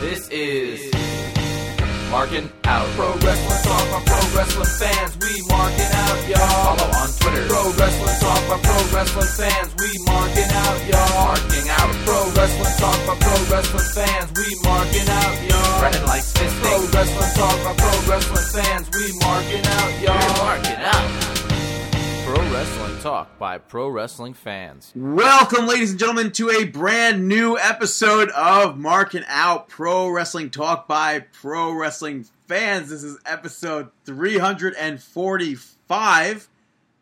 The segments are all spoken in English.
This is Marking Out. Pro Wrestling Talk by Pro Wrestling fans. We marking out, y'all. Follow on Twitter. Pro Wrestling Talk by Pro Wrestling fans. We marking out, y'all. Marking out. Pro Wrestling Talk by Pro Wrestling fans. We marking out, y'all. Brennan likes fisting. Pro Wrestling Talk by Pro Wrestling fans. We marking out, y'all. We're marking out. Pro Wrestling Talk by Pro Wrestling fans. Welcome, ladies and gentlemen, to a brand new episode of Marking Out Pro Wrestling Talk by Pro Wrestling fans. This is episode 345.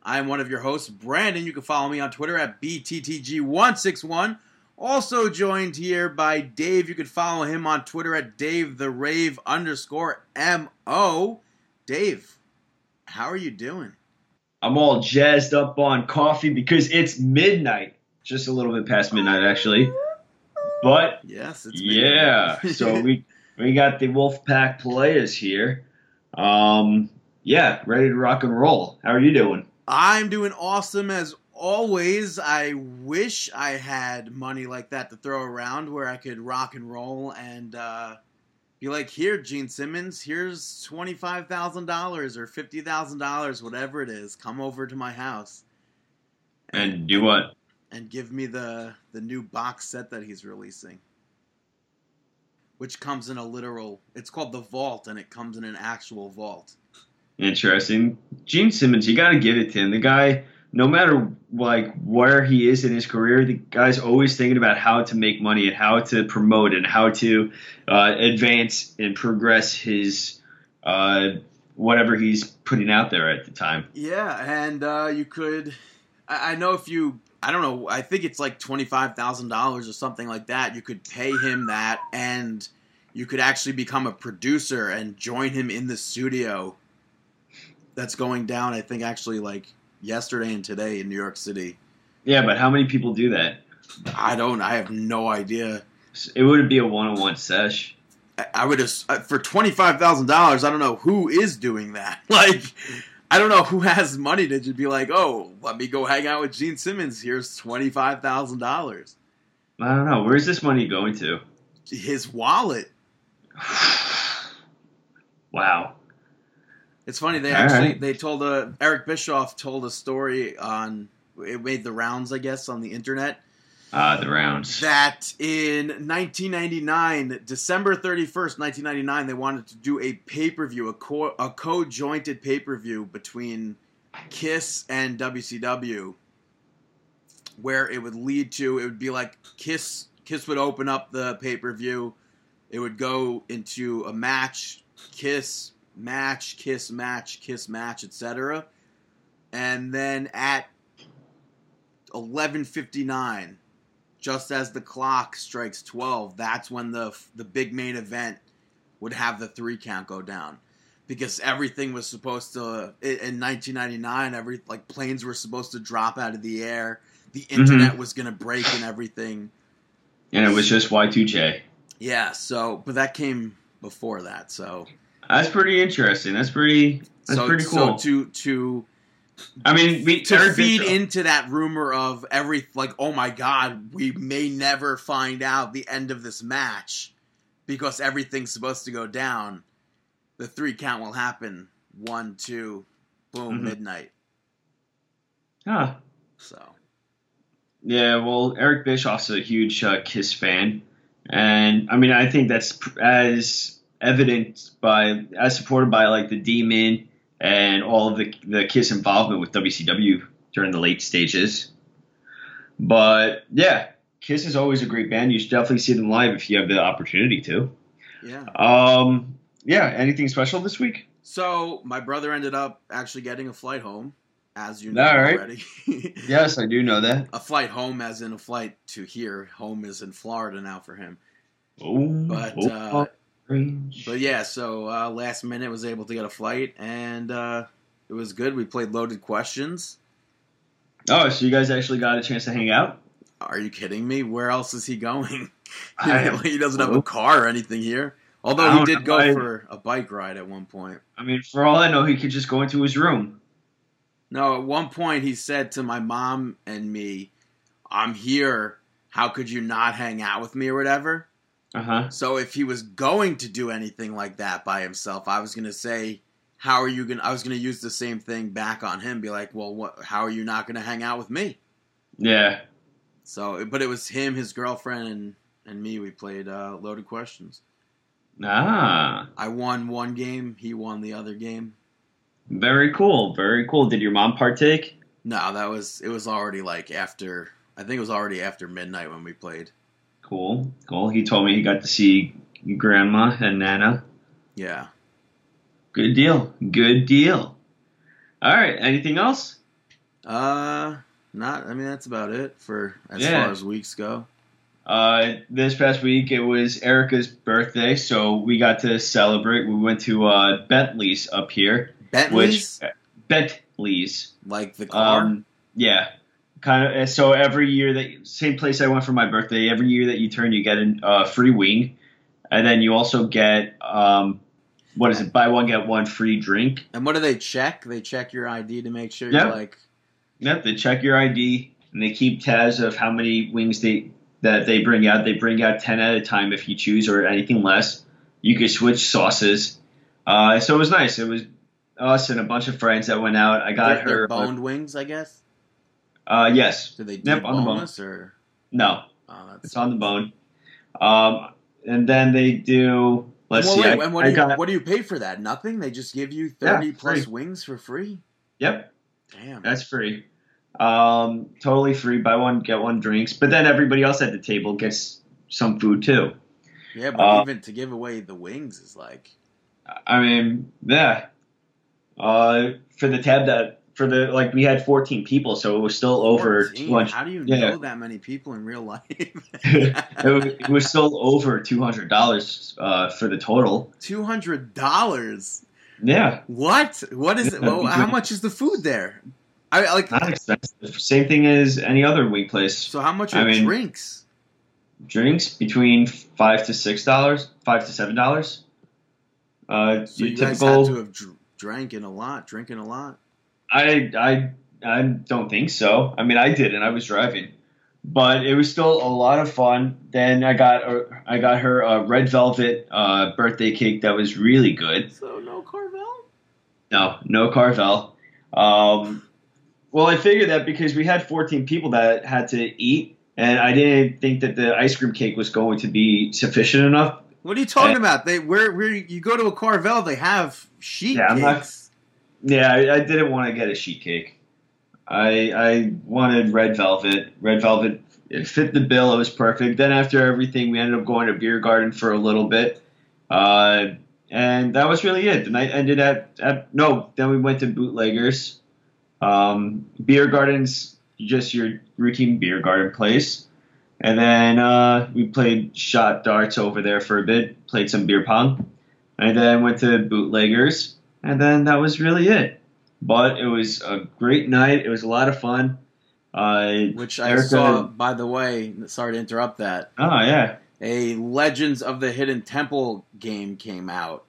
I'm one of your hosts, Brandon. You can follow me on Twitter at BTTG161. Also joined here by Dave. You can follow him on Twitter at Dave the Rave underscore MO. Dave, how are you doing? I'm all jazzed up on coffee because it's midnight. Just a little bit past midnight, actually. But Yes, it's yeah, so we we got the Wolfpack players here. Um, yeah, ready to rock and roll. How are you doing? I'm doing awesome as always. I wish I had money like that to throw around where I could rock and roll and uh, be like, here, Gene Simmons, here's $25,000 or $50,000, whatever it is. Come over to my house And do what? and give me the, the new box set that he's releasing. Which comes in a literal, it's called the Vault, and it comes in an actual vault. Interesting. Gene Simmons, you got to give it to him. The guy, no matter like where he is in his career, the guy's always thinking about how to make money and how to promote and how to uh, advance and progress his uh, whatever he's putting out there at the time. Yeah, and uh, you could. I, I know if you. I don't know. I think it's like twenty five thousand dollars or something like that. You could pay him that, and you could actually become a producer and join him in the studio. That's going down. I think actually like yesterday and today in New York City. Yeah, but how many people do that? I don't. I have no idea. It wouldn't be a one-on-one sesh. I- would have uh, for twenty five thousand dollars. I don't know who is doing that. Like, I don't know who has money to just be like, oh, let me go hang out with Gene Simmons. Here's twenty five thousand dollars. I don't know. Where's this money going to? His wallet. wow. It's funny they All actually right. they told a Eric Bischoff told a story on it made the rounds I guess on the internet Ah, the rounds. that in 1999 December 31st 1999 they wanted to do a pay per view a co a co-jointed pay per view between Kiss and WCW where it would lead to it would be like Kiss Kiss would open up the pay per view it would go into a match Kiss match Kiss match Kiss match etc and then at 11:59 just as the clock strikes 12 that's when the the big main event would have the 3 count go down. Because everything was supposed to in 1999 every like planes were supposed to drop out of the air. The mm-hmm. internet was going to break and everything. And it was just Y2J. yeah so but that came before that so That's pretty interesting. That's pretty. That's so, pretty cool. so to to I mean, we to feed into that rumor of every like oh my god we may never find out the end of this match because everything's supposed to go down the three count will happen one two boom Mhm. midnight Huh. so Yeah, well, Eric Bischoff's a huge uh, Kiss fan, and I mean, I think that's pr- as evident by as supported by like the Demon and all of the the Kiss involvement with WCW during the late stages. But yeah, Kiss is always a great band. You should definitely see them live if you have the opportunity to. yeah Um, yeah, anything special this week? so my brother ended up actually getting a flight home as you know All right. already Yes, I do know that. a flight home as in a flight to here home is in florida now for him Oh, But, oh, uh, orange. But yeah, so uh, last minute was able to get a flight, and uh, it was good. We played loaded questions. oh, so you guys actually got a chance to hang out? Are you kidding me? Where else is he going? I- he doesn't have a car or anything here. Although he did go I- for a bike ride at one point. I mean, for all I know, he could just go into his room. No, at one point he said to my mom and me, "I'm here. How could you not hang out with me or whatever?" Uh huh. So if he was going to do anything like that by himself, I was going to say, how are you going? to I was going to use the same thing back on him. Be like, well, what? How are you not going to hang out with me? Yeah. So, but it was him, his girlfriend, and and me. We played uh, loaded questions. Ah, I won one game. He won the other game. very cool. Very cool. Did your mom partake? No, that was it. Was already like after. I think it was already after midnight when we played. Cool. Cool. He told me he got to see grandma and nana. Yeah. Good deal. Good deal. All right. Anything else? Uh, not. I mean, that's about it for as Yeah. far as weeks go. Uh, this past week it was Erica's birthday, so we got to celebrate. We went to uh, Bentley's up here, Bentley's, which Bentley's. like the car. Um, yeah, kind of. So every year that same place I went for my birthday. Every year that you turn, you get a uh, free wing, and then you also get um, what is it? Buy one get one free drink. and what do they check? They check your ID to make sure Yeah. you're like. Yep, they check your ID and they keep tabs of how many wings they that they bring out. They bring out ten at a time if you choose, or anything less. You could switch sauces. Uh, so it was nice. It was us and a bunch of friends that went out. I got they're, her. they're boned wings, I guess. Uh, yes. Do they do Yep, on the bone. or? No, Oh, it's on the bone. Um, and then they do. Let's well, see. wait, I, and what do you got. what do you pay for that? Nothing. They just give you Yeah, thirty plus free. wings for free. Yep, Damn. that's free. Um, totally free. Buy one get one drinks. But then everybody else at the table gets some food too. yeah, but uh, even to give away the wings is like. I mean, yeah. Uh, for the tab that for the like we had 14 people, so it was still over 14. 200. How do you yeah. know that many people in real life? it, was, it was still over 200 dollars uh, for the total. Two hundred dollars. Yeah, What? What is it? Yeah, Well, how much is the food there? I like. not expensive. Same thing as any other wing place. So how much I are mean- drinks? Drinks between five to six dollars, five to seven dollars. Uh, So you guys typical. had to have dr- drank in a lot, drinking a lot. I I I don't think so. I mean, I did, and I was driving, but it was still a lot of fun. Then I got uh, I got her a red velvet uh, birthday cake that was really good. So no Carvel. No, no Carvel. Um, well, I figured that because we had 14 people that had to eat, and I didn't think that the ice cream cake was going to be sufficient enough. What are you talking Eh. about? They where where you go to a Carvel, they have sheet Yeah, I'm not- cakes. Yeah, I, I didn't want to get a sheet cake. I I wanted red velvet. Red velvet it fit the bill. It was perfect. Then after everything, we ended up going to beer garden for a little bit, uh, and that was really it. The night ended at, at no. Then we went to bootleggers. Um, beer gardens, just your routine beer garden place, and then uh, we played shot darts over there for a bit. Played some beer pong, and then went to bootleggers and then that was really it. But it was a great night. It was a lot of fun. Uh, Which I Erica- saw, by the way. Sorry to interrupt that. oh yeah, A Legends of the Hidden Temple game came out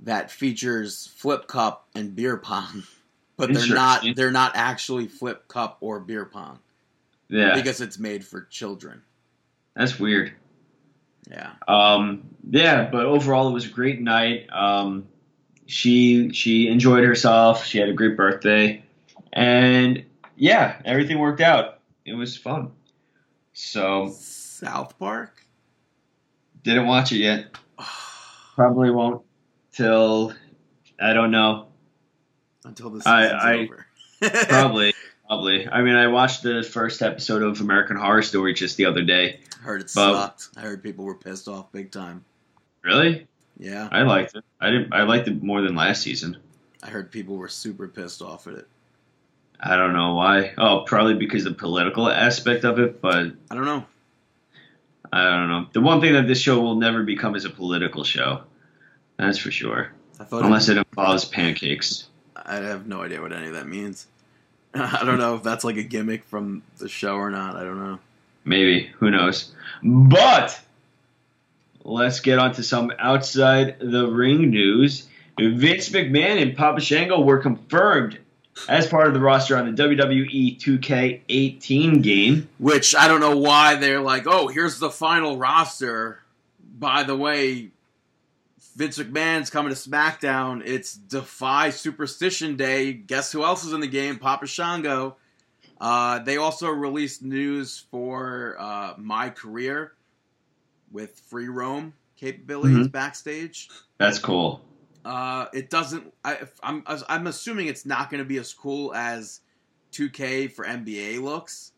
that features flip cup and beer pong, but they're not they're not actually flip cup or beer pong yeah, because it's made for children. that's weird. Yeah. Um, yeah, but overall it was a great night. Um, she she enjoyed herself. She had a great birthday, and yeah, everything worked out. It was fun. So South Park. didn't watch it yet. Probably won't till I don't know. Until the I- season's I- over. Probably, probably. I mean, I watched the first episode of American Horror Story just the other day. I heard it sucked. I heard people were pissed off big time. Really? Yeah, I liked it. I didn't. I liked it more than last season. I heard people were super pissed off at it. I don't know why. Oh, probably because of the political aspect of it. But I don't know. I don't know. The one thing that this show will never become is a political show. That's for sure. Unless it involves pancakes. I have no idea what any of that means. I don't know if that's like a gimmick from the show or not. I don't know. Maybe. Who knows? But let's get on to some outside the ring news. Vince McMahon and Papa Shango were confirmed as part of the roster on the WWE 2K18 game. Which I don't know why they're like, oh, here's the final roster. by the way, Vince McMahon's coming to SmackDown. It's Defy Superstition Day. Guess who else is in the game? Papa Shango. Uh, they also released news for uh, my career with free roam capabilities Mhm. backstage. That's cool. Uh, it doesn't. I, I'm I'm assuming it's not going to be as cool as 2K for NBA looks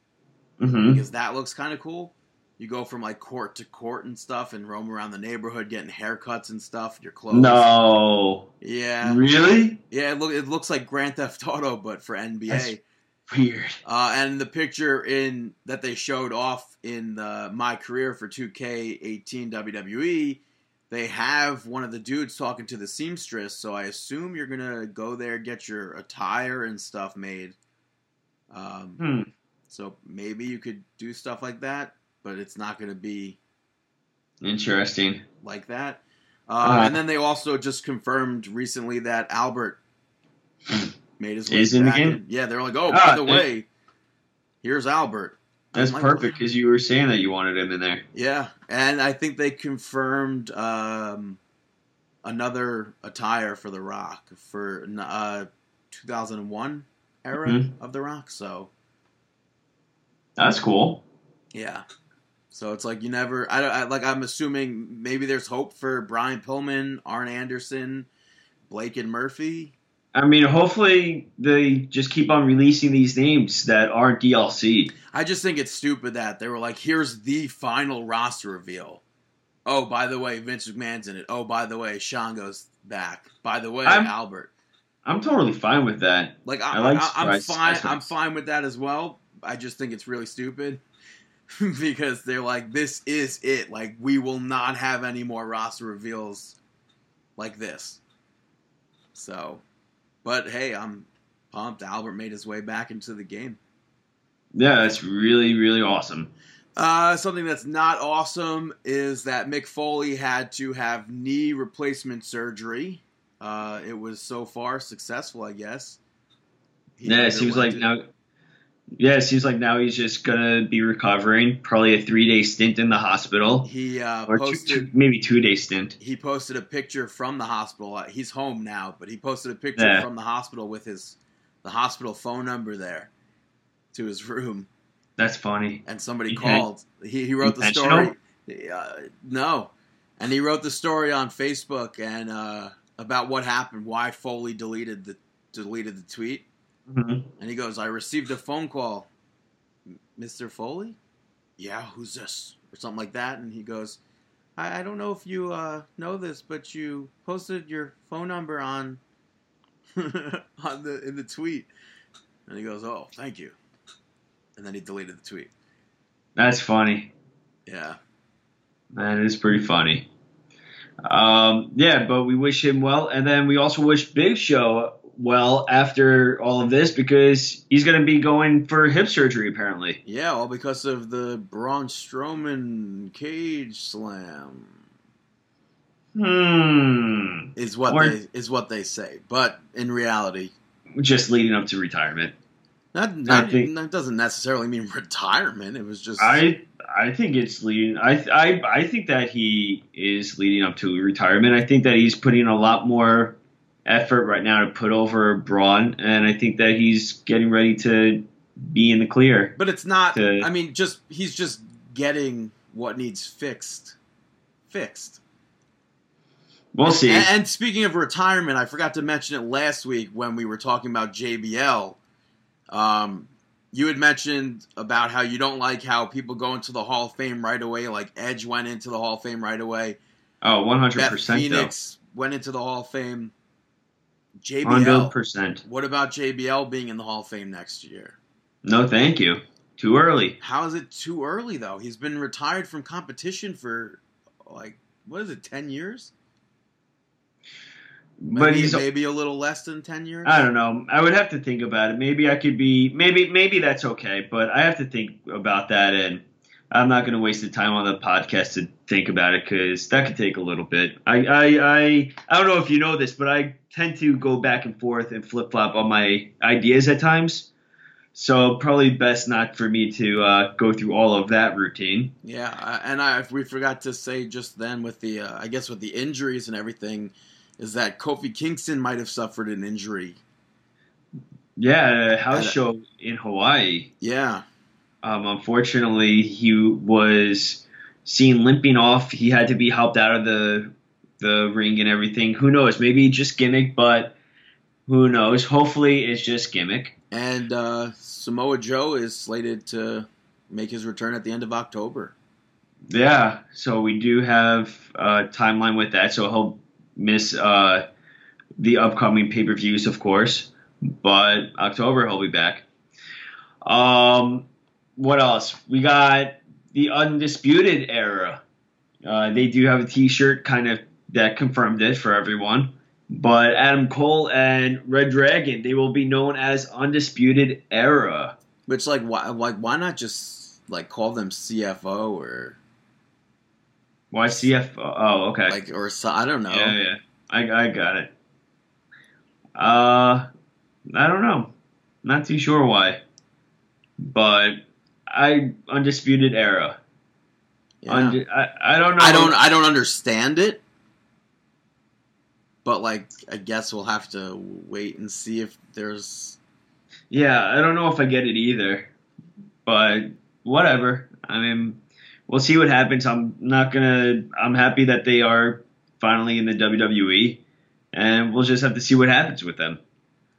hmm because that looks kind of cool. You go from like court to court and stuff, and roam around the neighborhood getting haircuts and stuff. Your clothes. No, Yeah. really Yeah. It, look, it looks like Grand Theft Auto, but for NBA. That's- weird. Uh, and the picture in that they showed off in the my career for 2K18 WWE, they have one of the dudes talking to the seamstress. So I assume you're gonna go there get your attire and stuff made. Um, Hmm. so maybe you could do stuff like that, but it's not gonna be Interesting. like that. Uh, Uh, and then they also just confirmed recently that Albert made his way Is in the game? Yeah, they're like, oh, Ah, by the way, here's Albert. That's like, perfect because you were saying that you wanted him in there. Yeah, and I think they confirmed um, another attire for The Rock for uh, 2001 era Mhm. of The Rock. So That's cool. yeah, so it's like you never. I, I like. I'm assuming maybe there's hope for Brian Pillman, Arn Anderson, Blake and Murphy. I mean, hopefully they just keep on releasing these names that aren't DLC. I just think it's stupid that they were like, "Here's the final roster reveal." Oh, by the way, Vince McMahon's in it. Oh, by the way, Shango's back. By the way, I'm- Albert. I'm totally fine with that. Like I, I like I, I'm fine. I'm fine with that as well. I just think it's really stupid because they're like, "This is it. Like we will not have any more roster reveals like this." So, but hey, I'm pumped. Albert made his way back into the game. Yeah, that's really, really awesome. Uh, something that's not awesome is that Mick Foley had to have knee replacement surgery. Uh, it was so far successful, I guess. He yeah, it seems like it. now. Yeah, it seems like now he's just gonna be recovering. Probably a three day stint in the hospital, he uh, or posted two, maybe two day stint. he posted a picture from the hospital. Uh, He's home now, but he posted a picture Yeah. from the hospital with his the hospital phone number there to his room, That's funny. and somebody Okay. called. He, he wrote the story. Uh, no, and he wrote the story on Facebook and uh, about what happened, why Foley deleted the deleted the tweet, Mhm. and he goes, "I received a phone call, Mister Foley. Yeah, who's this?" or something like that, and he goes. I, I don't know if you uh, know this, but you posted your phone number on on the in the tweet, and he goes, "Oh, thank you," and then he deleted the tweet. That's funny. Yeah, That is pretty funny. Um, yeah, but we wish him well, and then we also wish Big Show well after all of this because he's going to be going for hip surgery apparently. yeah, all because of the Braun Strowman cage slam Hmm. is what Or- they is what they say, but in reality, Just leading up to retirement. that not, think- that doesn't necessarily mean retirement. It was just I I think it's leading. I I I think that he is leading up to retirement. I think that he's putting a lot more effort right now to put over Braun, and I think that he's getting ready to be in the clear. But it's not. to- I mean, just he's just getting what needs fixed, fixed. We'll see. And, and speaking of retirement, I forgot to mention it last week when we were talking about JBL. Um, you had mentioned about how you don't like how people go into the Hall of Fame right away. Like Edge went into the Hall of Fame right away. Oh, oh, one hundred Beth percent though. Phoenix went into the Hall of Fame. Hundred JBL. percent. What about JBL being in the Hall of Fame next year? No, thank you. Too early. How is it too early though? He's been retired from competition for like what is it, ten years? But Maybe, he's. maybe a little less than ten years. I don't know. I would have to think about it. Maybe I could be. Maybe maybe that's okay. But I have to think about that, and I'm not going to waste the time on the podcast to think about it because that could take a little bit. I I I I don't know if you know this, but I tend to go back and forth and flip flop on my ideas at times. So probably best not for me to uh, go through all of that routine. Yeah, uh, and I, we forgot to say just then with the, uh, I guess with the injuries and everything, is that Kofi Kingston might have suffered an injury. Yeah, a house show in Hawaii. Yeah, Um, unfortunately, he was seen limping off. He had to be helped out of the the ring and everything. Who knows? Maybe just gimmick, but who knows? Hopefully, it's just gimmick. and uh, Samoa Joe is slated to make his return at the end of October. Yeah, so we do have a timeline with that. So he'll miss uh, the upcoming pay per views, of course, but October he'll be back. Um, what else? We got the undisputed era. Uh, they do have a T-shirt, kind of that confirmed it for everyone. But Adam Cole and Red Dragon, they will be known as Undisputed Era. Which like why like why not just like call them CFO or Why CFO? Oh, okay. like or so, I don't know. Yeah, yeah. I, I got it. Uh, I don't know. Not too sure why. But I undisputed era. Yeah. I, I don't know. I don't I don't understand it. But like I guess we'll have to wait and see if there's Yeah, I don't know if I get it either. But whatever. I mean, we'll see what happens. I'm not gonna. I'm happy that they are finally in the WWE, and we'll just have to see what happens with them.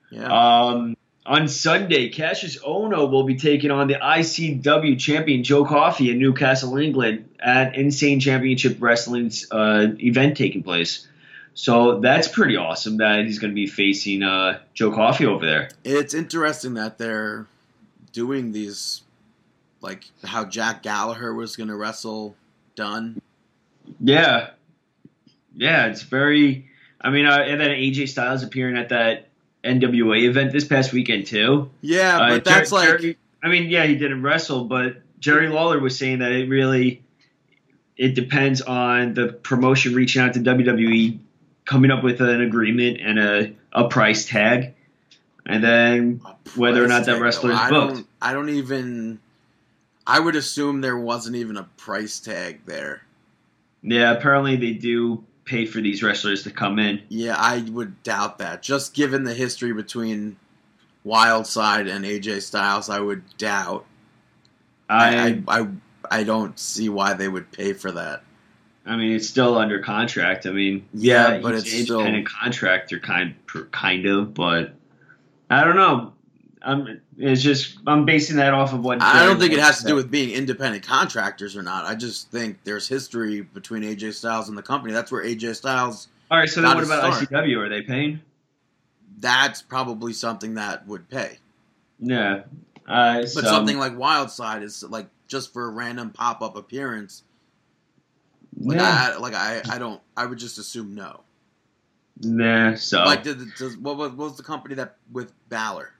yeah. Um, on Sunday, Kassius Ohno will be taking on the ICW champion Joe Coffey in Newcastle, England, at Insane Championship Wrestling's uh, event taking place. So that's pretty awesome that he's going to be facing uh, Joe Coffey over there. It's interesting that they're doing these, like how Jack Gallagher was going to wrestle Dunn. Yeah, yeah, it's very. I mean, uh, and then AJ Styles appearing at that NWA event this past weekend too. Yeah, Uh, but that's Jer- like Jerry- I mean, yeah, he didn't wrestle, but Jerry Lawler was saying that it really it depends on the promotion reaching out to WWE, coming up with an agreement and a, a price tag, and then whether or not that wrestler is I booked. don't, I don't even. I would assume there wasn't even a price tag there. yeah, apparently they do pay for these wrestlers to come in. Yeah, I would doubt that. Just given the history between Wildside and AJ Styles, I would doubt. I, I, I, I, don't see why they would pay for that. I mean, it's still under contract. I mean, Yeah, yeah, but it's an still- independent contractor, kind kind of, but I don't know. I'm it's just I'm basing that off of what I don't think it has to do with being independent contractors or not. I just think there's history between AJ Styles and the company. That's where AJ Styles. All right, so then what about star. ICW? Are they paying? That's probably something that would pay. Yeah, uh, But so, something like Wildside is like just for a random pop up appearance. Like yeah, I like I, I don't I would just assume no. nah, so Like did, does, what, was, what was the company that with Balor?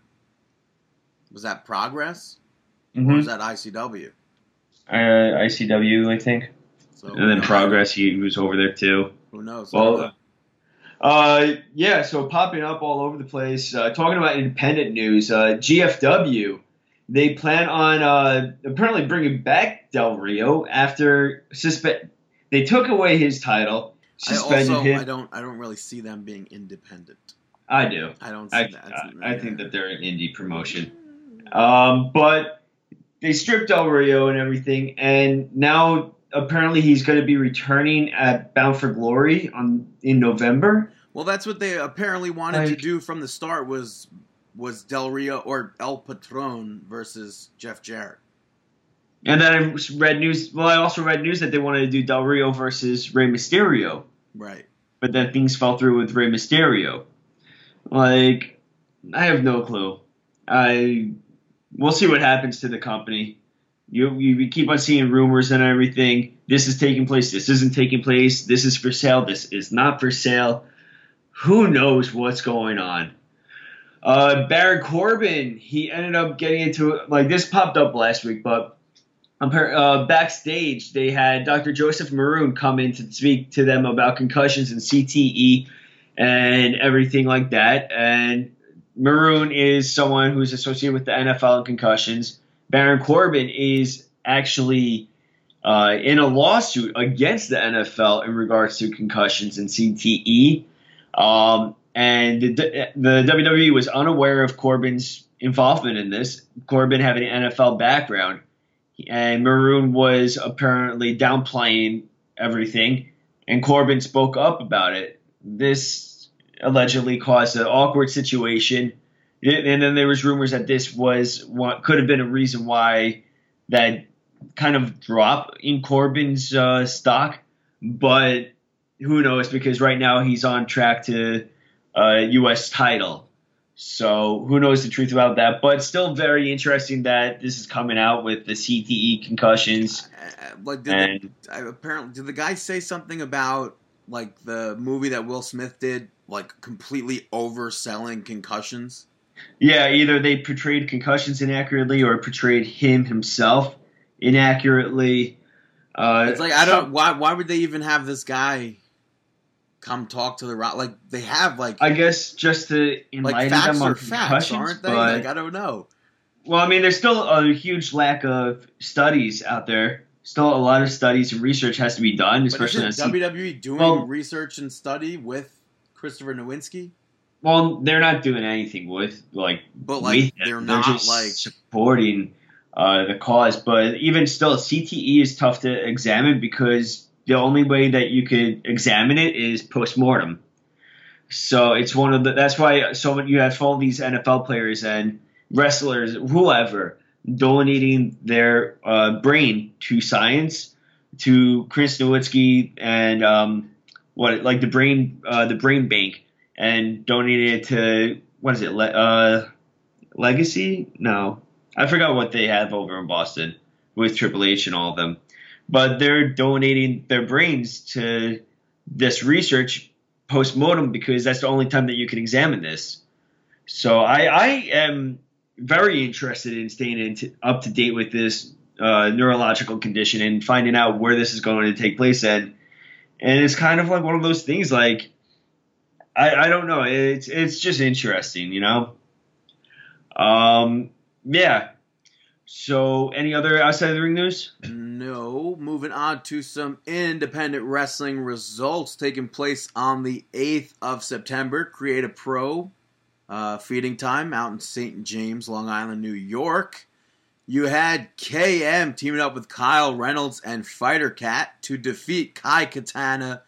Was that Progress or Mhm. was that ICW? uh, ICW, I think, So and then Progress. He was over there too. Who knows? Well, uh, yeah, so popping up all over the place. Uh, talking about independent news, uh, GFW, they plan on uh, apparently bringing back Del Rio after suspend. They took away his title, I suspended also him. I don't I don't really see them being independent. I do. I don't see I, that. I, I think that they're an indie promotion. Um, but they stripped Del Rio and everything, and now apparently he's going to be returning at Bound for Glory on in November. Well, that's what they apparently wanted to do from the start was was Del Rio or El Patron versus Jeff Jarrett. And then I read news. Well, I also read news that they wanted to do Del Rio versus Rey Mysterio, Right. but then things fell through with Rey Mysterio. Like, I have no clue. I we'll see what happens to the company. You, you keep on seeing rumors and everything. This is taking place. This isn't taking place. This is for sale. This is not for sale. Who knows what's going on? Uh, Baron Corbin, he ended up getting into like this popped up last week, but uh, backstage, they had Dr. Joseph Maroon come in to speak to them about concussions and CTE and everything like that. And Maroon is someone who's associated with the NFL and concussions. Baron Corbin is actually uh, in a lawsuit against the NFL in regards to concussions and CTE. Um, and the, the WWE was unaware of Corbin's involvement in this. Corbin having an NFL background, and Maroon was apparently downplaying everything, and Corbin spoke up about it. This allegedly caused an awkward situation, and then there was rumors that this was what could have been a reason why that kind of drop in Corbin's uh, stock, but who knows? Because right now he's on track to uh, U.S. title. So who knows the truth about that? But still very interesting that this is coming out with the CTE concussions. Uh, like, did And- the, apparently, did the guy say something about like the movie that Will Smith did, like completely overselling concussions? Yeah, either they portrayed concussions inaccurately or portrayed him himself inaccurately. Uh, It's like I don't. why? Why would they even have this guy come talk to the rock? Like they have like I guess just to like enlighten facts them on are facts, concussions, aren't they? but Like I don't know. Well, I mean, there's still a huge lack of studies out there. Still, a lot of studies and research has to be done, especially isn't C- WWE doing Well- research and study with Christopher Nowinski? well, they're not doing anything with like, But like it. they're not just like supporting uh, the cause. But even still, CTE is tough to examine because the only way that you could examine it is post mortem. So it's one of the. That's why so many you have all these NFL players and wrestlers, whoever, donating their uh, brain to science, to Chris Nowinski and um, what like the brain uh, the brain bank, and donating it to what is it? Le- uh, Legacy? No, I forgot what they have over in Boston with Triple H and all of them, but they're donating their brains to this research post mortem because that's the only time that you can examine this. So I, I am very interested in staying in up to date with this uh, neurological condition and finding out where this is going to take place and and it's kind of like one of those things like I, I don't know it's it's just interesting you know um yeah so any other outside of the ring news No, moving on to some independent wrestling results taking place on the 8th of September. Create a Pro uh, feeding time out in St. James, Long Island, New York. You had KM teaming up with Kyle Reynolds and Fighter Cat to defeat Kai Katana,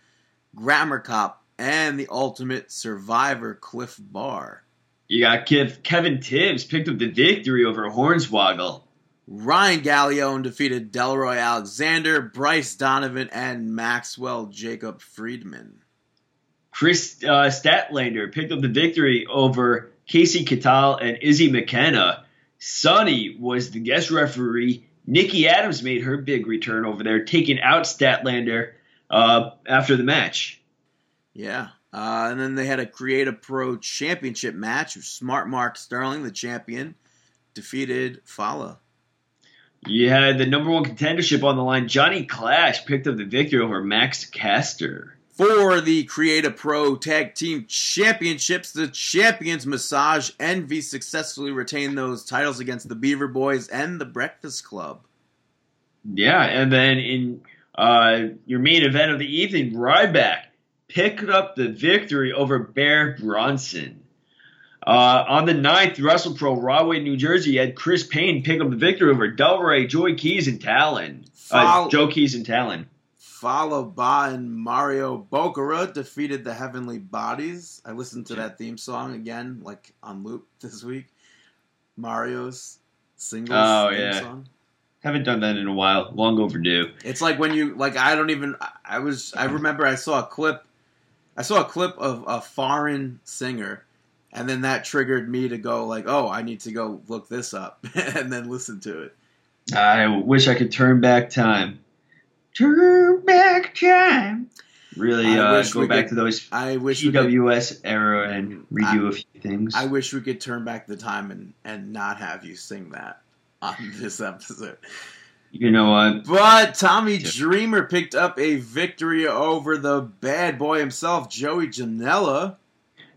Grammar Cop, and the Ultimate Survivor Cliff Bar. you got Kev, Kevin Tibbs picked up the victory over Hornswoggle Ryan Galeone defeated Delroy Alexander, Bryce Donovan, and Maxwell Jacob Friedman. Kris uh, Statlander picked up the victory over Casey Catal and Izzy McKenna. Sonny was the guest referee. Nikki Adams made her big return over there, taking out Statlander uh, after the match. Yeah. Uh, and then they had a Create a Pro championship match. Smart Mark Sterling, the champion, defeated Fala. You had the number one contendership on the line. Johnny Clash picked up the victory over Max Caster. For the Create a Pro Tag Team Championships, the champions Massage Envy successfully retained those titles against the Beaver Boys and the Breakfast Club. Yeah, and then in uh, your main event of the evening, Ryback picked up the victory over Bear Bronson. Uh, on the 9th, WrestlePro Rahway, New Jersey, had Chris Payne pick up the victory over Delray, Joy Keys, and Talon. Uh, Joe Keys and Talon. By and Mario Bokara defeated the Heavenly Bodies. I listened to that theme song again, like on loop this week. Mario's singles Oh, yeah. song. Haven't done that in a while. Long overdue. It's like when you like I don't even I was I remember I saw a clip I saw a clip of a foreign singer and then that triggered me to go like, "Oh, I need to go look this up." and then listen to it. I wish I could turn back time. Turn back time. Really I uh, go back could- to those I wish we could, era and redo a few things. I wish we could turn back the time and and not have you sing that on this episode. you know what? But Tommy Dreamer picked up a victory over the bad boy himself, Joey Janela.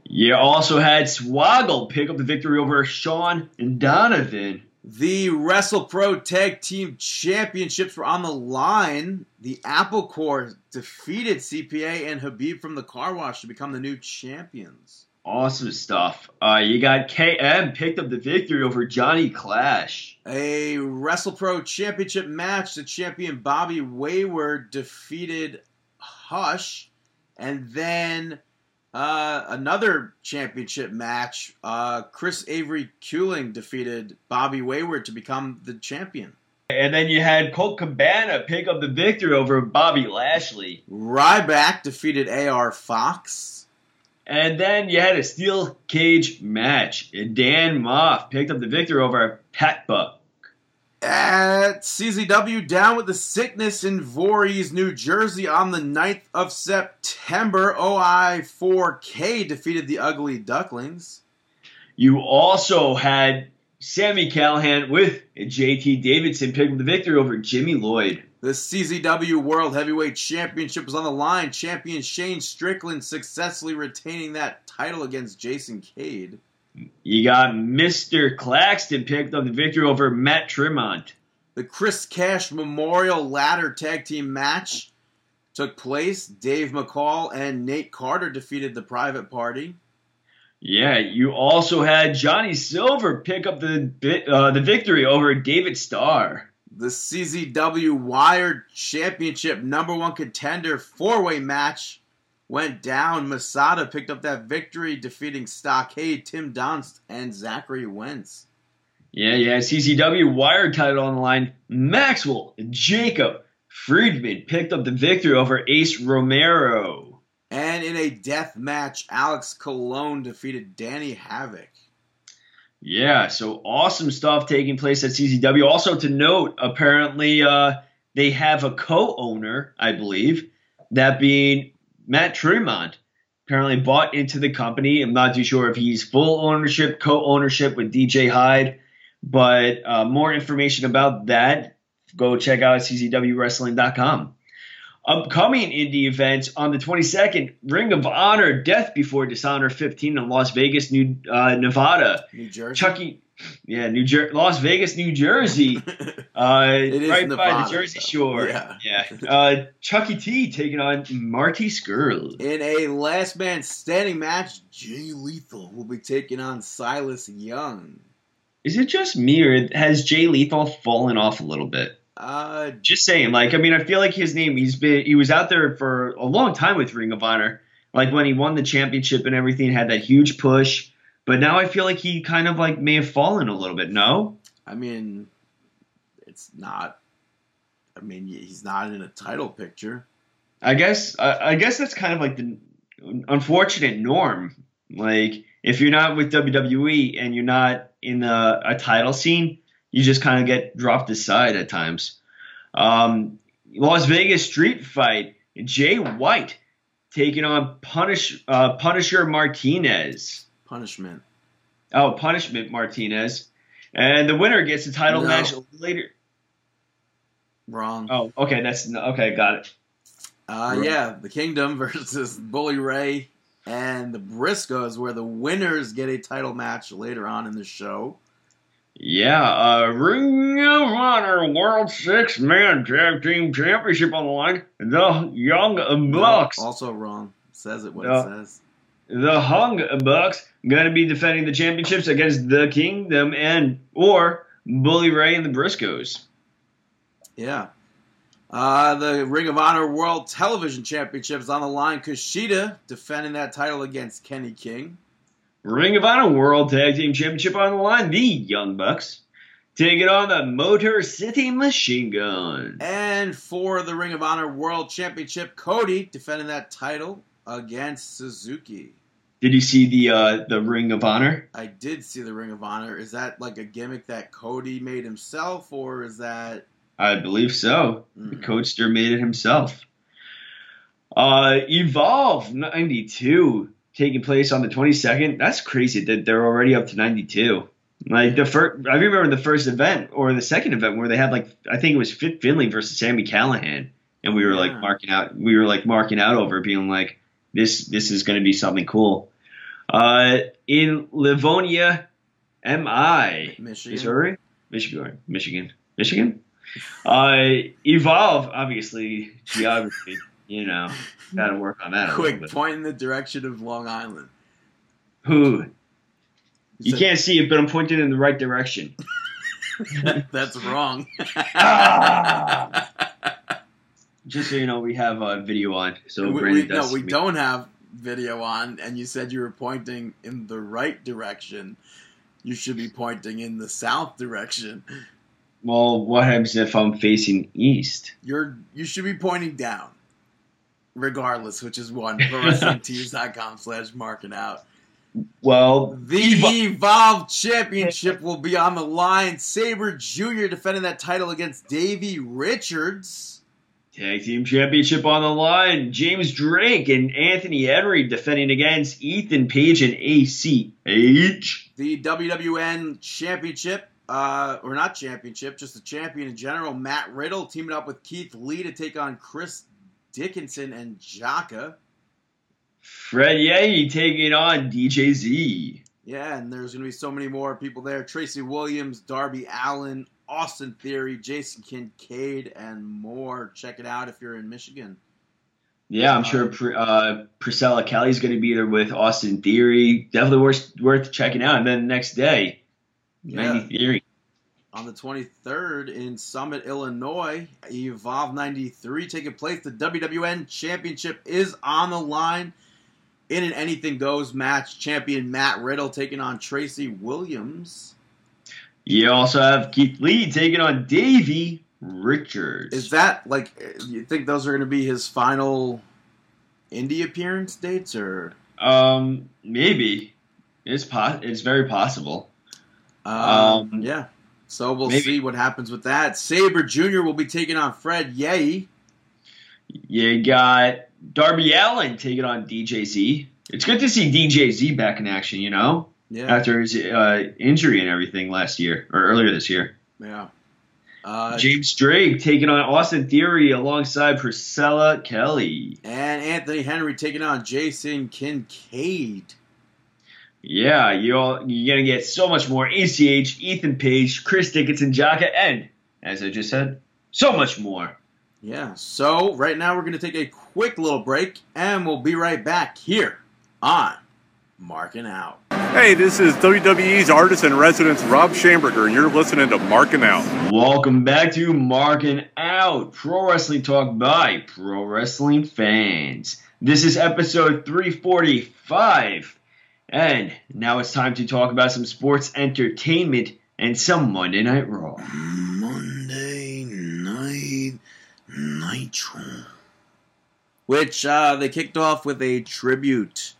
You also had Swoggle pick up the victory over Sean and Donovan. The Wrestle Pro Tag Team Championships were on the line. The Apple Corps defeated CPA and Habib from the Car Wash to become the new champions. Awesome stuff. Uh, you got KM picked up the victory over Johnny Clash. A Wrestle Pro Championship match. The champion Bobby Wayward defeated Hush. And then uh, another championship match. Uh, Chris Avery Culing defeated Bobby Wayward to become the champion. And then you had Colt Cabana pick up the victory over Bobby Lashley. Ryback defeated AR Fox. And then you had a steel cage match. Dan Maff picked up the victory over Pat Buck. At CZW, down with the sickness in Voorhees, New Jersey on the 9th of September, OI4K defeated the Ugly Ducklings. You also had Sami Callihan with JT Davidson pick up the victory over Jimmy Lloyd. The CZW World Heavyweight Championship was on the line. Champion Shane Strickland successfully retaining that title against Jason Cade. You got Mr. Claxton picked up the victory over Matt Tremont. The Chris Cash Memorial Ladder Tag Team match took place. Dave McCall and Nate Carter defeated the Private Party. Yeah, you also had Johnny Silver pick up the uh, the victory over David Starr. The CZW Wired Championship number one contender four way match went down. Masada picked up that victory, defeating Stockade, Tim Donst, and Zachary Wentz. Yeah, yeah. CZW Wired title on the line. Maxwell Jacob Friedman picked up the victory over Ace Romero. And in a death match, Alex Colon defeated Danny Havoc. Yeah, so awesome stuff taking place at CZW. Also to note, apparently uh, they have a co-owner, I believe, that being Matt Tremont. Apparently bought into the company. I'm not too sure if he's full ownership, co-ownership with DJ Hyde, but uh, more information about that, go check out czwwrestling.com. Upcoming indie events on the 22nd, Ring of Honor, Death Before Dishonor 15 in Las Vegas, New uh, Nevada. New Jersey. Chucky, yeah, New Jer- Las Vegas, New Jersey, uh, is right by the Jersey so, Shore. yeah. yeah. Uh, Chucky T taking on Marty Scurll. In a last man standing match, Jay Lethal will be taking on Silas Young. Is it just me or has Jay Lethal fallen off a little bit? Uh, Just saying, like, I mean, I feel like his name. He's been he was out there for a long time with Ring of Honor. Like when he won the championship and everything, had that huge push. But now I feel like he kind of like may have fallen a little bit. No, I mean, it's not. I mean, he's not in a title picture. I guess I, I guess that's kind of like the unfortunate norm. Like if you're not with WWE and you're not in a, a title scene, you just kind of get dropped aside at times. Um, Las Vegas Street Fight, Jay White taking on Punish uh, Punisher Martinez. Punishment. Oh, Punishment Martinez, and the winner gets the title No. match later. Wrong. Oh, okay, that's okay, got it. Uh, yeah, the Kingdom versus Bully Ray and the Briscoes, where the winners get a title match later on in the show. Yeah, uh, Ring of Honor World Six Man Tag Team Championship on the line. The Young Bucks, Also wrong. Says it what No. it says. the Hung Bucks, gonna be defending the championships against the Kingdom and or Bully Ray and the Briscoes. Yeah. Uh, the Ring of Honor World Television Championship is on the line. Kushida defending that title against Kenny King. Ring of Honor World Tag Team Championship on the line. The Young Bucks taking on the Motor City Machine Gun. And for the Ring of Honor World Championship, Cody defending that title against Suzuki. Did you see the uh, the Ring of Honor? I did see the Ring of Honor. Is that like a gimmick that Cody made himself, or is that? I believe so. The Mm. Coaster made it himself. Uh, Evolve 92 taking place on the 22nd. That's crazy that they're already up to 92. Like the first, I remember the first event or the second event where they had like I think it was Fit Finlay versus Sami Callihan, and we were like marking out. We were like marking out over, being like this. This is going to be something cool. Uh, in Livonia, MI, Michigan. Missouri, Michigan, Michigan, Michigan. Uh, Evolve, obviously, geography. You know, got to work on that. Quick point in the direction of Long Island. Who? You can't see it, but I'm pointing in the right direction. That's wrong. Ah. Just so you know, we have a video on. So we, we- no, we me. don't have video on, and you said you were pointing in the right direction. You should be pointing in the south direction. Well, what happens if I'm facing east? You're you should be pointing down, regardless, which is one. ProWrestlingTees.com slash marking out. Well, The Evo- Evolve Championship will be on the line. Sabre Jr. defending that title against Davey Richards. Tag Team Championship on the line. James Drake and Anthony Henry defending against Ethan Page and ACH. The WWN Championship, uh, or not championship, just the champion in general, Matt Riddle teaming up with Keith Lee to take on Chris Dickinson and Jaka. Fred Yehi taking on DJZ. Yeah, and there's going to be so many more people there. Tracy Williams, Darby Allin, Austin Theory, Jason Kincaid, and more. Check it out if you're in Michigan. Yeah, I'm sure uh, Priscilla Kelly's going to be there with Austin Theory. Definitely worth, worth checking out. And then the next day, Yeah. 90 Theory. On the 23rd in Summit, Illinois, Evolve 93 taking place. The WWN Championship is on the line. In an anything goes match, champion Matt Riddle taking on Tracy Williams. You also have Keith Lee taking on Davey Richards. Is that like you think those are going to be his final indie appearance dates, or um maybe it's po- it's very possible. um, Um, yeah? So we'll maybe. see what happens with that. Sabre Jr. will be taking on Fred Yehi. You got Darby Allin taking on DJZ. It's good to see DJZ back in action, you know, Yeah, after his uh, injury and everything last year or earlier this year. yeah. Uh, James Drake taking on Austin Theory alongside Priscilla Kelly. And Anthony Henry taking on Jason Kincaid. Yeah, you all you're gonna get so much more. ACH, Ethan Page, Chris Dickinson, Jaka, and as I just said, so much more. Yeah, so right now we're going to take a quick little break and we'll be right back here on Marking Out. Hey, this is WWE's artist in residence, Rob Schamberger, and you're listening to Marking Out. Welcome back to Marking Out, Pro Wrestling Talk by Pro Wrestling Fans. This is episode 345, and now it's time to talk about some sports entertainment and some Monday Night Raw. Monday Night Nitro. Which uh, they kicked off with a tribute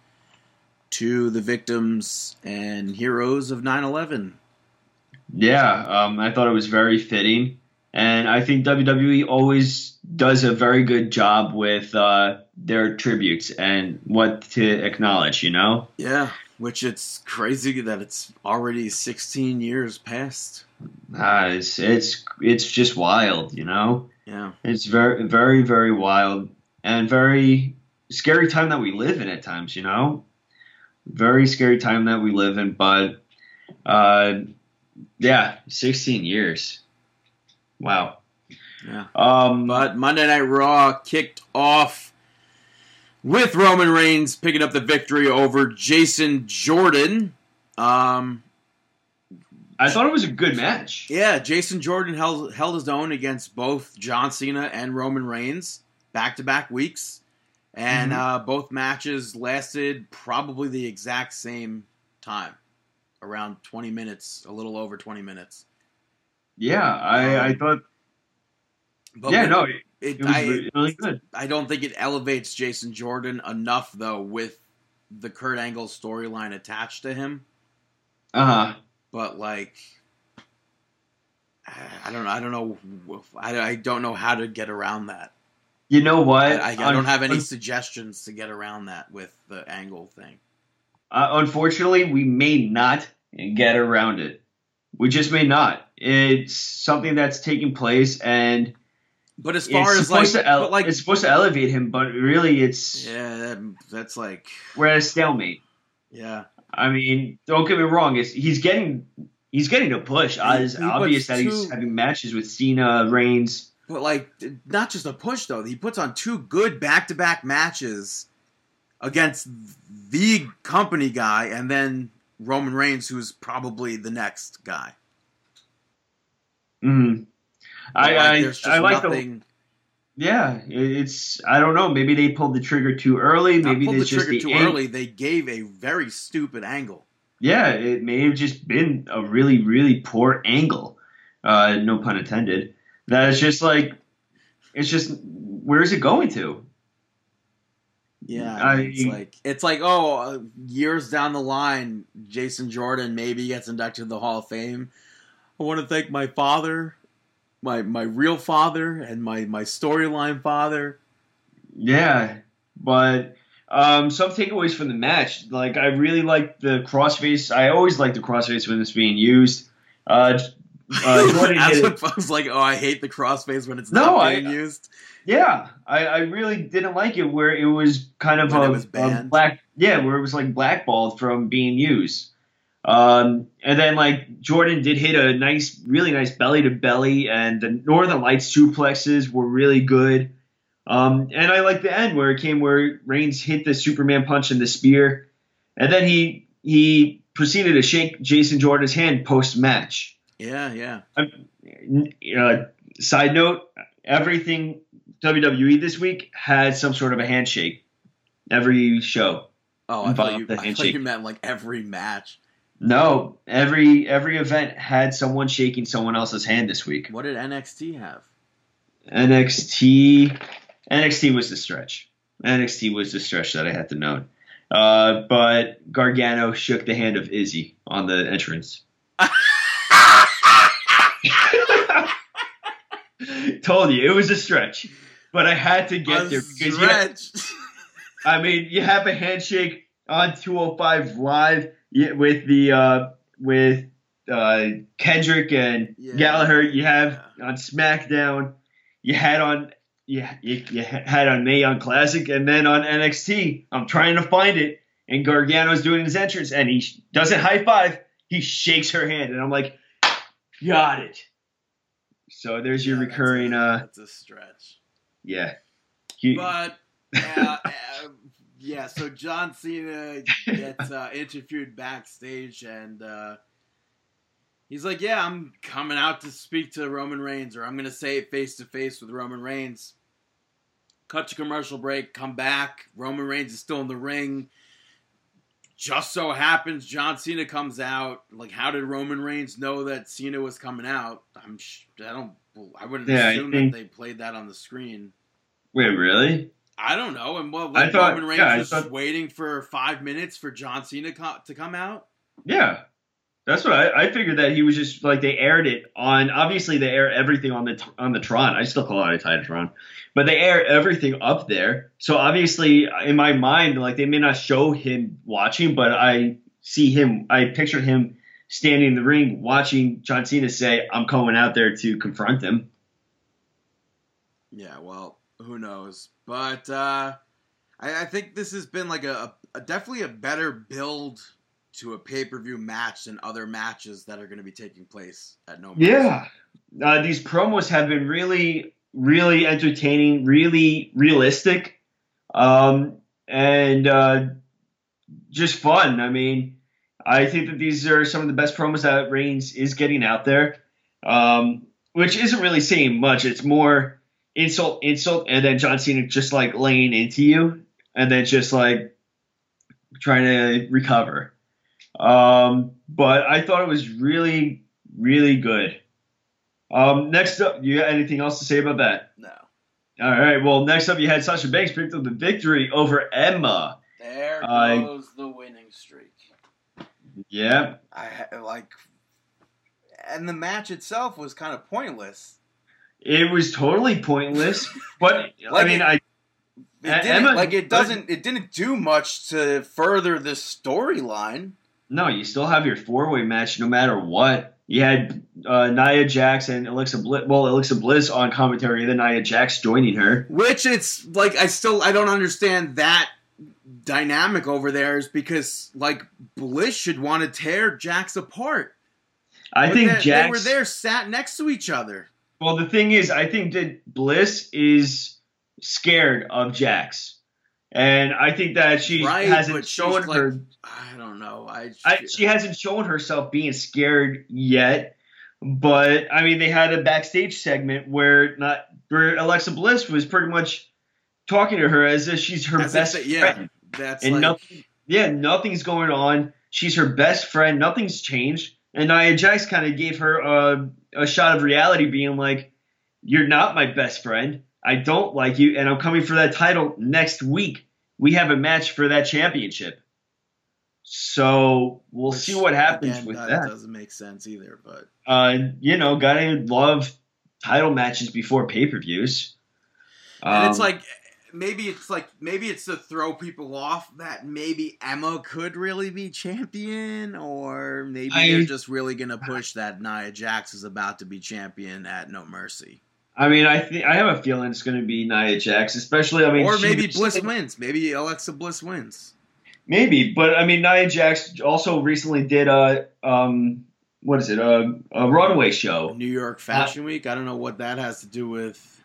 to the victims and heroes of 9 11. Yeah, um, I thought it was very fitting, and I think WWE always does a very good job with uh, their tributes and what to acknowledge. You know. Yeah, which it's crazy that it's already 16 years past. Uh, it's it's it's just wild, you know. Yeah. It's very very very wild and very scary time that we live in at times, you know. Very scary time that we live in, but uh, yeah, sixteen years. Wow. Yeah. Um, But Monday Night Raw kicked off with Roman Reigns picking up the victory over Jason Jordan. Um, I thought it was a good match. yeah, Jason Jordan held held his own against both John Cena and Roman Reigns back to back weeks, and Mhm. uh, both matches lasted probably the exact same time, around twenty minutes, a little over twenty minutes. Yeah, I, I Um, thought. But yeah, with- no, it, it, was I, really good. I don't think it elevates Jason Jordan enough though with the Kurt Angle storyline attached to him. Uh huh. But like, I don't know. I don't know. I, I don't know how to get around that. You know what? I, I don't have any suggestions to get around that with the Angle thing. Uh, unfortunately, we may not get around it. We just may not. It's something that's taking place, and But as far it's as like, to ele- like, it's supposed to elevate him, but really, it's yeah, that, that's like, we're at a stalemate. Yeah. I mean, don't get me wrong. It's, he's getting he's getting a push. Uh, it's he obvious that he's having matches with Cena, Reigns. But like, not just a push though. He puts on two good back-to-back matches against the company guy, and then Roman Reigns, who's probably the next guy. hmm I I, just I like the nothing. yeah. It's I don't know. Maybe they pulled the trigger too early. Not Maybe pulled the it's just trigger the too ang- early. They gave a very stupid angle. Yeah, it may have just been a really really poor angle. Uh, no pun intended. That is just like it's just where is it going to? Yeah, I- I it's like it's like oh, uh, years down the line, Jason Jordan maybe gets inducted to the Hall of Fame. I want to thank my father, my my real father, and my my storyline father. Yeah, but um, some takeaways from the match. Like I really like the crossface. I always like the crossface when it's being used. Uh, uh, Jordan As hit it. opposed like oh, I hate the crossface when it's No, not I- being used. Yeah, I, I really didn't like it where it was kind of a, it was a black. Yeah, where it was like blackballed from being used. Um, and then like Jordan did hit a nice, really nice belly to belly, and the Northern Lights suplexes were really good. Um, and I like the end where it came where Reigns hit the Superman punch and the spear, and then he he proceeded to shake Jason Jordan's hand post match. Yeah, yeah. Uh, side note: everything WWE this week had some sort of a handshake. Every show. Oh, I thought you, I thought handshake. you meant like every match. No, every every event had someone shaking someone else's hand this week. What did NXT have? NXT NXT was the stretch. NXT was the stretch that I had to note. Uh, but Gargano shook the hand of Izzy on the entrance. Told you it was a stretch, but I had to get A there because you had- stretch. I mean, you have a handshake on 205 live y- with the uh, with uh, Kendrick and Yeah. Gallagher. You have on SmackDown. You had on you, you, you had on Mae Young Classic, and then on NXT. I'm trying to find it, and Gargano's doing his entrance, and he doesn't high five. He shakes her hand, and I'm like, got it. So there's your Yeah, that's recurring, a- uh, That's a stretch. yeah. He- But uh, yeah, so John Cena gets uh, interviewed backstage, and uh, he's like, "Yeah, I'm coming out to speak to Roman Reigns, or I'm gonna say it face to face with Roman Reigns." Cut to commercial break. Come back. Roman Reigns is still in the ring. Just so happens John Cena comes out. Like, how did Roman Reigns know that Cena was coming out? I'm. Sh- I don't. I wouldn't Yeah, assume think- that they played that on the screen. Wait, really? I don't know. And what, I thought- Roman Reigns yeah, was thought- waiting for five minutes for John Cena co- to come out. Yeah, that's what I, I figured. That he was just like they aired it on. Obviously, they air everything on the on the Tron. I still call it a TitanTron, but they air everything up there. So obviously, uh, in my mind, like they may not show him watching, but I see him. I pictured him standing in the ring watching John Cena say, "I'm coming out there to confront him." Yeah, well, who knows? But uh, I, I think this has been like a, a definitely a better build to a pay per view match than other matches that are going to be taking place at No Mercy. Yeah. Uh, these promos have been really, really entertaining, really realistic, um, and uh, just fun. I mean, I think that these are some of the best promos that Reigns is getting out there, um, which isn't really saying much. It's more insult, insult, and then John Cena just like laying into you, and then just like trying to recover. Um, but I thought it was really, really good. Um, next up, you got anything else to say about that? No. All right. Well, next up, you had Sasha Banks picked up the victory over Emma. There I- goes the winning streak. Yeah. I like, and the match itself was kind of pointless. It was totally pointless, but Like I mean, it- I It Emma- like it doesn't. It didn't do much to further the storyline. no, you still have your four way match no matter what. You had uh, Nia Jax and Alexa Bliss, well, Alexa Bliss on commentary, and then Nia Jax joining her. Which it's like I still I don't understand that dynamic over there is because like Bliss should want to tear Jax apart. I But think they, Jax. they were there, sat next to each other. Well, the thing is, I think that Bliss is scared of Jax, and I think that she Right, hasn't shown like- her. I don't know. I, I, she hasn't shown herself being scared yet. But I mean, they had a backstage segment where not where Alexa Bliss was pretty much talking to her as if she's her as best yeah, friend. that's and like nothing, yeah, nothing's going on. She's her best friend. Nothing's changed. And Nia Jax kind of gave her a, a shot of reality, being like, "You're not my best friend. I don't like you, and I'm coming for that title next week. We have a match for that championship. So we'll which, see what happens again, with that, that. doesn't make sense either. But Uh, you know, gotta love title matches before pay per views. and it's like maybe it's like maybe it's to throw people off that maybe Emma could really be champion, or maybe I- they're just really gonna push that Nia Jax is about to be champion at No Mercy, I mean, I think I have a feeling it's going to be Nia Jax, especially. I mean, or maybe Bliss wins. Maybe Alexa Bliss wins. Maybe, but I mean, Nia Jax also recently did a um, what is it, a, a runway show. New York Fashion Week. I don't know what that has to do with.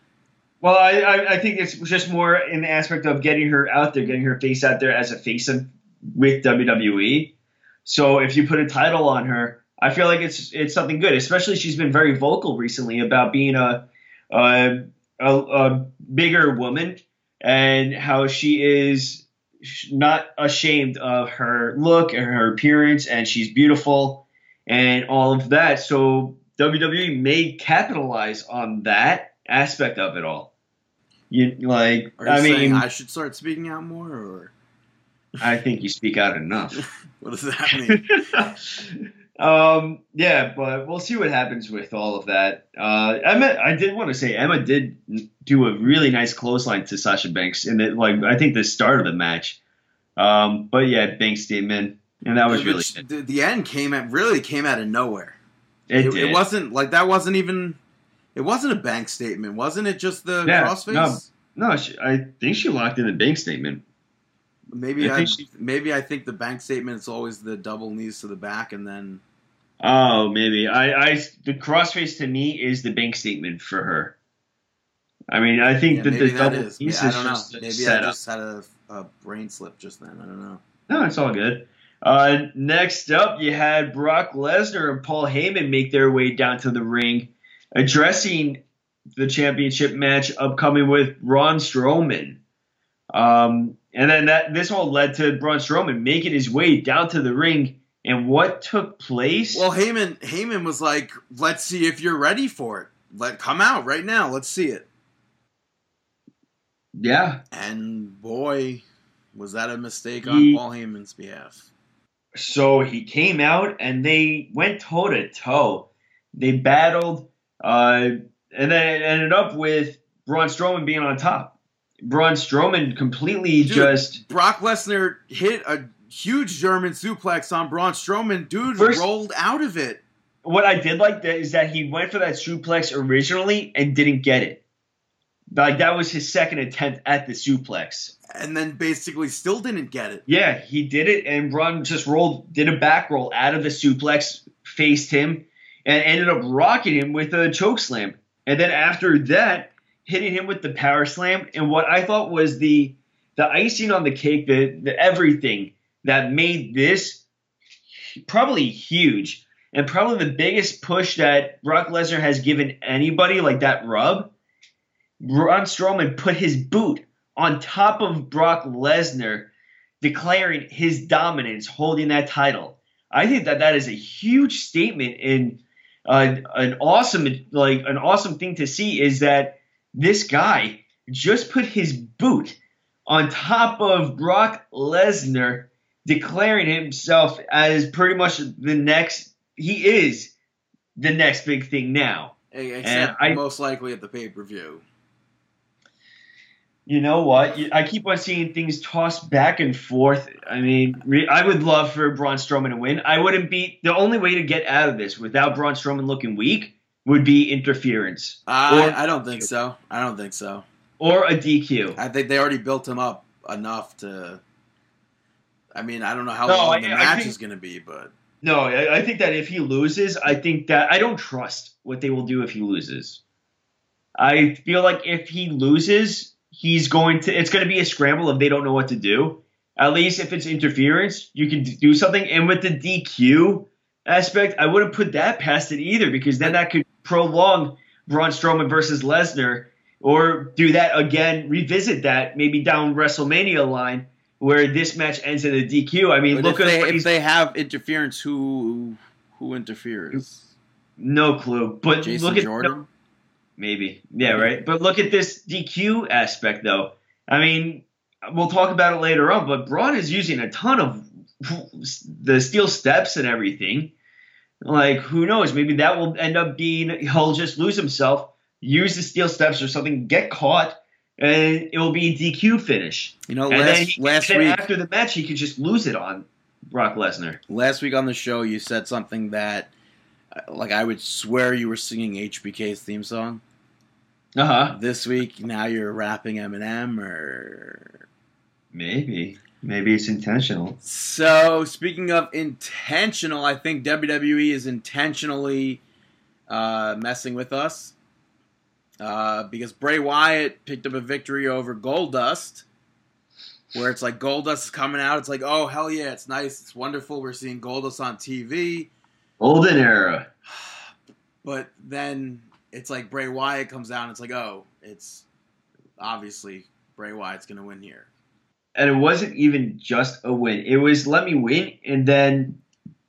Well, I, I I think it's just more in the aspect of getting her out there, getting her face out there as a face of, with WWE. So if you put a title on her, I feel like it's it's something good. Especially she's been very vocal recently about being a a, a, a bigger woman and how she is not ashamed of her look and her appearance, and she's beautiful and all of that. So WWE may capitalize on that aspect of it all. You like, Are you I mean, I should start speaking out more, or I think you speak out enough. what does that mean? um, yeah, but we'll see what happens with all of that. Uh, Emma, I did want to say Emma did do a really nice clothesline to Sasha Banks in the like I think the start of the match. Um, but yeah, Banks statement, and that was really Which- good. the, the end came at really came out of nowhere. It, It, did. it wasn't like that. Wasn't even. It wasn't a bank statement, wasn't it? Just the Yeah, crossface. no. no, she, I think she locked in the bank statement. Maybe I I, think she- maybe I think the bank statement is always the double knees to the back, and then Oh, maybe I, I the crossface to me is the bank statement for her. I mean, I think yeah, that the that double is. piece Yeah, I is don't just Maybe I just had a, a brain slip just then. I don't know. No, it's all good. Uh, next up, you had Brock Lesnar and Paul Heyman make their way down to the ring, addressing the championship match upcoming with Braun Strowman. Um, and then that this all led to Braun Strowman making his way down to the ring. And what took place? Well, Heyman Heyman was like, "Let's see if you're ready for it. Let come out right now. Let's see it." yeah, And boy, was that a mistake He- on Paul Heyman's behalf. So he came out and they went toe to toe. They battled, uh, and then it ended up with Braun Strowman being on top. Braun Strowman completely Dude, just Brock Lesnar hit a huge German suplex on Braun Strowman. Dude First- rolled out of it. what I did like that is that he went for that suplex originally and didn't get it. Like that was his second attempt at the suplex. and then basically still didn't get it. Yeah, he did it, and Braun just rolled, did a back roll out of the suplex, faced him, and ended up rocking him with a choke slam. And then after that, hitting him with the power slam, and what I thought was the the icing on the cake, the, the everything that made this probably huge, and probably the biggest push that Brock Lesnar has given anybody like that rub. Braun Strowman put his boot on top of Brock Lesnar, declaring his dominance, holding that title. I think that that is a huge statement and uh, an awesome, like an awesome thing to see is that this guy just put his boot on top of Brock Lesnar, declaring himself as pretty much the next. He is the next big thing now. Except I- most likely at the pay per view. You know what? I keep on seeing things tossed back and forth. I mean, I would love for Braun Strowman to win. I wouldn't be the only way to get out of this without Braun Strowman looking weak would be interference I, Or- I don't think so. I don't think so. or a DQ. I think they already built him up enough to. I mean, I don't know how No, long I- the match think- is going to be, but No, I, I think that if he loses, I think that I don't trust what they will do if he loses. I feel like if he loses, he's going to. It's going to be a scramble if they don't know what to do. At least if it's interference, you can do something. And with the DQ aspect, I wouldn't put that past it either because then that could prolong Braun Strowman versus Lesnar, or do that again, revisit that maybe down WrestleMania line where this match ends in a DQ. I mean, But look if at they, if they have interference, who who interferes? No clue. But Jason look at Jordan. Maybe. Yeah, right. But look at this DQ aspect though. I mean, we'll talk about it later on, but Braun is using a ton of the steel steps and everything. Like, who knows? Maybe that will end up being he'll just lose himself, use the steel steps or something, get caught, and it will be a DQ finish. You know, and last he, last week after the match, he could just lose it on Brock Lesnar. last week on the show, you said something that, like, I would swear you were singing HBK's theme song. Uh huh. This week, now you're rapping Eminem, or Maybe. Maybe it's intentional. so. Speaking of intentional, I think WWE is intentionally uh, messing with us uh, because Bray Wyatt picked up a victory over Goldust. Where it's like Goldust is coming out, it's like, oh hell yeah, it's nice, it's wonderful. We're seeing Goldust on TV. Golden era. But then it's like Bray Wyatt comes out and it's like, oh, it's obviously Bray Wyatt's going to win here. and it wasn't even just a win. It was let me win and then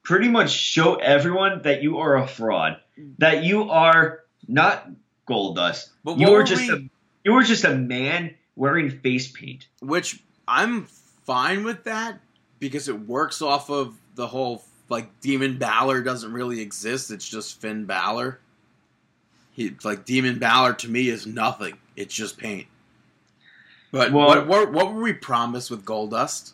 pretty much show everyone that you are a fraud, that you are not Goldust. But you were were just we- a you were just a man wearing face paint. Which I'm fine with that because it works off of the whole like Demon Balor doesn't really exist. It's just Finn Balor. He like Demon Balor to me is nothing. It's just paint. But Well- what, what what were we promised with Goldust?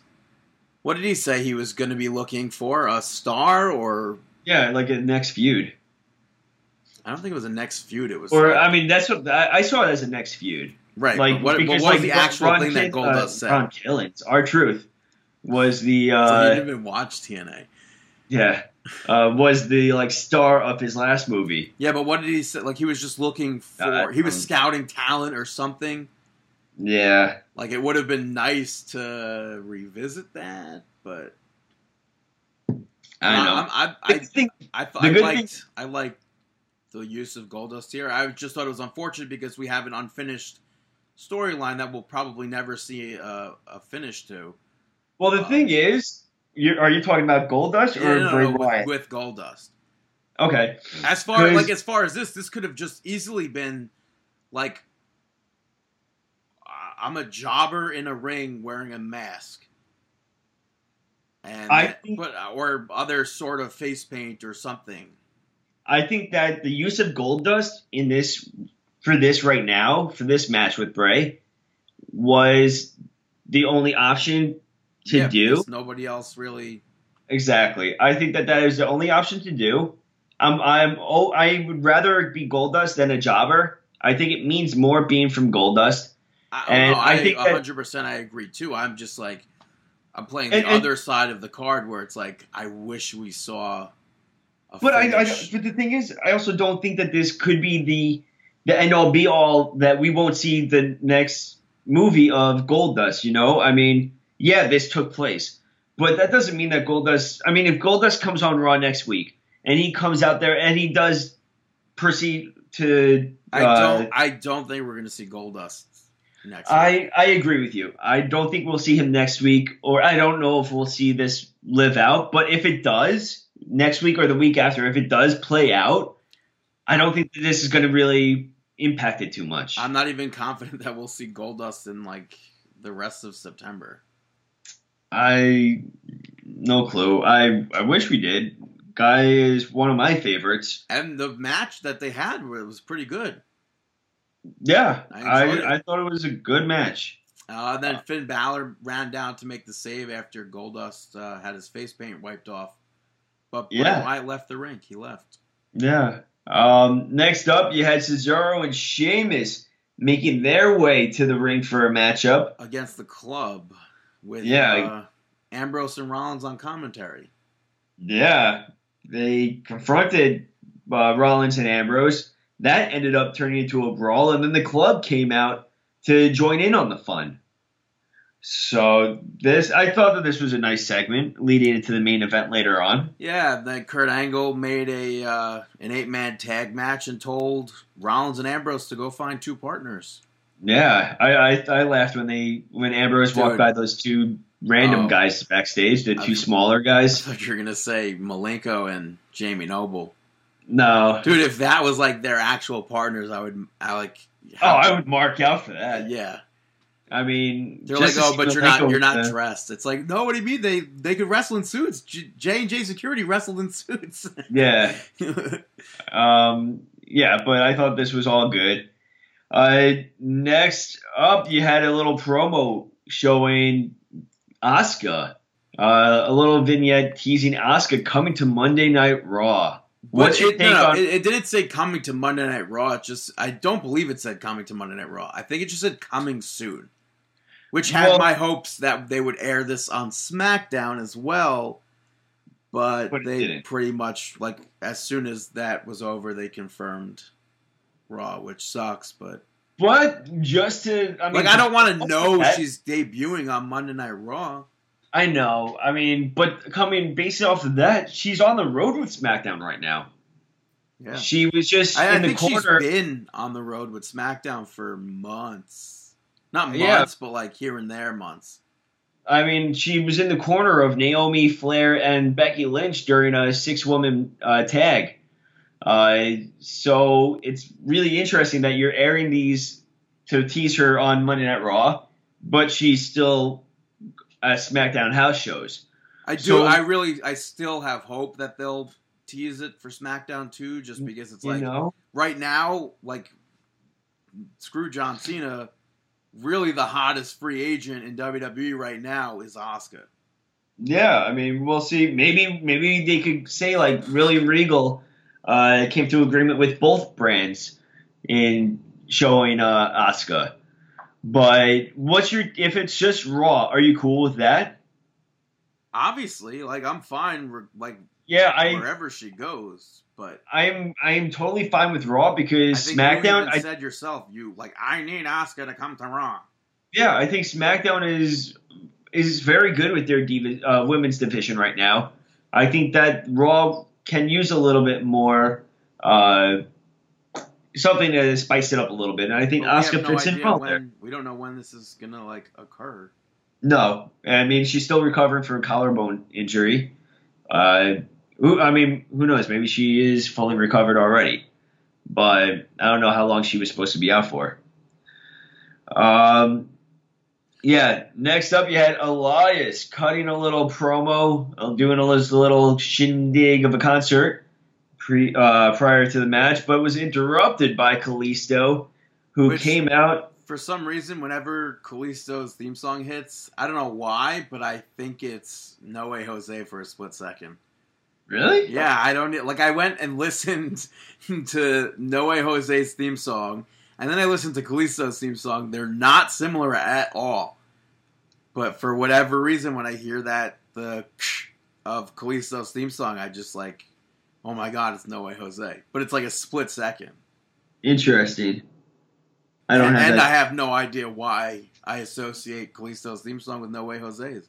What did he say he was going to be looking for? A star or Yeah, like a next feud. I don't think it was a next feud. It was Or like- I mean, that's what I, I saw it as a next feud. right. Like what, because what like was the Ron actual thing that Goldust uh, said? Ron Killings, R-Truth was the so uh, you didn't even watch TNA. yeah uh, was the like star of his last movie. Yeah, but what did he say? Like he was just looking for. Uh, he was um, scouting talent or something. Yeah, Like it would have been nice to revisit that, but I know. I'm- I, I, I think I, I, the I liked I liked the use of Goldust here. I just thought it was unfortunate because we have an unfinished storyline that we'll probably never see a, a finish to. Well, the Uh, thing is, you are you talking about Goldust or No, no, Bray no, Wyatt? with, with Goldust. okay, As far like as far as this, this could have just easily been like uh, I'm a jobber in a ring wearing a mask, and I that- think- but or other sort of face paint or something. I think that the use of Goldust in this for this right now for this match with Bray was the only option to Yeah, do. nobody else really. Exactly. I think that that is the only option to do. Um, I'm, I'm, oh, I would rather be Goldust than a jobber. I think it means more being from Goldust. I, oh, And no, I I, think 100 percent I agree too. I'm just like I'm playing the And- and- other side of the card where it's like I wish we saw. A But I, I, but the thing is, I also don't think that this could be the the end all be all that we won't see the next movie of Goldust. You know, I mean, yeah, this took place, but that doesn't mean that Goldust. I mean, if Goldust comes on Raw next week and he comes out there and he does proceed to, I uh, don't. I don't think we're gonna see Goldust next. week. I, I agree with you. I don't think we'll see him next week, or I don't know if we'll see this live out. But if it does next week or the week after, if it does play out, I don't think that this is going to really impact it too much. I'm not even confident that we'll see Goldust in like the rest of September. I no clue. I I wish we did. Guy is one of my favorites. And the match that they had was pretty good. Yeah, I I. I, thought it was a good match. Uh, then Finn Balor ran down to make the save after Goldust uh, had his face paint wiped off. But Yeah. Wyatt left the rink. He left. Yeah. Um, next up, you had Cesaro and Sheamus making their way to the ring for a matchup. against the club with Yeah. uh, Ambrose and Rollins on commentary. Yeah, they confronted uh, Rollins and Ambrose. That ended up turning into a brawl, and then the club came out to join in on the fun. So this, I thought that this was a nice segment leading into the main event later on. Yeah, then Kurt Angle made a uh, an eight man tag match and told Rollins and Ambrose to go find two partners. Yeah, I I, I laughed when they when Ambrose walked by those two random Oh. guys backstage, the two I- smaller I guys. thought you were gonna say Malenko and Jamie Noble, No, dude. If that was like their actual partners, I would, I like. oh, I would mark out for that. Yeah, I mean, they're like, oh, but you're not, you're not with dressed. It's like, no, what do you mean? They they could wrestle in suits. J and J Security wrestled in suits. Yeah, Um, yeah, but I thought this was all good. Uh, next up, you had a little promo showing Asuka. Uh, a little vignette teasing Asuka coming to Monday Night Raw. What's But your it, take no, no, on? it, it didn't say coming to Monday Night Raw. It just I don't believe it said coming to Monday Night Raw. I think it just said coming soon, which had Well- my hopes that they would air this on SmackDown as well. But, But they pretty much like as soon as that was over, they confirmed Raw, which sucks. But but just to, I mean, like I don't want to know that- she's debuting on Monday Night Raw. I know. I mean, but coming based off of that, she's on the road with SmackDown right now. Yeah, She was just I, I in the think corner. she's been on the road with SmackDown for months. Not months, Yeah. but like here and there months. I mean, she was in the corner of Naomi, Flair, and Becky Lynch during a six-woman uh, tag. Uh, so it's really interesting that you're airing these to tease her on Monday Night Raw, but she's still at SmackDown house shows. I do. So- I really. I still have hope that they'll tease it for SmackDown too, just because it's like know? right now, like screw John Cena. Really, the hottest free agent in WWE right now is Asuka. Yeah, I mean, we'll see. Maybe maybe they could say like William Regal uh, came to agreement with both brands in showing uh, Asuka. But what's your if it's just Raw? Are you cool with that? Obviously, like I'm fine, like Yeah, I wherever she goes. But I'm I'm totally fine with Raw I because you SmackDown. I, said yourself, you like I need Asuka to come to Raw. yeah, I think SmackDown is is very good with their divi- uh, women's division right now. I think that Raw can use a little bit more. Uh, Something to spice it up a little bit, and I think Asuka no fits in well there. We don't know when this is gonna like occur. No, I mean she's still recovering from a collarbone injury. Uh, who, I mean, who knows? Maybe she is fully recovered already, but I don't know how long she was supposed to be out for. Um, yeah. Next up, you had Elias cutting a little promo, uh, doing a little, little shindig of a concert pre uh, prior to the match, but was interrupted by Kalisto, who Which- came out. For some reason, whenever Kalisto's theme song hits, I don't know why, but I think it's No Way Jose for a split second. Really? Yeah, I don't like. I went and listened to No Way Jose's theme song, and then I listened to Kalisto's theme song. They're not similar at all. But for whatever reason, when I hear that the of Kalisto's theme song, I just like, oh my god, it's No Way Jose. But it's like a split second. Interesting. I don't and, have and. I have no idea why I associate Kalisto's theme song with No Way Jose's.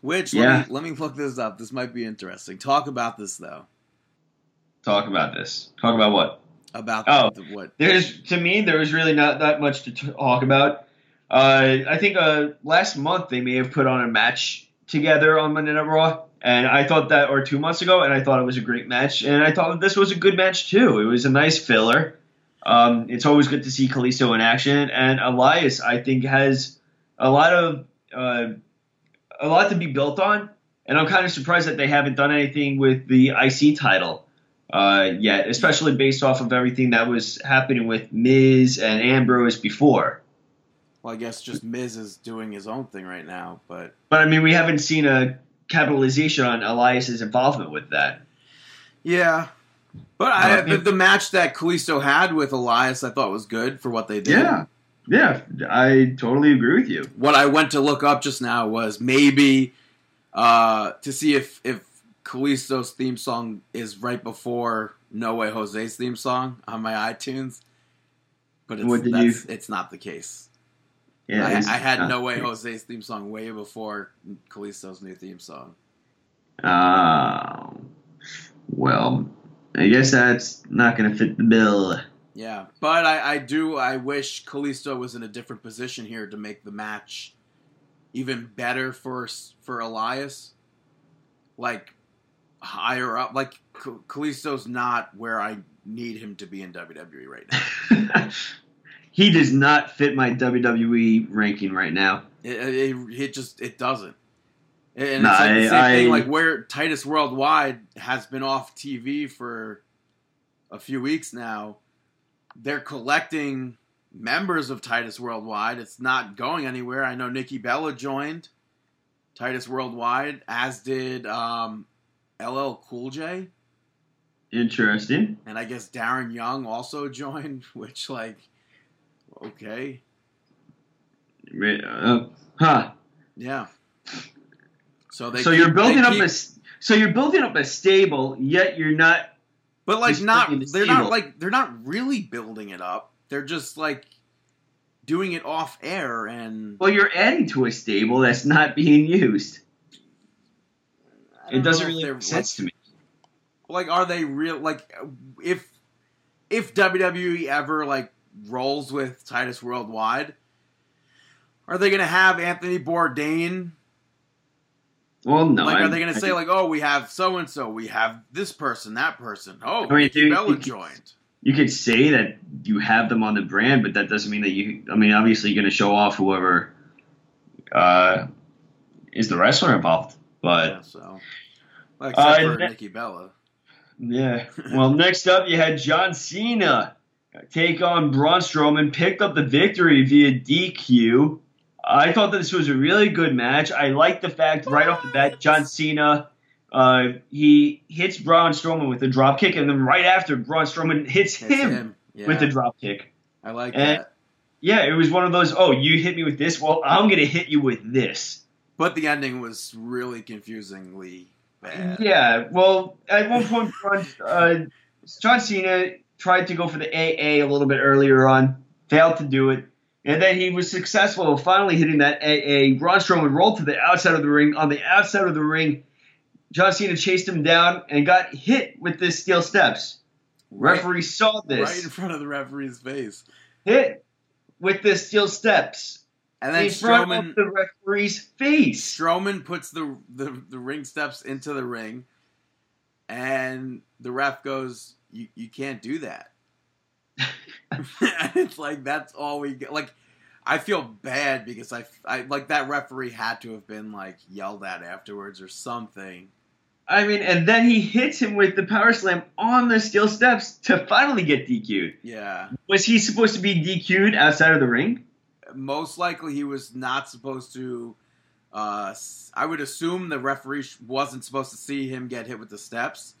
Which Yeah. let, me, let me look this up. This might be interesting. Talk about this though. Talk about this. Talk about what? About Oh. the, what? There's to me there was really not that much to talk about. Uh, I think uh, last month they may have put on a match together on Monday Night Raw, and I thought that, or two months ago, and I thought it was a great match, and I thought that this was a good match too. It was a nice filler. Um, it's always good to see Kalisto in action, and Elias I think has a lot of uh, a lot to be built on, and I'm kind of surprised that they haven't done anything with the IC title uh, yet, especially based off of everything that was happening with Miz and Ambrose before. Well, I guess just Miz is doing his own thing right now, but But I mean, we haven't seen a capitalization on Elias's involvement with that. yeah, But I, Uh, the, the match that Kalisto had with Elias, I thought was good for what they did. Yeah, yeah, I totally agree with you. What I went to look up just now was maybe uh, to see if if Kalisto's theme song is right before No Way Jose's theme song on my iTunes. But it's, that's, it's not the case. Yeah, I, I had uh, No Way Jose's theme song way before Kalisto's new theme song. Oh, well, I guess that's not going to fit the bill. Yeah, but I, I do. I wish Kalisto was in a different position here to make the match even better for for Elias. Like higher up, like Kalisto's not where I need him to be in WWE right now. he does not fit my WWE ranking right now. It, it, it just it doesn't. And No, it's like the I- same thing, I- like where Titus Worldwide has been off TV for a few weeks now. They're collecting members of Titus Worldwide. It's not going anywhere. I know Nikki Bella joined Titus Worldwide, as did um, LL Cool J, Interesting. and I guess Darren Young also joined. Which, like, okay, Uh, huh. yeah. So they so keep- you're building up keep- a so you're building up a stable, yet you're not. But like not they're not like they're not really building it up. They're just like doing it off air and Well, you're adding to a stable that's not being used. It doesn't really make sense to me. Like, like are they real like if if WWE ever like rolls with Titus Worldwide, are they gonna have Anthony Bourdain? Well, no. like are they gonna I- say like, oh we have so and so, we have this person, that person. Oh I mean, dude, Bella you joined. you could say that you have them on the brand, but that doesn't mean that you. I mean, obviously, you're going to show off whoever uh, is the wrestler involved. But Yeah, so well, except Uh, for ne- Nikki Bella. yeah. Well, next up, you had John Cena take on Braun Strowman, picked up the victory via DQ. I thought that this was a really good match. I like the fact right off the bat, John Cena. Uh, he hits Braun Strowman with a drop kick, and then right after, Braun Strowman hits It's him, him. Yeah, with a drop kick. I like And- that. Yeah, it was one of those. Oh, you hit me with this. Well, I'm gonna hit you with this. But the ending was really confusingly bad. Yeah. Well, at one point, Braun- uh, John Cena tried to go for the AA a little bit earlier on, failed to do it, and then he was successful, finally hitting that AA. Braun Strowman rolled to the outside of the ring. On the outside of the ring, John Cena chased him down and got hit with the steel steps. Right- Referee saw this. right in front of the referee's face. Hit with the steel steps And then front Strowman the referee's face. Strowman puts the, the the ring steps into the ring, and the ref goes, "You you can't do that." it's like that's all we get. Like, I feel bad because I, I like that referee had to have been like yelled at afterwards or something. I mean, and then he hits him with the power slam on the steel steps to finally get DQ'd. Yeah, Was he supposed to be DQ'd outside of the ring? Most likely he was not supposed to. Uh, I would assume the referee sh- wasn't supposed to see him get hit with the steps,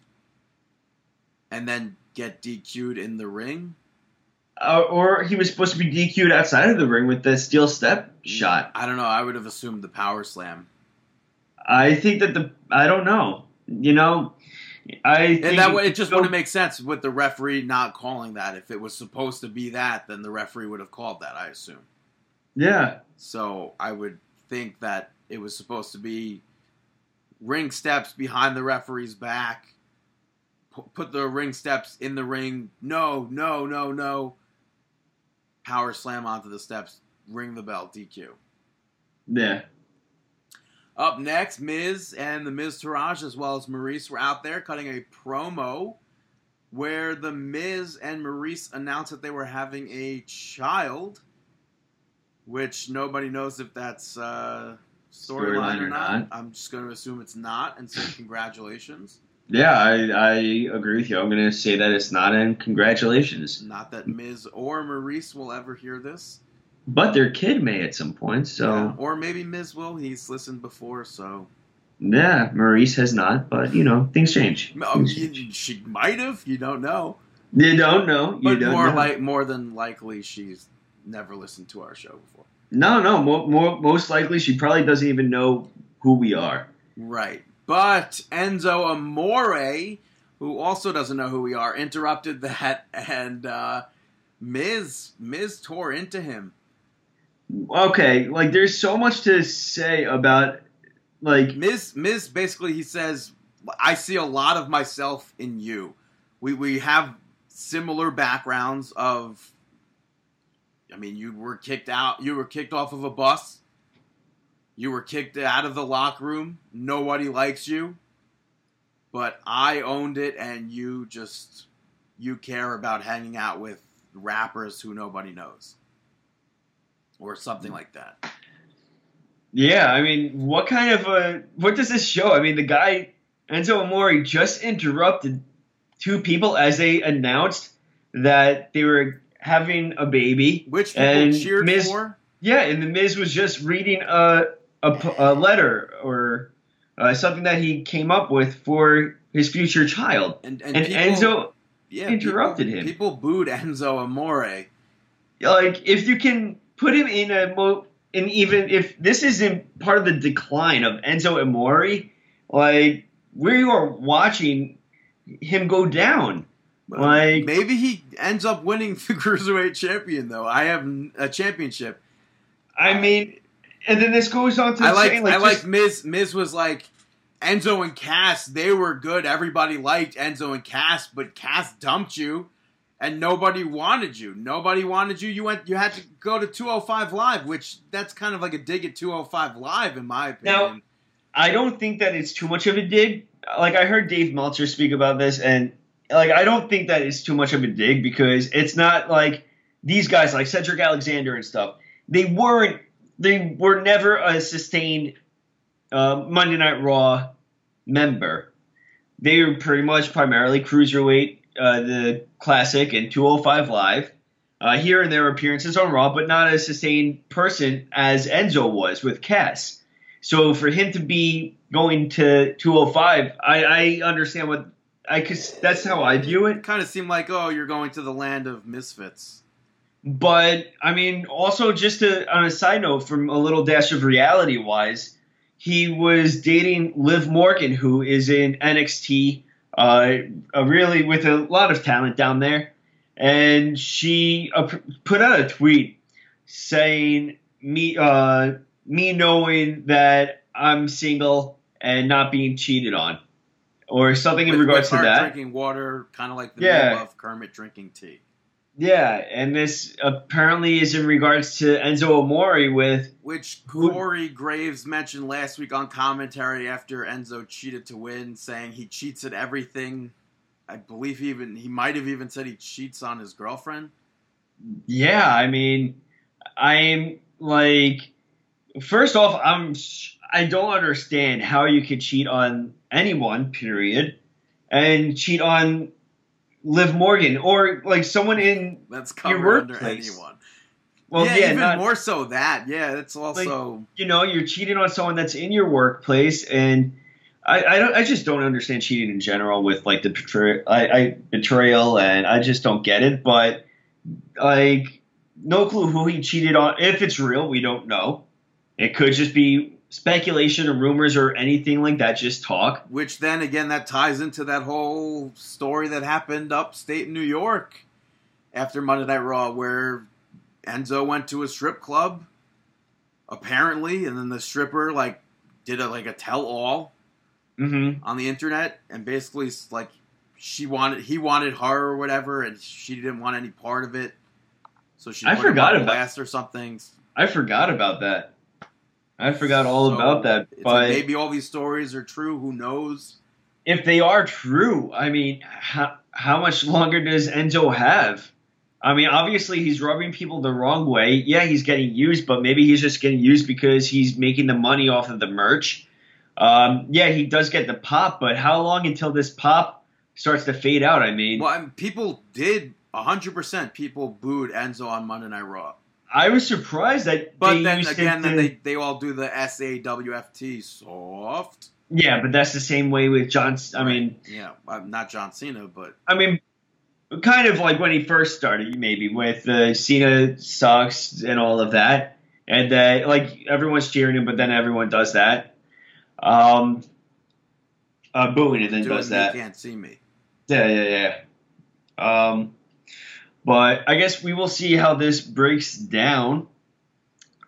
and then get DQ'd in the ring. Uh, or he was supposed to be DQ'd outside of the ring with the steel step shot? I don't know. I would have assumed the power slam, I think that the. I don't know. You know, I think. and that way it just so- wouldn't make sense with the referee not calling that. If it was supposed to be that, then the referee would have called that. I assume. Yeah. So I would think that it was supposed to be ring steps behind the referee's back. Pu- Put the ring steps in the ring. No, no, no, no. Power slam onto the steps. Ring the bell. DQ. Yeah. Up next, Miz and the Miztourage, as well as Maryse, were out there cutting a promo where the Miz and Maryse announced that they were having a child, which nobody knows if that's uh, storyline or not. I'm just going to assume it's not and say congratulations. Yeah, I, I agree with you. I'm going to say that it's not, and congratulations. Not that Miz or Maryse will ever hear this. But their kid may at some point, so. Yeah, Or maybe Miz will. He's listened before, so Yeah, Maryse has not, but you know things change. Oh, Things change. she might have. You don't know. You don't know. You But don't more know. like more than likely, she's never listened to our show before. no, no. More, more, most likely, she probably doesn't even know who we are. Right. But Enzo Amore, who also doesn't know who we are, interrupted that, and uh, Miz Miz tore into him. Okay, like there's so much to say about like Miz Miz basically he says, "I see a lot of myself in you. We we have similar backgrounds of. I mean, you were kicked out. You were kicked off of a bus. You were kicked out of the locker room. Nobody likes you. But I owned it, and you just you care about hanging out with rappers who nobody knows, or something like that. Yeah, I mean, what kind of a what does this show? I mean, the guy Enzo Amore just interrupted two people as they announced that they were having a baby. Which people And cheered Miz- for. Yeah, and the Miz was just reading a a letter or uh, something that he came up with for his future child, And, and, and people, Enzo yeah, interrupted people, him. People booed Enzo Amore. like if you can put him in a mo and even if this isn't part of the decline of Enzo Amore, like we are watching him go down. Like- maybe he ends up winning the cruiserweight champion though. I have a championship. I mean, and then this goes on to I like saying, I just- like Miz. Miz was like Enzo and Cass. They were good. Everybody liked Enzo and Cass, but Cass dumped you, and nobody wanted you. Nobody wanted you. You went. You had to go to 205 Live, which that's kind of like a dig at 205 Live, in my opinion. Now- I don't think that it's too much of a dig. Like I heard Dave Meltzer speak about this, and like I don't think that is too much of a dig because it's not like these guys like Cedric Alexander and stuff. They weren't. They were never a sustained uh, Monday Night Raw member. They were pretty much primarily cruiserweight, uh, the classic, and 205 live. Uh, here and there appearances on Raw, but not a sustained person as Enzo was with Cass. So for him to be going to 205, I, I understand what I cause that's how I view it. kind of seemed like, oh, you're going to the land of misfits. But I mean, also just to, on a side note, from a little dash of reality wise, he was dating Liv Morgan, who is in NXT, uh, really with a lot of talent down there, and she uh, put out a tweet saying me uh, me knowing that I'm single and not being cheated on, or something in regards with to that. drinking water, kind of like the Yeah. of Kermit drinking tea. Yeah, and this apparently is in regards to Enzo Amore with Which Corey Graves mentioned last week on commentary after Enzo cheated to win, saying he cheats at everything. I believe he even he might have even said he cheats on his girlfriend. Yeah, I mean, I'm like, first off, I'm I don't understand how you could cheat on anyone, period, and cheat on Liv Morgan or like someone in That's Your covered under workplace. anyone. well, yeah, yeah, even not, more so that. Yeah, that's also you know, you're cheating on someone that's in your workplace, and I I, don't, I just don't understand cheating in general with like the betray, I, I betrayal, and I just don't get it, but like no clue who he cheated on. If it's real, we don't know. It could just be speculation or rumors or anything like that. Just talk. which then again that ties into that whole story that happened upstate in New York after Monday Night Raw, where Enzo went to a strip club, apparently, and then the stripper like did a like a tell all Mm-hmm. on the internet, and basically like she wanted he wanted her or whatever, and she didn't want any part of it, so she I forgot about- blast or something. I forgot about that. I forgot all So, about that. But like maybe all these stories are true. Who knows? if they are true, I mean, how, how much longer does Enzo have? I mean, obviously he's rubbing people the wrong way. Yeah, he's getting used, but maybe he's just getting used because he's making the money off of the merch. Um, yeah, he does get the pop, but how long until this pop starts to fade out? I mean, Well, I mean, people did hundred percent. People booed Enzo on Monday Night Raw, I was surprised that but then again, then they they all do the SAWFT soft. Yeah, but that's the same way with John. I mean, Yeah, uh, not John Cena, but I mean, kind of like when he first started, maybe with uh, Cena sucks and all of that, and uh, like everyone's cheering him, but then everyone does that, um, uh, booing and then does You that. can't see me. Yeah, yeah, yeah. Um, but I guess we will see how this breaks down.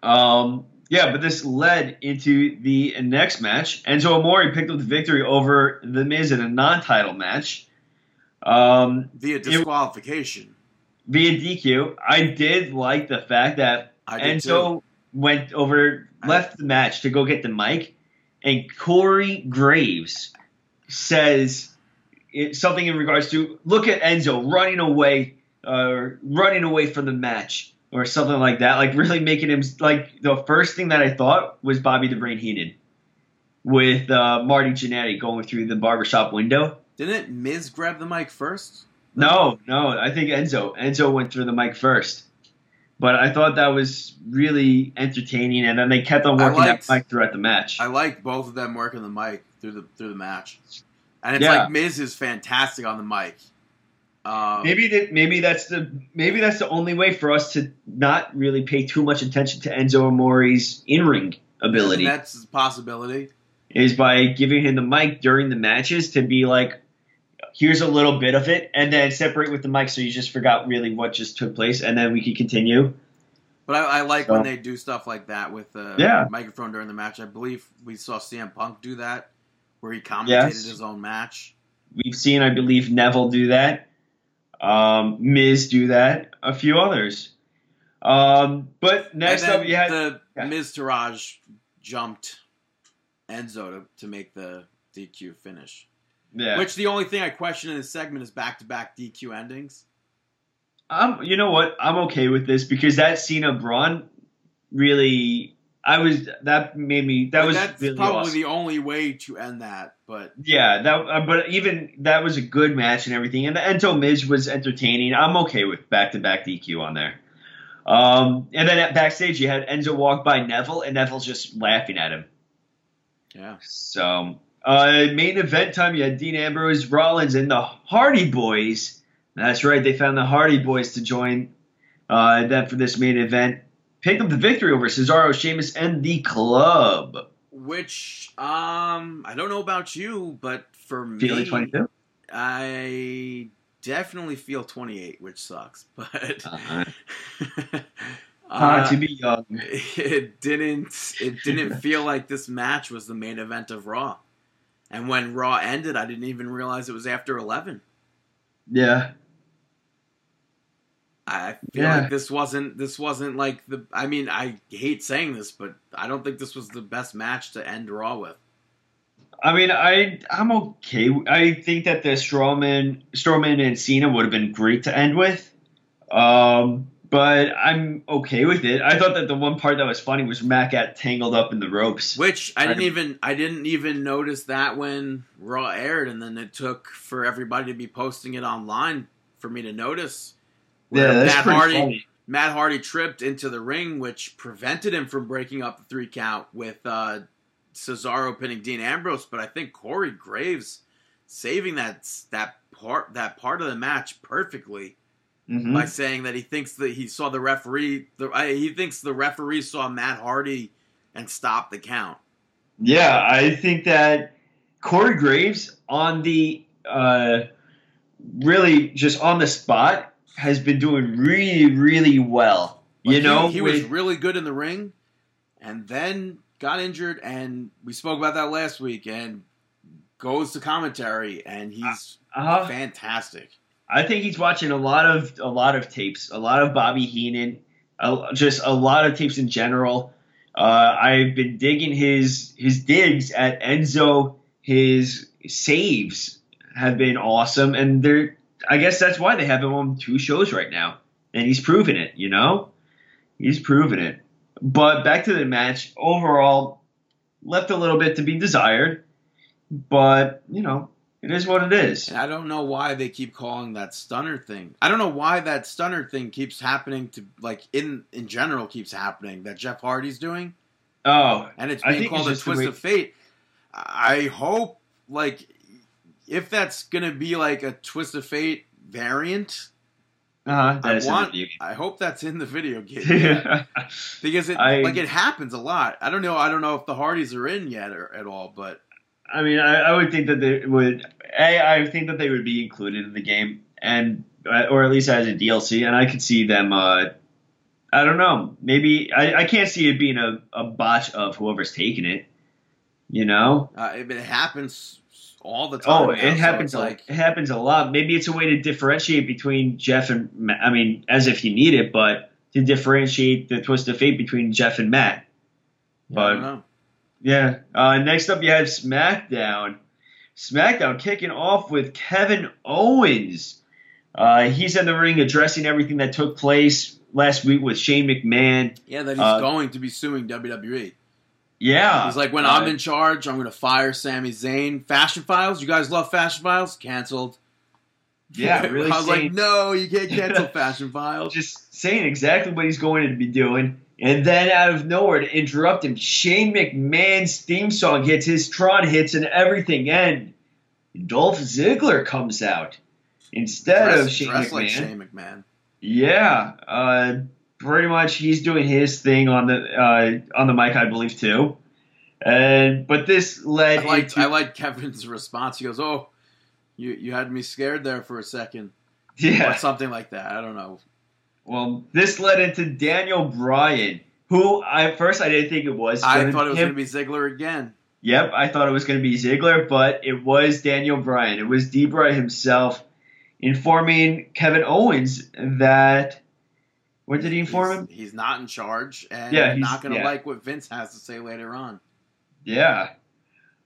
Um, yeah, but this led into the next match. Enzo Amore picked up the victory over The Miz in a non-title match. Um, Via disqualification. via DQ. I did like the fact that I Enzo went over, I- left the match to go get the mic, and Corey Graves says it, something in regards to look at Enzo running away, uh, running away from the match, or something like that. Like really making him like the first thing that I thought was Bobby the Brain Heenan with uh, Marty Jannetty going through the barbershop window. Didn't Miz grab the mic first? No, no, I think Enzo. Enzo went through the mic first. But I thought that was really entertaining, and then they kept on working liked- that mic throughout the match. I like both of them working the mic through the through the match, and it's Yeah. like Miz is fantastic on the mic. Um, maybe that maybe that's the maybe that's the only way for us to not really pay too much attention to Enzo Amore's in ring ability That's a possibility. is by giving him the mic during the matches to be like, here's a little bit of it, and then separate with the mic so you just forgot really what just took place, and then we can continue. But I, I like So- when they do stuff like that with the Yeah. microphone during the match. I believe we saw CM Punk do that, where he commentated Yes. his own match. We've seen, I believe, Neville do that. Um, Miz do that. A few others. Um, but next up, you had the yeah. Miztourage jumped Enzo to, to make the DQ finish. yeah. Which the only thing I question in this segment is back to back DQ endings. I'm, you know what? I'm okay with this because that Cena Braun really, I was that made me that But was that's really probably awesome. the only way to end that. But Yeah, that. Uh, but even that was a good match and everything, and the Enzo Miz was entertaining. I'm okay with back to back DQ on there. Um, and then at backstage, you had Enzo walk by Neville, and Neville's just laughing at him. yeah, So, uh, main event time, you had Dean Ambrose, Rollins, and the Hardy Boys. That's right, they found the Hardy Boys to join uh, them for this main event. Picked up the victory over Cesaro, Sheamus, and the Club. which um I don't know about you, but for Feeling me, 22? I definitely feel 28, which sucks. But Uh-huh. uh, to be young. it didn't it didn't feel like this match was the main event of Raw. And when Raw ended, I didn't even realize it was after 11. Yeah. I feel Yeah. like this wasn't this wasn't like the I mean, I hate saying this, but I don't think this was the best match to end Raw with. I mean, I I'm okay. I think that the Strowman, Strowman and Cena would have been great to end with, um, but I'm okay with it. I thought that the one part that was funny was Matt got tangled up in the ropes. Which I didn't even I didn't even notice that when Raw aired, and then it took for everybody to be posting it online for me to notice. Yeah, Matt Hardy funny. Matt Hardy tripped into the ring, which prevented him from breaking up the three count with uh, Cesaro pinning Dean Ambrose. But I think Corey Graves saving that that part that part of the match perfectly Mhm. by saying that he thinks that he saw the referee. The, I, he thinks the referee saw Matt Hardy and stopped the count. Yeah, I think that Corey Graves on the uh, really just on the spot has been doing really, really well. Like, you know, he, was with- really good in the ring, and then got injured, and we spoke about that last week. And goes to commentary, and he's uh, fantastic. I think he's watching a lot of a lot of tapes, a lot of Bobby Heenan, a, just a lot of tapes in general. Uh, I've been digging his his digs at Enzo. His saves have been awesome, and they're. I guess that's why they have him on two shows right now, and he's proven it. You know, he's proven it. But back to the match. Overall, left a little bit to be desired, but you know, it is what it is. And I don't know why they keep calling that stunner thing. I don't know why that stunner thing keeps happening to like in in general keeps happening that Jeff Hardy's doing, Oh, and it's being called it's a the twist way- of fate. I hope like if that's gonna be like a twist of fate variant, Uh-huh, I is in the want. I hope that's in the video game game. because it I- like it happens a lot. I don't know. I don't know if the Hardys are in yet or at all, but I mean, I, I would think that they would. A, I think that they would be included in the game, and uh, or at least as a DLC, and I could see them. Uh, I don't know. Maybe I, I can't see it being a, a botch of whoever's taking it. You know? uh, it, it happens all the time. Oh, now, it so happens. a, like it happens a lot. Maybe it's a way to differentiate between Jeff and Matt. I mean, as if you need it, but to differentiate the twist of fate between Jeff and Matt. But. Yeah. Uh, next up, you have SmackDown. SmackDown kicking off with Kevin Owens. Uh, he's in the ring addressing everything that took place last week with Shane McMahon. Yeah, that he's uh, going to be suing WWE. Yeah. He's like, when I'm in charge, I'm going to fire Sami Zayn. Fashion Files, you guys love Fashion Files? Canceled. Yeah, really I was saying- like, no, you can't cancel Fashion Files. just saying exactly what he's going to be doing. And then out of nowhere to interrupt him, Shane McMahon's theme song hits, his Tron hits, and everything. And Dolph Ziggler comes out instead of Shane McMahon. like Shane McMahon. Yeah, uh, pretty much he's doing his thing on the uh, on the mic, I believe too. And but this led I liked, into I liked Kevin's response. He goes, "Oh, you you had me scared there for a second, or yeah. something like that. I don't know." Well, this led into Daniel Bryan, who I at first I didn't think it was. I thought it was going to be Ziggler again. Yep, I thought it was going to be Ziggler, but it was Daniel Bryan. It was Debray himself informing Kevin Owens that. What did he inform him? He's, he's not in charge, and Yeah, he's he's- not going to yeah. like what Vince has to say later on. Yeah.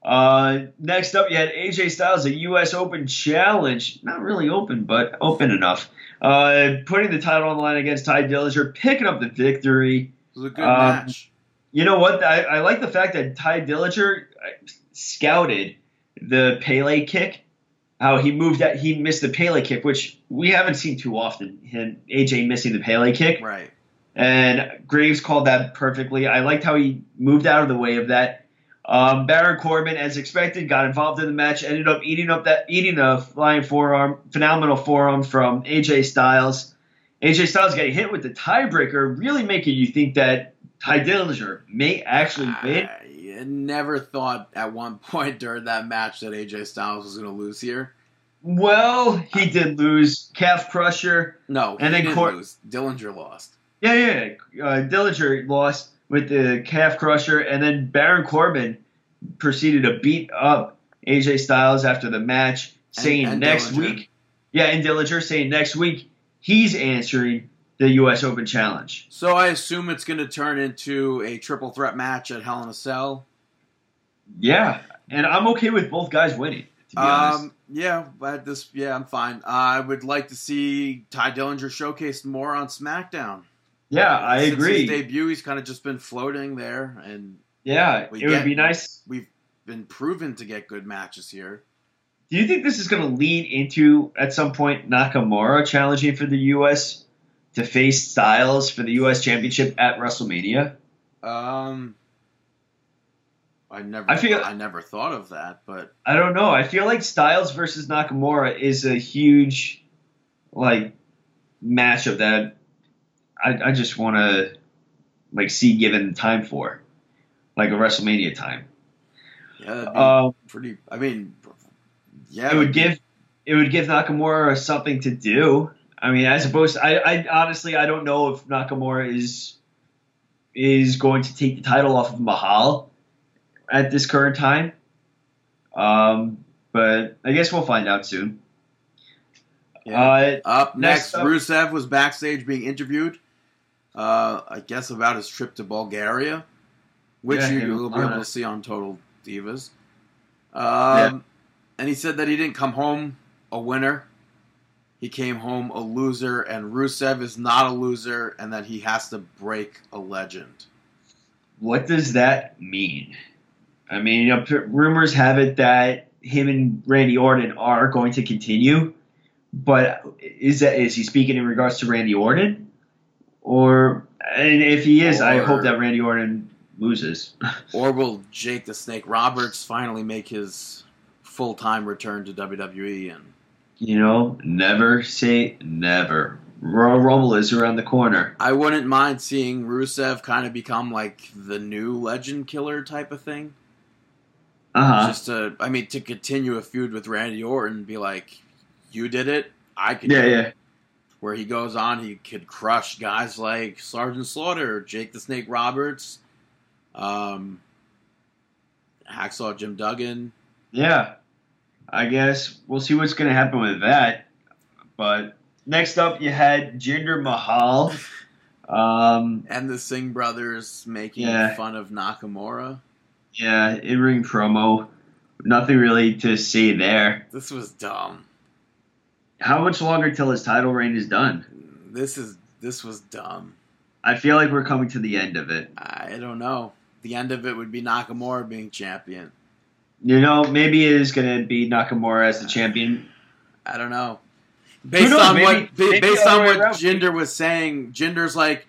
Uh, next up, you had AJ Styles, a U.S. Open challenge. Not really open, but open enough. Uh, putting the title on the line against Tye Dillinger, picking up the victory. It was a good Um, match. You know what? I, I like the fact that Tye Dillinger uh, scouted the Pele kick. How he moved that he missed the Pele kick, which we haven't seen too often. Him AJ missing the Pele kick. Right. and Graves called that perfectly. I liked how he moved out of the way of that. Um, Baron Corbin, as expected, got involved in the match. Ended up eating up that eating a flying forearm, phenomenal forearm from AJ Styles. AJ Styles getting hit with the tiebreaker, really making you think that Tye Dillinger may actually win. I never thought at one point during that match that AJ Styles was going to lose here. Well, he did lose calf crusher. No, And he then Cor- lose. Dillinger lost. Yeah, yeah. yeah. Uh, Dillinger lost with the calf crusher, and then Baron Corbin proceeded to beat up AJ Styles after the match, saying and next Dillinger. week, yeah, and Dillinger saying next week he's answering the U.S. Open Challenge. So I assume it's going to turn into a triple threat match at Hell in a Cell. Yeah, and I'm okay with both guys winning. To be honest, Um, yeah, but this, yeah, I'm fine. I would like to see Tye Dillinger showcased more on SmackDown. yeah, I Since agree. His debut, he's kind of just been floating there, and yeah, it would be nice. we've been proven to get good matches here. Do you think this is going to lead into at some point Nakamura challenging for the U.S. to face Styles for the U.S. Championship at WrestleMania? Um, I never, I feel- I never thought of that, but I don't know. I feel like Styles versus Nakamura is a huge, like, matchup that I, I just want to, like, see given time for, like a WrestleMania time. yeah, that'd be Um, pretty. I mean, yeah, it would give, it would give Nakamura something to do. I mean, as opposed, to, I, I honestly, I don't know if Nakamura is, is going to take the title off of Mahal at this current time. Um, but I guess we'll find out soon. Yeah. Uh, Up Next next, up- Rusev was backstage being interviewed. Uh, I guess about his trip to Bulgaria, which Yeah, you, will be able to see on Total Divas. Um, And he said that he didn't come home a winner. He came home a loser, and Rusev is not a loser, and that he has to break a legend. what does that mean? I mean, you know, rumors have it that him and Randy Orton are going to continue, but is that is he speaking in regards to Randy Orton, or and if he is, I hope that Randy Orton loses. Or will Jake the Snake Roberts finally make his full time return to WWE? And you know, never say never. Royal Rumble is around the corner. I wouldn't mind seeing Rusev kind of become like the new Legend Killer type of thing. Uh huh. Just to, I mean, to continue a feud with Randy Orton, be like, you did it, I could. Yeah, do it." yeah. Where he goes on, he could crush guys like Sergeant Slaughter, Jake the Snake Roberts, um, Hacksaw Jim Duggan. Yeah. I guess we'll see what's going to happen with that. But next up, you had Jinder Mahal. Um, and the Singh brothers making Yeah. fun of Nakamura. Yeah, in ring promo. Nothing really to see there. This was dumb. How much longer till his title reign is done? This is this was dumb. I feel like we're coming to the end of it. I don't know. The end of it would be Nakamura being champion. You know, maybe it is going to be Nakamura as the champion. I don't know. Based knows? on Maybe- what maybe based on what around. Jinder was saying, Jinder's like,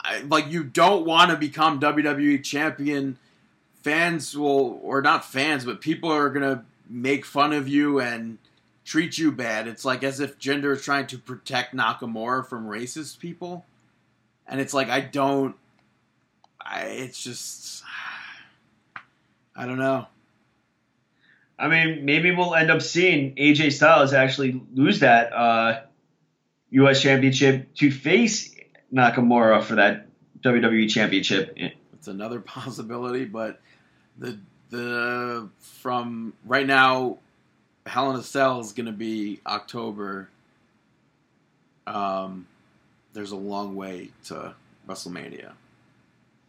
I, like you don't want to become WWE champion. Fans will, or not fans, but people are gonna make fun of you and treat you bad. It's like as if Jinder is trying to protect Nakamura from racist people, and it's like I don't. I, it's just, I don't know. I mean, maybe we'll end up seeing AJ Styles actually lose that uh, U.S. Championship to face Nakamura for that WWE Championship. It's another possibility, but the the from right now, Hell in a Cell is going to be October. Um, there's a long way to WrestleMania.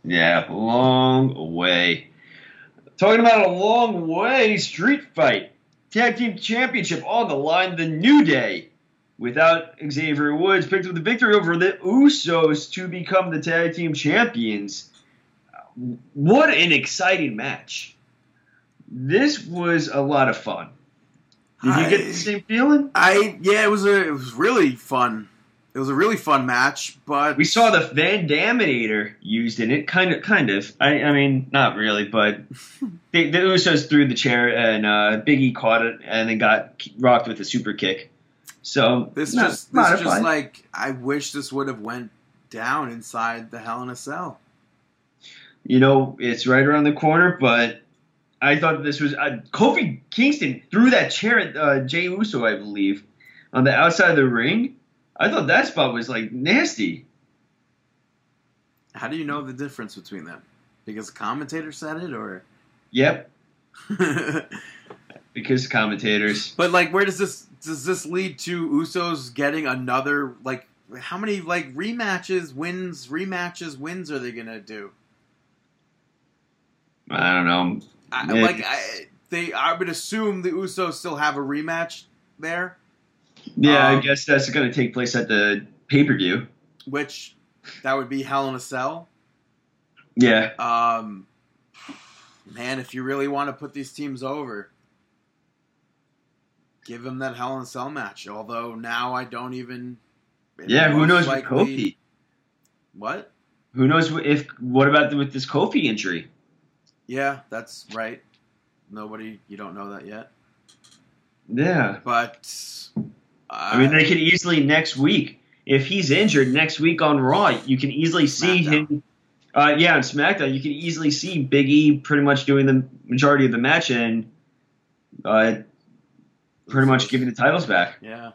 Yeah, long way. Talking about a long way, Street Fight. Tag Team Championship on the line, the New Day. Without Xavier Woods, picked up the victory over the Usos to become the Tag Team Champions. What an exciting match. This was a lot of fun. Did you get the same feeling? I yeah, it was a it was really fun. It was a really fun match, but We saw the Van Daminator used in it, kind of, kind of. I, I mean, not really, but they, the Usos threw the chair and uh, Biggie caught it and then got rocked with a super kick. So this not- just this just like I wish this would have went down inside the Hell in a Cell. You know, it's right around the corner, but I thought this was uh, Kofi Kingston threw that chair at uh, Jay Uso, I believe, on the outside of the ring. I thought that spot was like nasty. How do you know the difference between them? Because the commentator said it, or Yep, because commentators. But like, where does this does this lead to Usos getting another like? How many like rematches, wins, rematches, wins are they gonna do? I don't know. I, like, I, they I would assume the Usos still have a rematch there, Yeah, I Um, guess that's going to take place at the pay per view. which that would be Hell in a Cell. Yeah. Um, man, if you really want to put these teams over, give them that Hell in a Cell match. Although now I don't even. Yeah, who knows with likely- Kofi? What? Who knows if what about the, with this Kofi injury? Yeah, that's right. Nobody, you don't know that yet. Yeah. But uh, I mean, they could easily next week if he's injured next week on Raw, you can easily see SmackDown. him. Uh, yeah, on SmackDown, you can easily see Big E pretty much doing the majority of the match and uh, pretty much giving the titles back. yeah,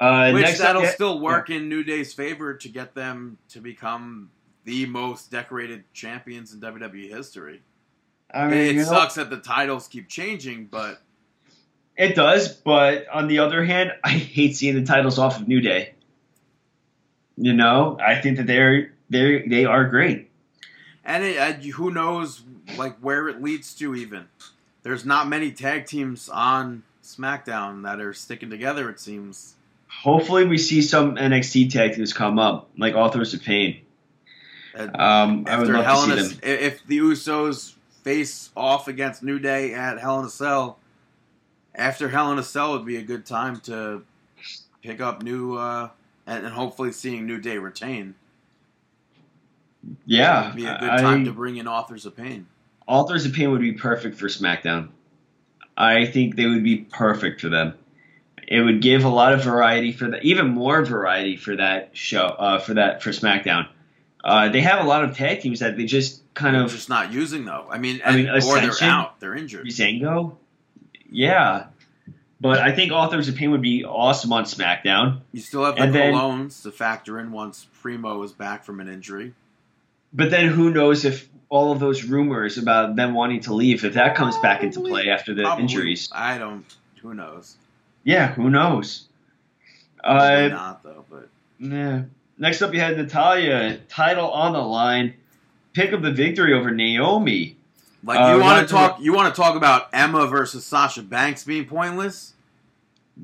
Uh, which next that'll yeah, still work in New Day's favor to get them to become the most decorated champions in WWE history. I mean, it you know, sucks that the titles keep changing, but It does, but on the other hand, I hate seeing the titles off of New Day. You know, I think that they're they they are great. and it, uh, who knows like where it leads to. Even there's not many tag teams on SmackDown that are sticking together. It seems. Hopefully, we see some NXT tag teams come up, like Authors of Pain. Um, I would after love Hell to see a, them. if the Usos face off against New Day at Hell in a Cell, after Hell in a Cell would be a good time to pick up new uh, and, and hopefully seeing New Day retain. Yeah, It'd be a good I- time to bring in Authors of Pain. Authors of Pain would be perfect for SmackDown. I think they would be perfect for them. It would give a lot of variety for the even more variety for that show uh, for that for SmackDown. Uh, they have a lot of tag teams that they just kind They're of just not using though. I mean, I mean, and- or they're out. They're injured. Zango. Yeah, but I think Authors of Pain would be awesome on SmackDown. You still have the And then- to factor in once Primo is back from an injury. But then who knows if all of those rumors about them wanting to leave, if that comes back into play after the Probably. injuries. I don't. Who knows? Yeah, who knows? Probably Uh, not though. But yeah. Next up, you had Natalya, title on the line, pick up the victory over Naomi. like, Uh, you want to talk? You want to talk about Emma versus Sasha Banks being pointless?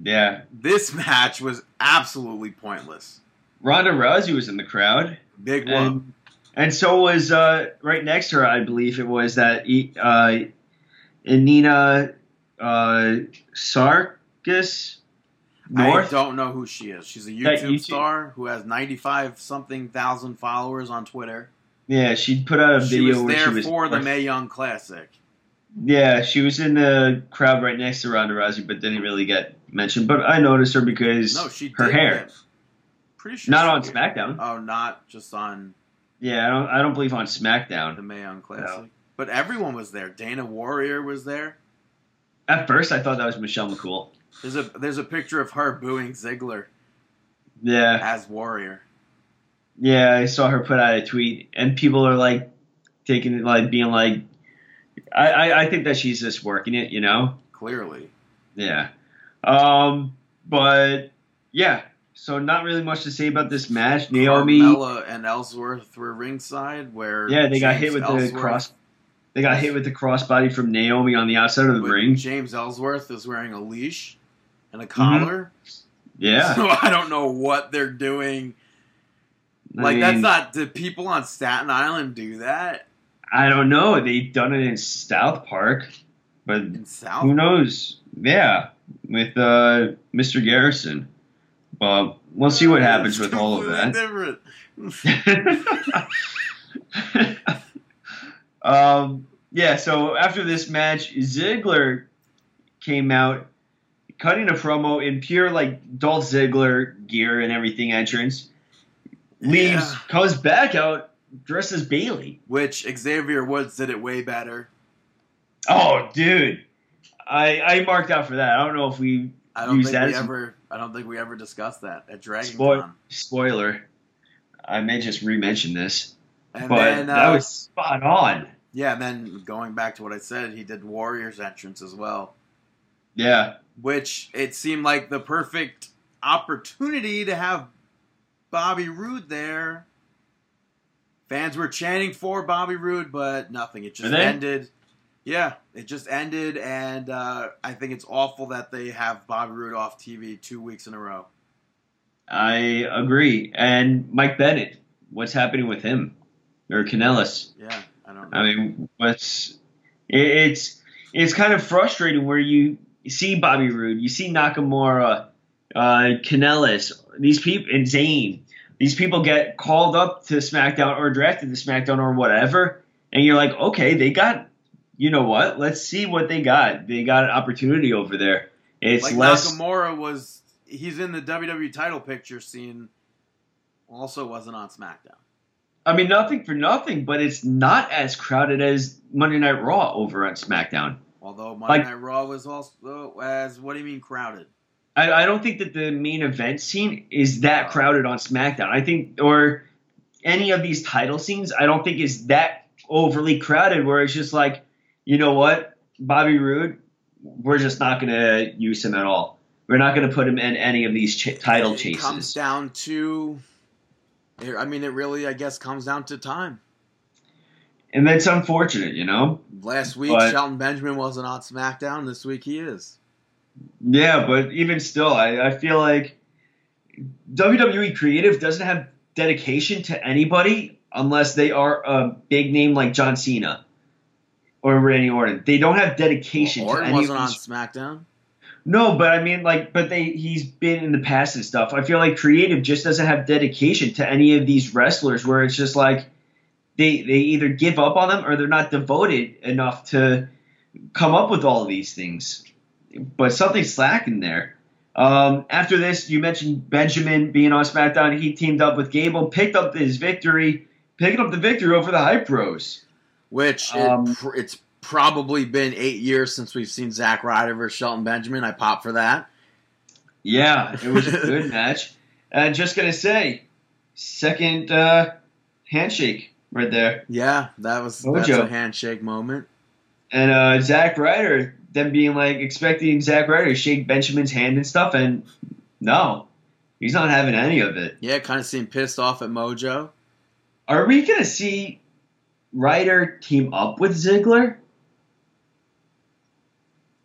Yeah, This match was absolutely pointless. Ronda Rousey was in the crowd, Big one. and and so was uh, right next to her. I believe it was that uh, Nina uh, Sarkis I don't know who she is. She's a YouTube YouTube star who has ninety-five something thousand followers on Twitter. Yeah, she put out a She video was where there she was there for the Mae Young Classic. Yeah, she was in the crowd right next to Ronda Rousey, but didn't really get mentioned. But I noticed her because No, she her hair, Pretty sure not on did. SmackDown. Oh, not just on Yeah, I don't. I don't believe on SmackDown. the Mae Young Classic. No. But everyone was there. Dana Warrior was there. At first, I thought that was Michelle McCool. There's a there's a picture of her booing Ziggler Yeah, as Warrior. yeah, I saw her put out a tweet, and people are like taking it, like being like, I, I, I think that she's just working it, you know. Clearly, Yeah. Um, but yeah, so not really much to say about this match. Naomi, Carmella and Ellsworth were ringside. Where yeah, they got hit with the cross. They got hit with the crossbody from Naomi on the outside of the but ring. James Ellsworth is wearing a leash and a collar. Mm-hmm. Yeah, So I don't know what they're doing. I Like that's not. Did people on Staten Island do that I don't know. They done it in South Park, but in South? who knows? Yeah, with uh, Mr. Garrison. But we'll see what happens with all of that. Um, yeah, so after this match, Ziggler came out cutting a promo in pure like Dolph Ziggler gear and everything entrance. Leaves, Yeah. comes back out dressed as Bayley. Which Xavier Woods did it way better. Oh, dude, I I marked out for that. I don't know if we I don't think that we ever. I don't think we ever discussed that at Dragon Con. spoiler. I may just re-mention this, And but then, uh, that was spot on. Yeah. And then going back to what I said, he did Warriors entrance as well, Yeah, which it seemed like the perfect opportunity to have Bobby Roode there. Fans were chanting for Bobby Roode, but nothing. It just ended. Yeah, it just ended, and uh, I think it's awful that they have Bobby Roode off TV two weeks in a row. I agree. And Mike Bennett, what's happening with him or Kanellis? Yeah, I don't know. I mean, what's it, it's it's kind of frustrating where you see Bobby Roode, you see Nakamura, uh, Kanellis, these people, and Zayn. These people get called up to SmackDown or drafted to SmackDown or whatever, and you're like, okay, they got, you know what? Let's see what they got. They got an opportunity over there. It's like less. Nakamura was he's in the WWE title picture scene. Also wasn't on SmackDown. I mean, nothing for nothing, but it's not as crowded as Monday Night Raw over on SmackDown. Although Monday Like- Night Raw was also as what do you mean crowded? I, I don't think that the main event scene is that oh. crowded on SmackDown. I think, or any of these title scenes, I don't think is that overly crowded. Where it's just like, you know what, Bobby Roode, we're just not going to use him at all. We're not going to put him in any of these ch- title it comes chases. down to. I mean, it really, I guess, comes down to time. And that's unfortunate, you know. Last week, But- Shelton Benjamin wasn't on SmackDown. This week, he is. Yeah, but even still, I, I feel like WWE Creative doesn't have dedication to anybody unless they are a big name like John Cena or Randy Orton. They don't have dedication to Orton any wasn't on. SmackDown. No, but I mean, like, but they he's been in the past and stuff. I feel like Creative just doesn't have dedication to any of these wrestlers. Where it's just like, they they either give up on them or they're not devoted enough to come up with all of these things. But something's slacking there. Um, after this, you mentioned Benjamin being on SmackDown. He teamed up with Gable, picked up his victory, picking up the victory over the Hype Bros. Which it Um, it's probably been eight years since we've seen Zack Ryder versus Shelton Benjamin. I pop for that. Yeah, it was a good match. And just gonna say, second uh, handshake right there. Yeah, that was that's Mojo. a handshake moment. And uh, Zack Ryder, them being like expecting Zack Ryder to shake Benjamin's hand and stuff, and no, he's not having any of it. Yeah, kind of seemed pissed off at Mojo. Are we gonna see Ryder team up with Ziggler?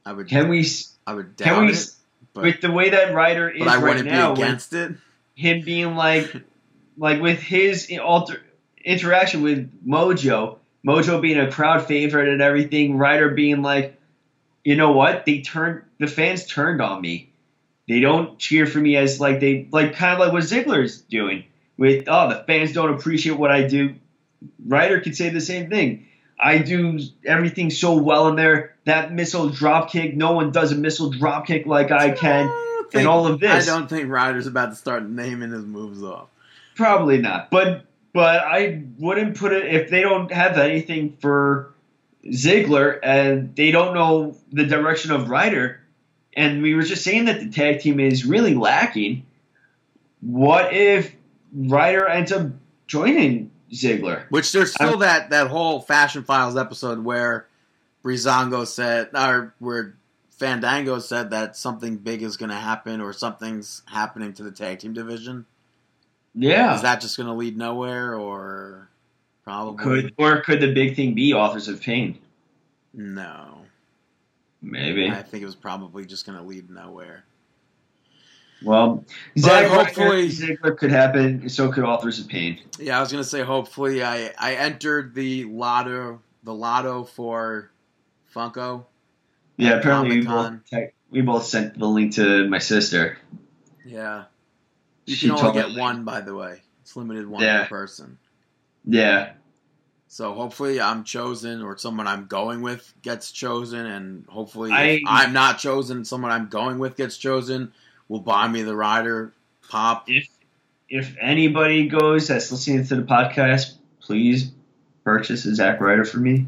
I would Can we? I would doubt Can we? it, but, with the way that Ryder is I right now, against it. him being like, like with his alter, interaction with Mojo, Mojo being a crowd favorite and everything, Ryder being like, you know what? They turned the fans turned on me. They don't cheer for me as like they like kind of like what Ziggler's doing with oh the fans don't appreciate what I do. Ryder could say the same thing. I do everything so well in there. That missile drop kick, no one does a missile drop kick like I can. don't And all of this. I don't think Ryder's about to start naming his moves off. Probably not. But but I wouldn't put it if they don't have anything for Ziggler and they don't know the direction of Ryder. And we were just saying that the tag team is really lacking. What if Ryder ends up joining Ziggler? Which there's still I'm- that that whole Fashion Files episode where Breezango said, or where Fandango said that something big is going to happen or something's happening to the tag team division. Yeah. Is that just going to lead nowhere or probably could or could the big thing be Authors of Pain? no? Maybe. I think it was probably just going to lead nowhere. Well, Zack hopefully- Ziggler could happen. So could Authors of Pain. Yeah, I was going to say hopefully I I entered the lotto the lotto for Funko. Yeah, apparently we both, we both sent the link to my sister. Yeah. You She can only get one, by the way. It's limited one Yeah. per person. Yeah, So hopefully I'm chosen or someone I'm going with gets chosen and hopefully I- I'm not chosen, someone I'm going with gets chosen will buy me the Ryder pop. if if anybody goes that's listening to the podcast, please purchase a Zack Ryder for me.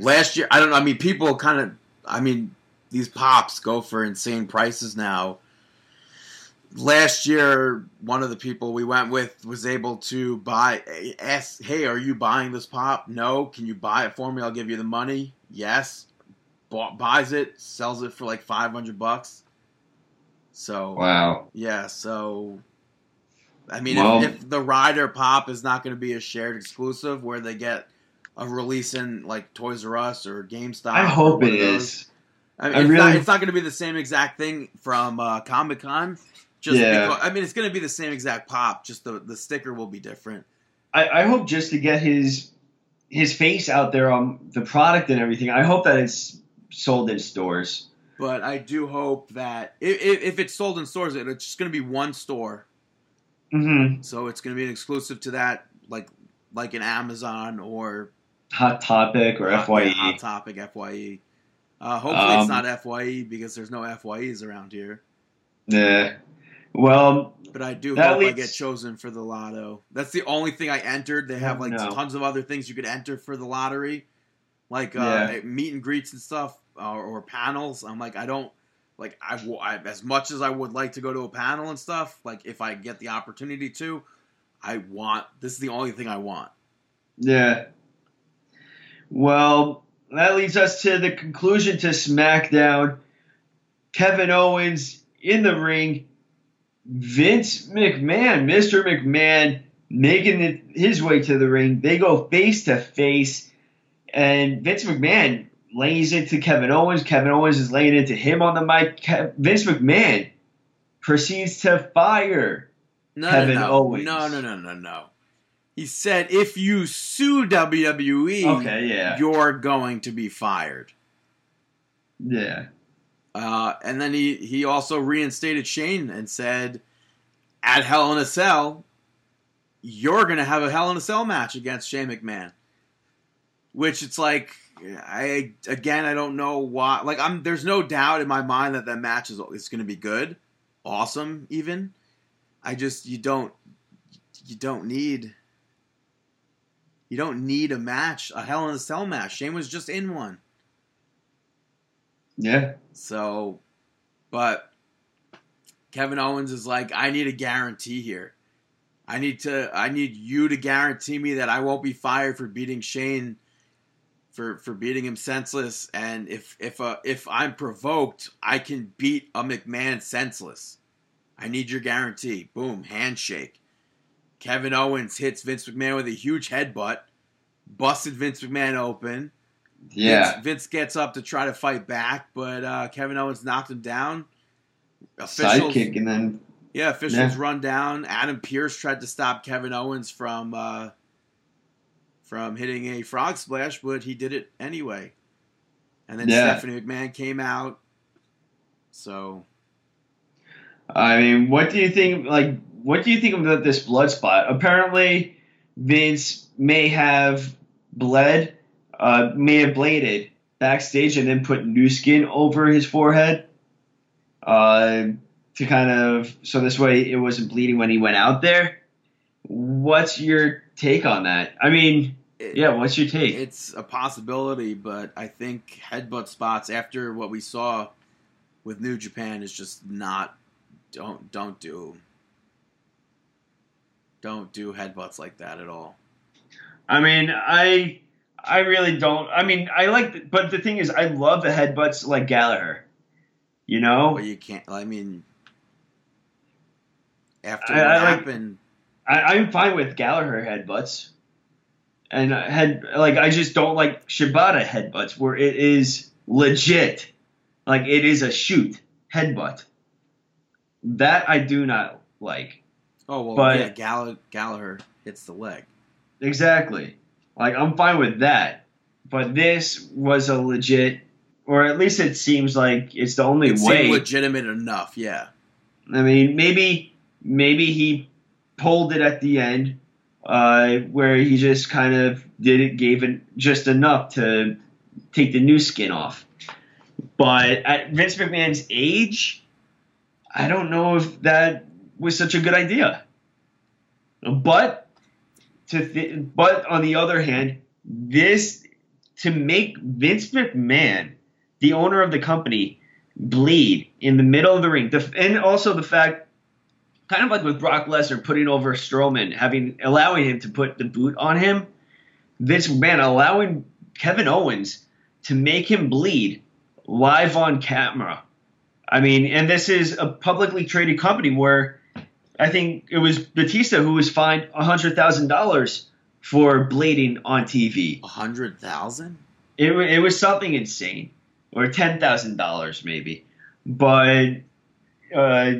Last year I don't know, I mean people kind of I mean these pops go for insane prices now. Last year, one of the people we went with was able to buy. Ask, hey, are you buying this pop? No. Can you buy it for me? I'll give you the money. Yes. Bought, buys it, sells it for like five hundred bucks. So Wow. yeah, so I mean, Well- if, if the Ryder pop is not going to be a shared exclusive where they get a release in like Toys R Us or GameStop, I hope it those, is. I mean, I it's, really- not, it's not going to be the same exact thing from uh, Comic Con. Just Yeah. because, I mean, it's going to be the same exact pop. Just the the sticker will be different. I, I hope just to get his his face out there on the product and everything. I hope that it's sold in stores. But I do hope that if, if, if it's sold in stores, it's just going to be one store. Mm-hmm. So it's going to be an exclusive to that, like like an Amazon or Hot Topic or Hot- Fye. Hot Topic Fye. Uh, hopefully it's Um, not Fye because there's no Fyes around here. Yeah. Well, But I do hope I get chosen for the lotto. That's the only thing I entered. They have like No. tons of other things you could enter for the lottery, like uh, Yeah. meet and greets and stuff, uh, or panels. I'm like, I don't like I as much as I would like to go to a panel and stuff. Like if I get the opportunity to, I want. This is the only thing I want. Yeah. Well, that leads us to the conclusion to SmackDown. Kevin Owens in the ring. Vince McMahon, Mr. McMahon, making it his way to the ring. They go face to face, and Vince McMahon lays into Kevin Owens. Kevin Owens is laying into him on the mic. Ke- Vince McMahon proceeds to fire. No, Kevin no, no, Owens. no, no, no, no, no. He said if you sue WWE, Okay, yeah. you're going to be fired. Yeah. Uh, and then he, he also reinstated Shane and said, at Hell in a Cell, you're going to have a Hell in a Cell match against Shane McMahon. which it's like I again I don't know why. Like I'm there's no doubt in my mind that that match is is going to be good, awesome even. I just you don't you don't need you don't need a match a Hell in a Cell match. Shane was just in one, Yeah. so but Kevin Owens is like I need a guarantee here. I need to I need you to guarantee me that I won't be fired for beating Shane for for beating him senseless and if if uh, if I'm provoked, I can beat a McMahon senseless. I need your guarantee. Boom, handshake. Kevin Owens hits Vince McMahon with a huge headbutt, busted Vince McMahon open. Yeah. Vince, Vince gets up to try to fight back, but uh, Kevin Owens knocked him down. Officials, Sidekick and then yeah, officials Yeah. run down. Adam Pearce tried to stop Kevin Owens from uh, from hitting a frog splash, but he did it anyway. And then Yeah. Stephanie McMahon came out. So I mean, what do you think? Like, what do you think about this blood spot? Apparently, Vince may have bled, uh, may have bladed backstage and then put new skin over his forehead, uh, to kind of so this way it wasn't bleeding when he went out there. What's your take on that? I mean, it- yeah, what's your take? it's a possibility, but I think headbutt spots after what we saw with New Japan is just not. Don't don't do. Don't do headbutts like that at all. I mean, I I really don't. I mean, I like, but the thing is, I love the headbutts like Gallagher. You know, But you can't. I mean, after I- what I happened, I, I'm fine with Gallagher headbutts, and I head like I just don't like Shibata headbutts where it is legit, like it is a shoot headbutt. That I do not like. oh well, but- yeah, Gall- Gallagher hits the leg. Exactly. Like I'm fine with that, but this was a legit, or at least it seems like it's the only It way. legitimate enough. Yeah, I mean, maybe maybe he pulled it at the end, uh, where he just kind of did it, gave it just enough to take the new skin off. But at Vince McMahon's age, I don't know if that was such a good idea. But to th- but on the other hand, this to make Vince McMahon, the owner of the company, bleed in the middle of the ring, and also the fact, kind of like with Brock Lesnar putting over Strowman, having allowing him to put the boot on him, This man allowing Kevin Owens to make him bleed live on camera. I mean, and this is a publicly traded company where I think it was Batista who was fined hundred thousand dollars for bleeding on TV. a hundred thousand. It, it was something insane, or ten thousand dollars maybe. But uh,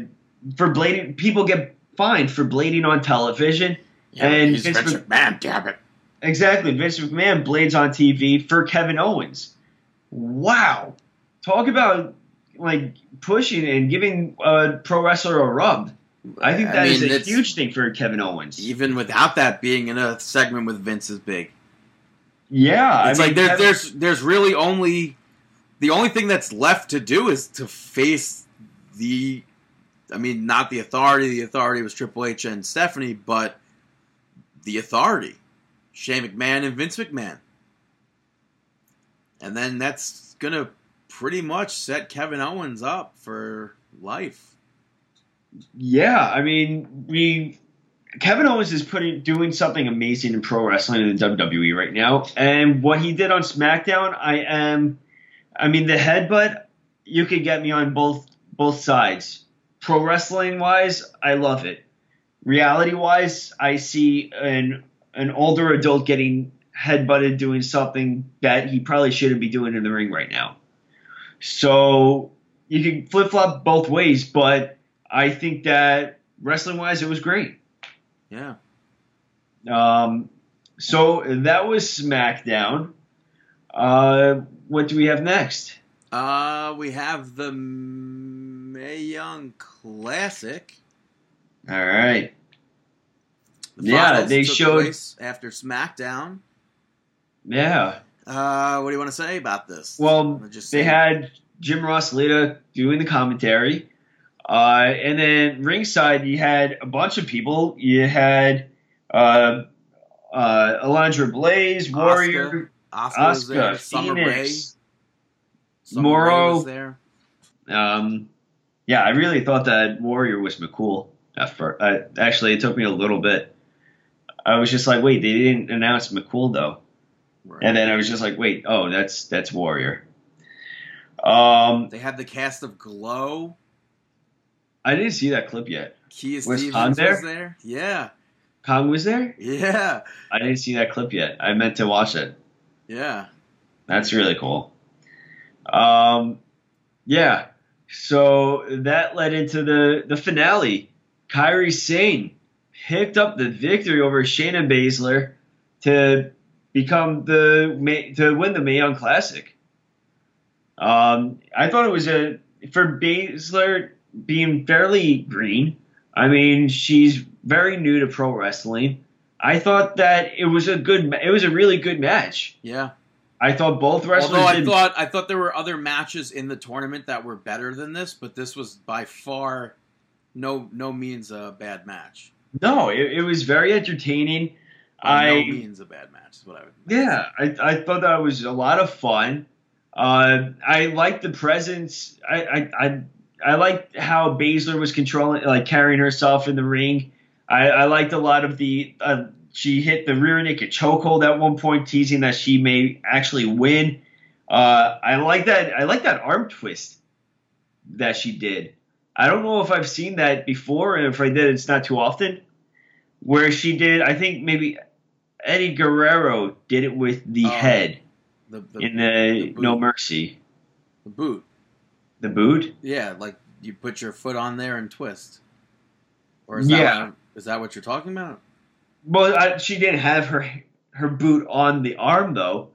for blading, people get fined for blading on television. And he's Vince McMahon. Damn it. Exactly, Vince McMahon blades on TV for Kevin Owens. Wow, talk about like pushing and giving a pro wrestler a rub. I think that is mean, a huge thing for Kevin Owens. Even without that being in a segment with Vince is big. Yeah, It's I like mean, there, Kevin- there's there's really only the only thing that's left to do is to face the I mean not the authority. The authority was Triple H and Stephanie but the authority. Shane McMahon and Vince McMahon. And then that's gonna pretty much set Kevin Owens up for life. Yeah, I mean, we Kevin Owens is putting doing something amazing in pro wrestling in the WWE right now, and what he did on SmackDown, I am, I mean, the headbutt, you could get me on both both sides. Pro wrestling wise, I love it. Reality wise, I see an an older adult getting headbutted doing something that he probably shouldn't be doing in the ring right now. So you can flip flop both ways, but I think that wrestling wise, it was great. yeah Um, so that was SmackDown. Uh, what do we have next? uh we have the Mae Young Classic All right. The Yeah, they showed- after SmackDown. Yeah. Uh, what do you want to say about this? Well, just they had Jim Ross Lita doing the commentary. Uh, and then ringside, you had a bunch of people. You had uh, uh, Alundra Blayze, Warrior, Oscar there. Asuka, Summer Rae. Summer was there. Um, yeah, I really thought that Warrior was McCool. At first. Uh, actually, it took me a little bit. I was just like, wait, they didn't announce McCool though. Right. And then I was just like, wait, oh, that's that's Warrior. Um, they had the cast of Glow. I didn't see that clip yet. Kia Was Stevens Khan there? was there. Yeah, Kong was there? yeah, I didn't see that clip yet. I meant to watch it. yeah. That's really cool. Um, yeah. So that led into the the finale. Kairi Sane picked up the victory over Shayna Baszler to become the to win the Mae Young Classic. Um, I thought it was a for Baszler being fairly green. I mean, she's very new to pro wrestling. I thought that it was a good. It was a really good match. Yeah. I thought both wrestlers Although I did. thought I thought there were other matches in the tournament that were better than this, but this was by far no no means a bad match. no, it, it was very entertaining. By no means a bad match is what I would. yeah, I, I thought that was a lot of fun. Uh, I liked the presence. I I, I I liked how Baszler was controlling, like carrying herself in the ring. I, I liked a lot of the. Uh, she hit the rear naked chokehold at one point, teasing that she may actually win. Uh, I like that. I like that arm twist that she did. I don't know if I've seen that before, and if I did, it's not too often. Where she did, I think maybe Eddie Guerrero did it with the Oh, head The the, in the the. No Mercy. the boot. The boot? Yeah, like you put your foot on there and twist. Or is Yeah. that is that what you're talking about? Well, I, she didn't have her her boot on the arm though.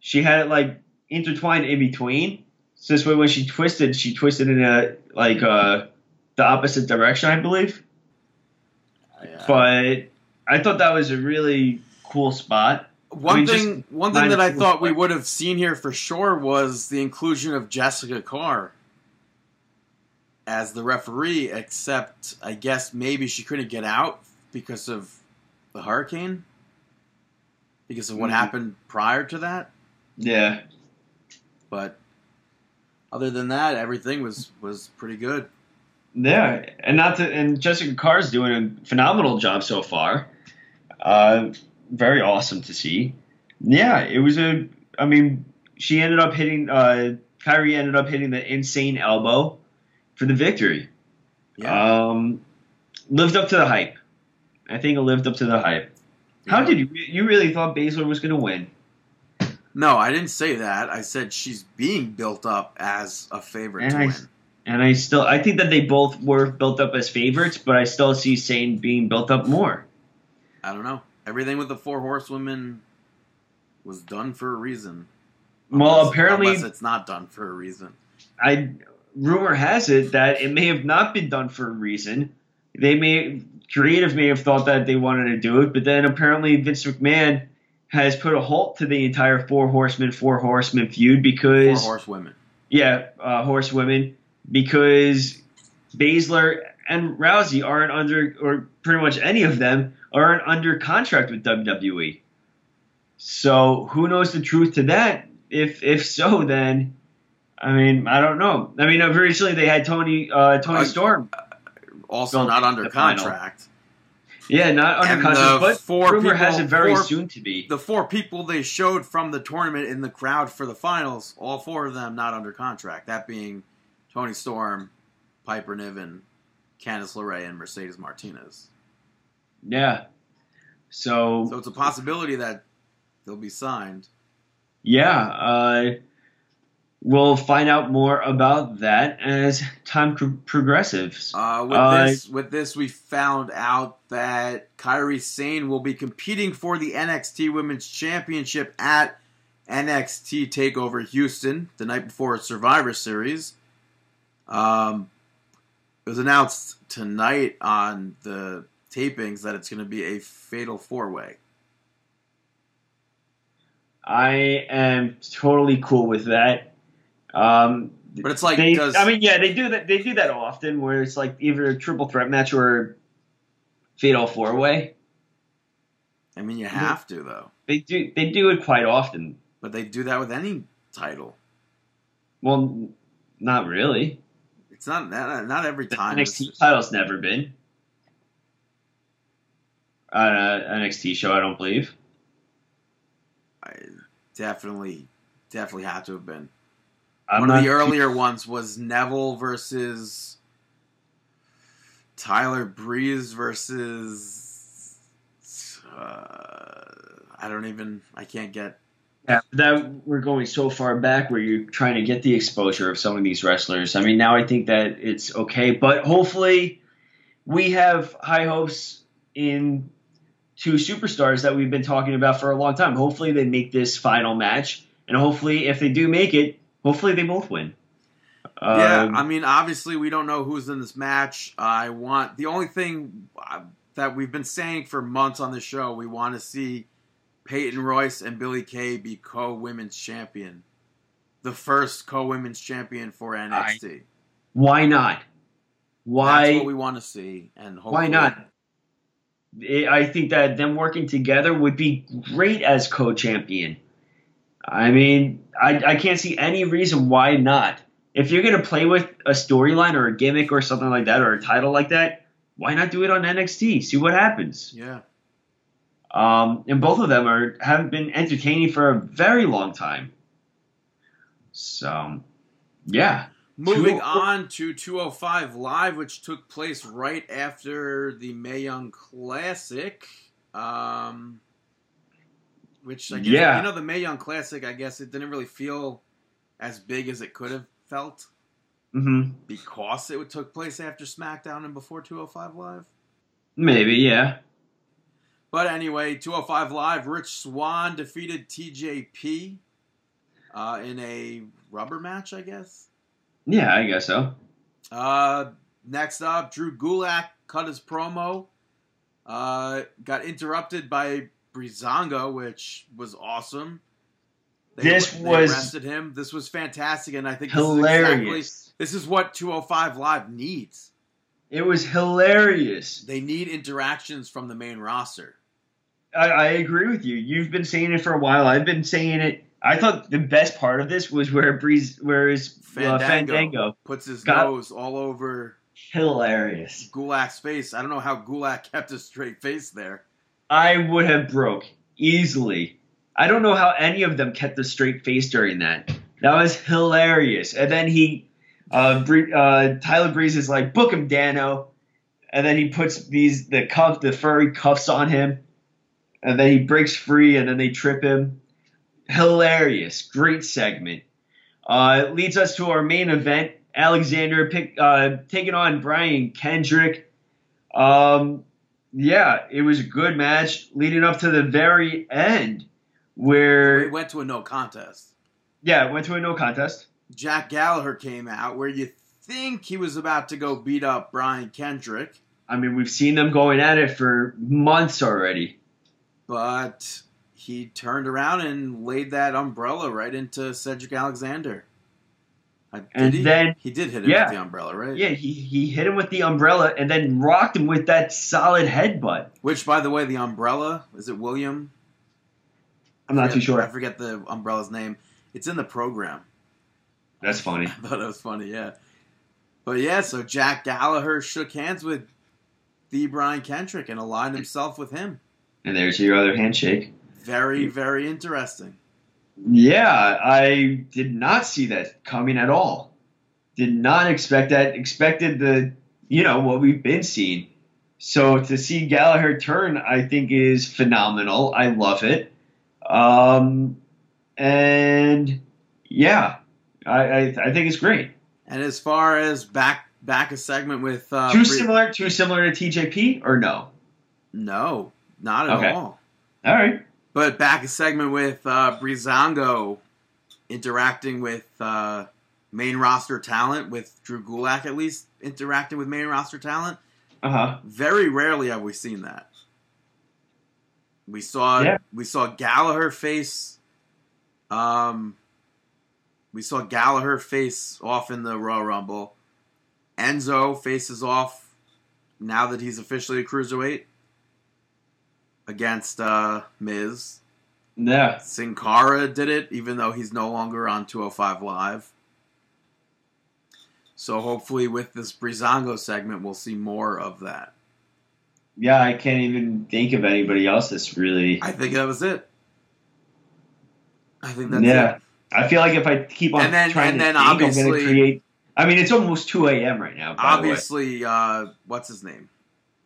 She had it like intertwined in between. So this way, when she twisted, she twisted in a like uh the opposite direction, I believe. Yeah. But I thought that was a really cool spot. One I mean, thing, one thing that I thought we would have seen here for sure was the inclusion of Jessica Carr as the referee. Except, I guess maybe she couldn't get out because of the hurricane, because of what Mhm. happened prior to that. Yeah. But other than that, everything was was pretty good. Yeah, and not to and Jessica Carr's doing a phenomenal job so far. Uh, very awesome to see. Yeah, it was a. I mean, she ended up hitting. Uh, Kairi ended up hitting the insane elbow for the victory. Yeah. Um, lived up to the hype. I think it lived up to the hype. How Yeah. did you? You really thought Baszler was going to win? No, I didn't say that. I said she's being built up as a favorite And to I- win. And I still, I think that they both were built up as favorites, but I still see Sane being built up more. I don't know. Everything with the four horsewomen was done for a reason. Well, apparently, unless it's not done for a reason. I rumor has it that it may have not been done for a reason. They may creative may have thought that they wanted to do it, but then apparently Vince McMahon has put a halt to the entire four horsemen, four horsemen feud Four because horsewomen. yeah, uh, horsewomen because Baszler and Rousey aren't under, or pretty much any of them aren't under contract with WWE. So who knows the truth to that? If if so, then I mean I don't know. I mean originally they had Toni uh, Toni I- Storm, Also Don't under the final. contract. yeah, not under and contract, but four rumor has it very four- soon to be. The four people they showed from the tournament in the crowd for the finals, all four of them not under contract. That being Toni Storm, Piper Niven, Candice LeRae, and Mercedes Martinez. yeah. So, So it's a possibility that they'll be signed. yeah, uh, we'll find out more about that as time pro- progresses. Uh, with Uh, this, with this, we found out that Kairi Sane will be competing for the NXT Women's Championship at NXT Takeover Houston the night before Survivor Series. Um, it was announced tonight on the tapings that it's going to be a fatal four way. I am totally cool with that. Um, But it's like, they, does I mean, yeah, they do that. They do that often, where it's like either a triple threat match or fatal four way. I mean, you have to though. They do. They do it quite often. But they do that with any title. Well, not really. It's not not, not every The time. NXT It's- title's never been uh, NXT show. I don't believe. I definitely, definitely had to have been. I'm One of not the too- earlier ones was Neville versus Tyler Breeze versus. Uh, I don't even. I can't get. Yeah, that we're going so far back where you're trying to get the exposure of some of these wrestlers. I mean, now I think that it's okay, but hopefully we have high hopes in two superstars that we've been talking about for a long time. Hopefully they make this final match, and hopefully if they do make it, hopefully they both win. Yeah, Um, I mean, obviously, we don't know who's in this match. I want the only thing uh, that we've been saying for months on the show. We want to see Peyton Royce and Billie Kay be co-women's champion, the first co-women's champion for NXT. why not? Why? That's what we want to see, and hopefully, Why not? I I think that them working together would be great as co-champion. I mean, I, I can't see any reason why not. If you're gonna play with a storyline or a gimmick or something like that or a title like that, why not do it on NXT? See what happens. Yeah, Um, and both of them are haven't been entertaining for a very long time. So, yeah. Moving Two- on to 205 Live, which took place right after the Mae Young Classic. Um, which I guess, Yeah. you know, the Mae Young Classic, I guess it didn't really feel as big as it could have felt hmm because it took place after SmackDown and before 205 Live. Maybe, yeah. But anyway, 205 Live, Rich Swann defeated TJP uh, in a rubber match, I guess. Yeah, I guess so. Uh, next up, Drew Gulak cut his promo. Uh, got interrupted by Breezango, which was awesome. They, This they was arrested him. This was fantastic, and I think this is exactly Hilarious. this is what 205 Live needs. It was hilarious. They need interactions from the main roster. I, I agree with you. You've been saying it for a while. I've been saying it. I thought the best part of this was where Breeze, where his Fandango, uh, Fandango, puts his Got- nose all over hilarious. Gulak's face. I don't know how Gulak kept a straight face there. I would have broke easily. I don't know how any of them kept a straight face during that. That was hilarious. And then he, uh, Bree, uh, Tyler Breeze is like, book him, Dano. And then he puts these the cuff, the furry cuffs on him, and then he breaks free, and then they trip him. Hilarious, great segment. Uh, leads us to our main event. Alexander pick, uh, taking on Brian Kendrick. Um, yeah, it was a good match leading up to the very end, where it went to a no contest. yeah, it went to a no contest. Jack Gallagher came out where you think he was about to go beat up Brian Kendrick, I mean, we've seen them going at it for months already. but he turned around and laid that umbrella right into Cedric Alexander. Did And he? then- he did hit him yeah. with the umbrella, right? Yeah, he, he hit him with the umbrella and then rocked him with that solid headbutt. Which, by the way, the umbrella is it William? I'm not I too sure. I forget the umbrella's name. It's in the program. That's funny. I thought it was funny, yeah. But yeah, so Jack Gallagher shook hands with the Brian Kendrick and aligned himself with him. And there's your other handshake. Very, very interesting. Yeah, I did not see that coming at all. Did not expect that. Expected the, you know, what we've been seeing. So to see Gallagher turn, I think is phenomenal. I love it. Um, and yeah, I, I, I think it's great. And as far as back back a segment with uh, too similar, too similar to TJP, or no? No, not at Okay. all. All right. But back a segment with uh, Breezango interacting with uh, main roster talent, with Drew Gulak at least interacting with main roster talent. Uh huh. Very rarely have we seen that. We saw Yeah. we saw Gallagher face Um, we saw Gallagher face off in the Raw Rumble. Enzo faces off now that he's officially a cruiserweight against uh, Miz. Yeah. Sin Cara did it, even though he's no longer on 205 Live. So hopefully, with this Breezango segment, we'll see more of that. Yeah, I can't even think of anybody else that's really. I think that was it. I think that's it yeah. it. I feel like if I keep on And then- trying and to then think, I'm going to create. I mean, it's almost 2 a.m. right now. Obviously, uh, what's his name?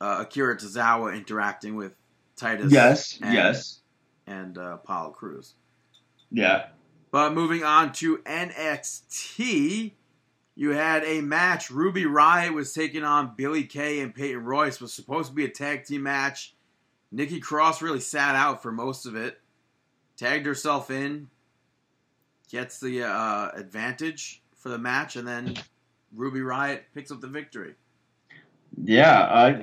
Uh, Akira Tozawa interacting with. Titus. Yes. and, yes. And uh, Apollo Crews. Yeah. But moving on to NXT, you had a match. Ruby Riott was taking on Billie Kay and Peyton Royce. Was supposed to be a tag team match. Nikki Cross really sat out for most of it. Tagged herself in, gets the uh, advantage for the match, and then Ruby Riott picks up the victory. Yeah. Uh,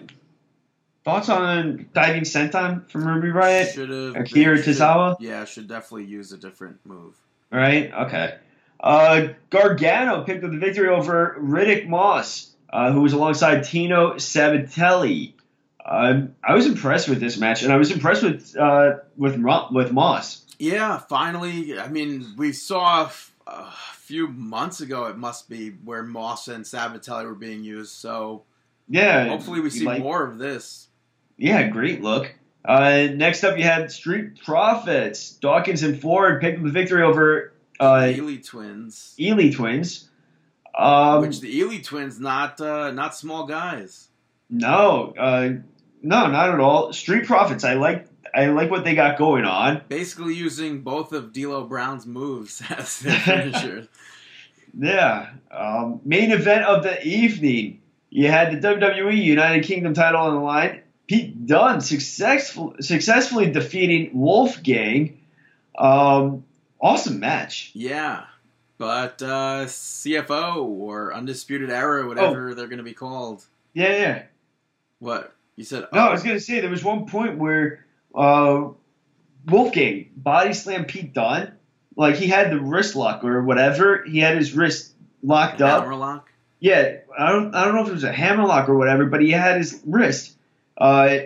thoughts on diving senton from Ruby Riott? Should have Akira Tozawa? Yeah, should definitely use a different move. Right? Okay. Uh, Gargano picked up the victory over Riddick Moss, uh, who was alongside Tino Sabatelli. Uh, I was impressed with this match, and I was impressed with uh, with with Moss. Yeah, finally. I mean, we saw a few months ago. It must be where Moss and Sabatelli were being used. So Yeah. hopefully, we see like- more of this. Yeah, great look. Uh, next up, you had Street Profits. Dawkins and Ford picked up the victory over uh, Ely twins, Ely Twins. Um, which the Ely twins not uh, not small guys. no, uh, no, not at all. Street Profits. I like. I like what they got going on. Basically, using both of D'Lo Brown's moves as their finishers. Yeah. Um, main event of the evening. You had the WWE United Kingdom title on the line. Pete Dunne successful, successfully defeating Wolfgang. Um, awesome match. yeah, but uh, CFO or Undisputed Era, whatever they're going to be called. Yeah, yeah. What you said? No, I oh, was gonna say there was one point where uh, Wolfgang body slammed Pete Dunne. Like he had the wrist lock or whatever. He had his wrist locked up. Hammerlock. Yeah, I don't, I don't know if it was a hammerlock or whatever, but he had his wrist. Uh,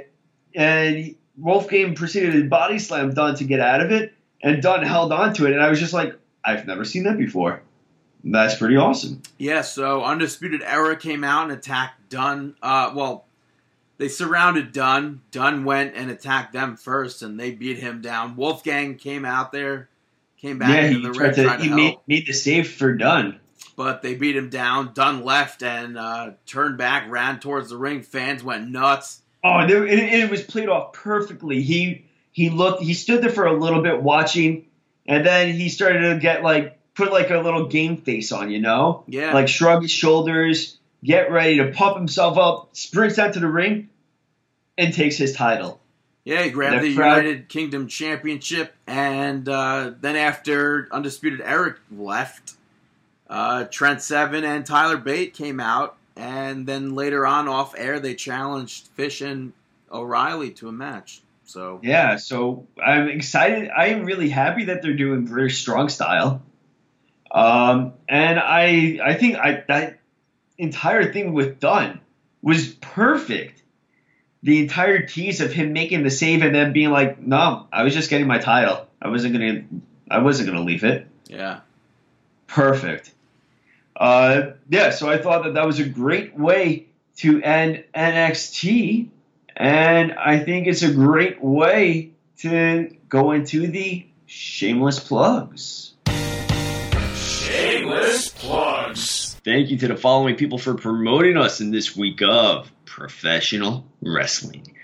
and Wolfgang proceeded to body slam Dunne to get out of it, and Dunne held on to it, and I was just like, I've never seen that before. That's pretty awesome. Yeah, so Undisputed Era came out and attacked Dunne. Uh, well, they surrounded Dunne. Dunne went and attacked them first, and they beat him down. Wolfgang came out there, came back yeah, into he the tried ring, to, he made, made the save for Dunne. but they beat him down. Dunne left and uh, turned back, ran towards the ring. Fans went nuts. Oh, there, it, it was played off perfectly. He he looked, he stood there for a little bit watching, and then he started to get like put like a little game face on, you know. Yeah, like shrug his shoulders, get ready to pump himself up, sprints out to the ring, and takes his title. yeah, he grabbed the the crowd- United Kingdom Championship, and uh, then after Undisputed Era left, uh, Trent Seven and Tyler Bate came out, and then later on off air they challenged Fish and O'Reilly to a match. So Yeah, so I'm excited. I am really happy that they're doing British strong style. Um, and I I think I that entire thing with Dunne was perfect. The entire tease of him making the save and then being like, "No, I was just getting my title. I wasn't gonna, I wasn't gonna leave it." yeah, Perfect. Uh, yeah, so I thought that that was a great way to end NXT, and I think it's a great way to go into the shameless plugs. Shameless plugs. Thank you to the following people for promoting us in this week of professional wrestling.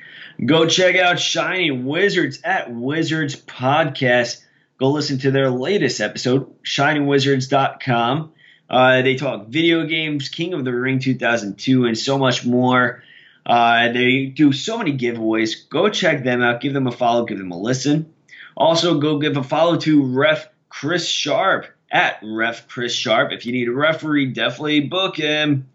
Go check out Shining Wizards at Wizards Podcast. Go listen to their latest episode, shiningwizards.com. Uh, they talk video games, King of the Ring 2002, and so much more. Uh, they do so many giveaways. Go check them out. Give them a follow. Give them a listen. Also, go give a follow to Ref Chris Sharp at Ref Chris Sharp. If you need a referee, definitely book him.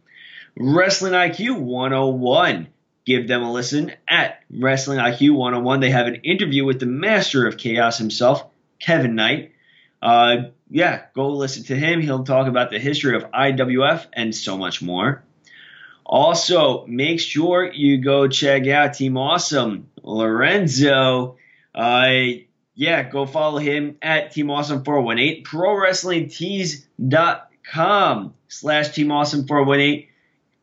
Wrestling IQ 101. Give them a listen at Wrestling IQ 101. They have an interview with the master of chaos himself, Kevin Knight. Uh, yeah, go listen to him. He'll talk about the history of IWF and so much more. Also, make sure you go check out Team Awesome Lorenzo. Uh, yeah, go follow him at Team Awesome 418, Pro Wrestling ProWrestlingTees.com slash Team Awesome 418.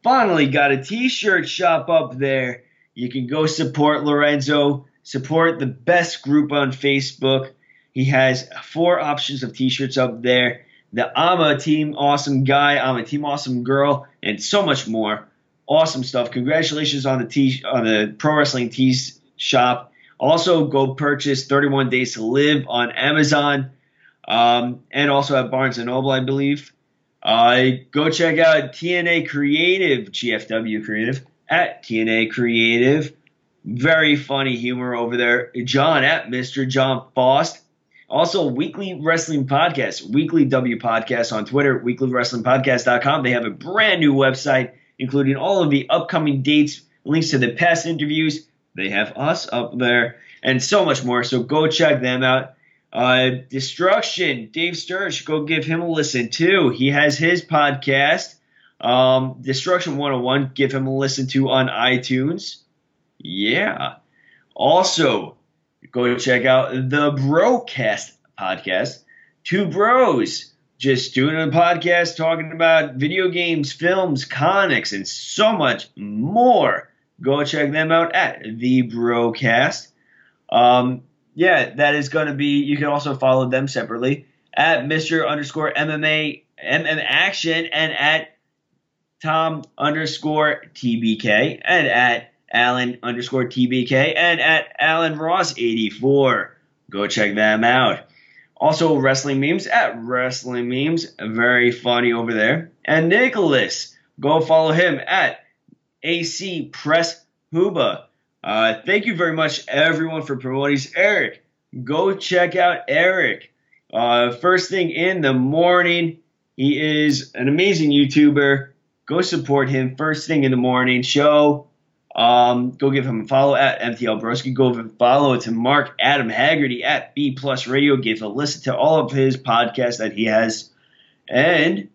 Finally got a t-shirt shop up there. You can go support Lorenzo, support the best group on Facebook. He has four options of t-shirts up there. The I'm a Team Awesome guy, I'm a Team Awesome girl, and so much more. Awesome stuff. Congratulations on the t on the Pro Wrestling Tees shop. Also, go purchase 31 Days to Live on Amazon, um, and also at Barnes Noble, I believe. Uh, go check out TNA Creative, GFW Creative at TNA Creative. Very funny humor over there. John at Mr. John Faust. Also, Weekly Wrestling Podcast, Weekly W Podcast on Twitter, weeklywrestlingpodcast.com. They have a brand new website, including all of the upcoming dates, links to the past interviews. They have us up there, and so much more. So go check them out. Uh, Destruction, Dave Sturge, go give him a listen too. He has his podcast, um, Destruction 101. Give him a listen to on iTunes. Yeah. Also, go check out the Brocast podcast. Two bros just doing a podcast talking about video games, films, comics, and so much more. Go check them out at the Brocast. Um, yeah, that is going to be. You can also follow them separately at Mister underscore MMA MM Action and at Tom underscore TBK and at Alan underscore TBK and at Alan Ross 84. Go check them out. Also, wrestling memes at wrestling memes. Very funny over there. And Nicholas, go follow him at AC Press Huba. Uh, thank you very much, everyone, for promoting Eric. Go check out Eric. Uh, first thing in the morning, he is an amazing YouTuber. Go support him first thing in the morning show. Um, go give him a follow at MTL Broski. Go follow to Mark Adam Haggerty at B Plus Radio. Give a listen to all of his podcasts that he has. And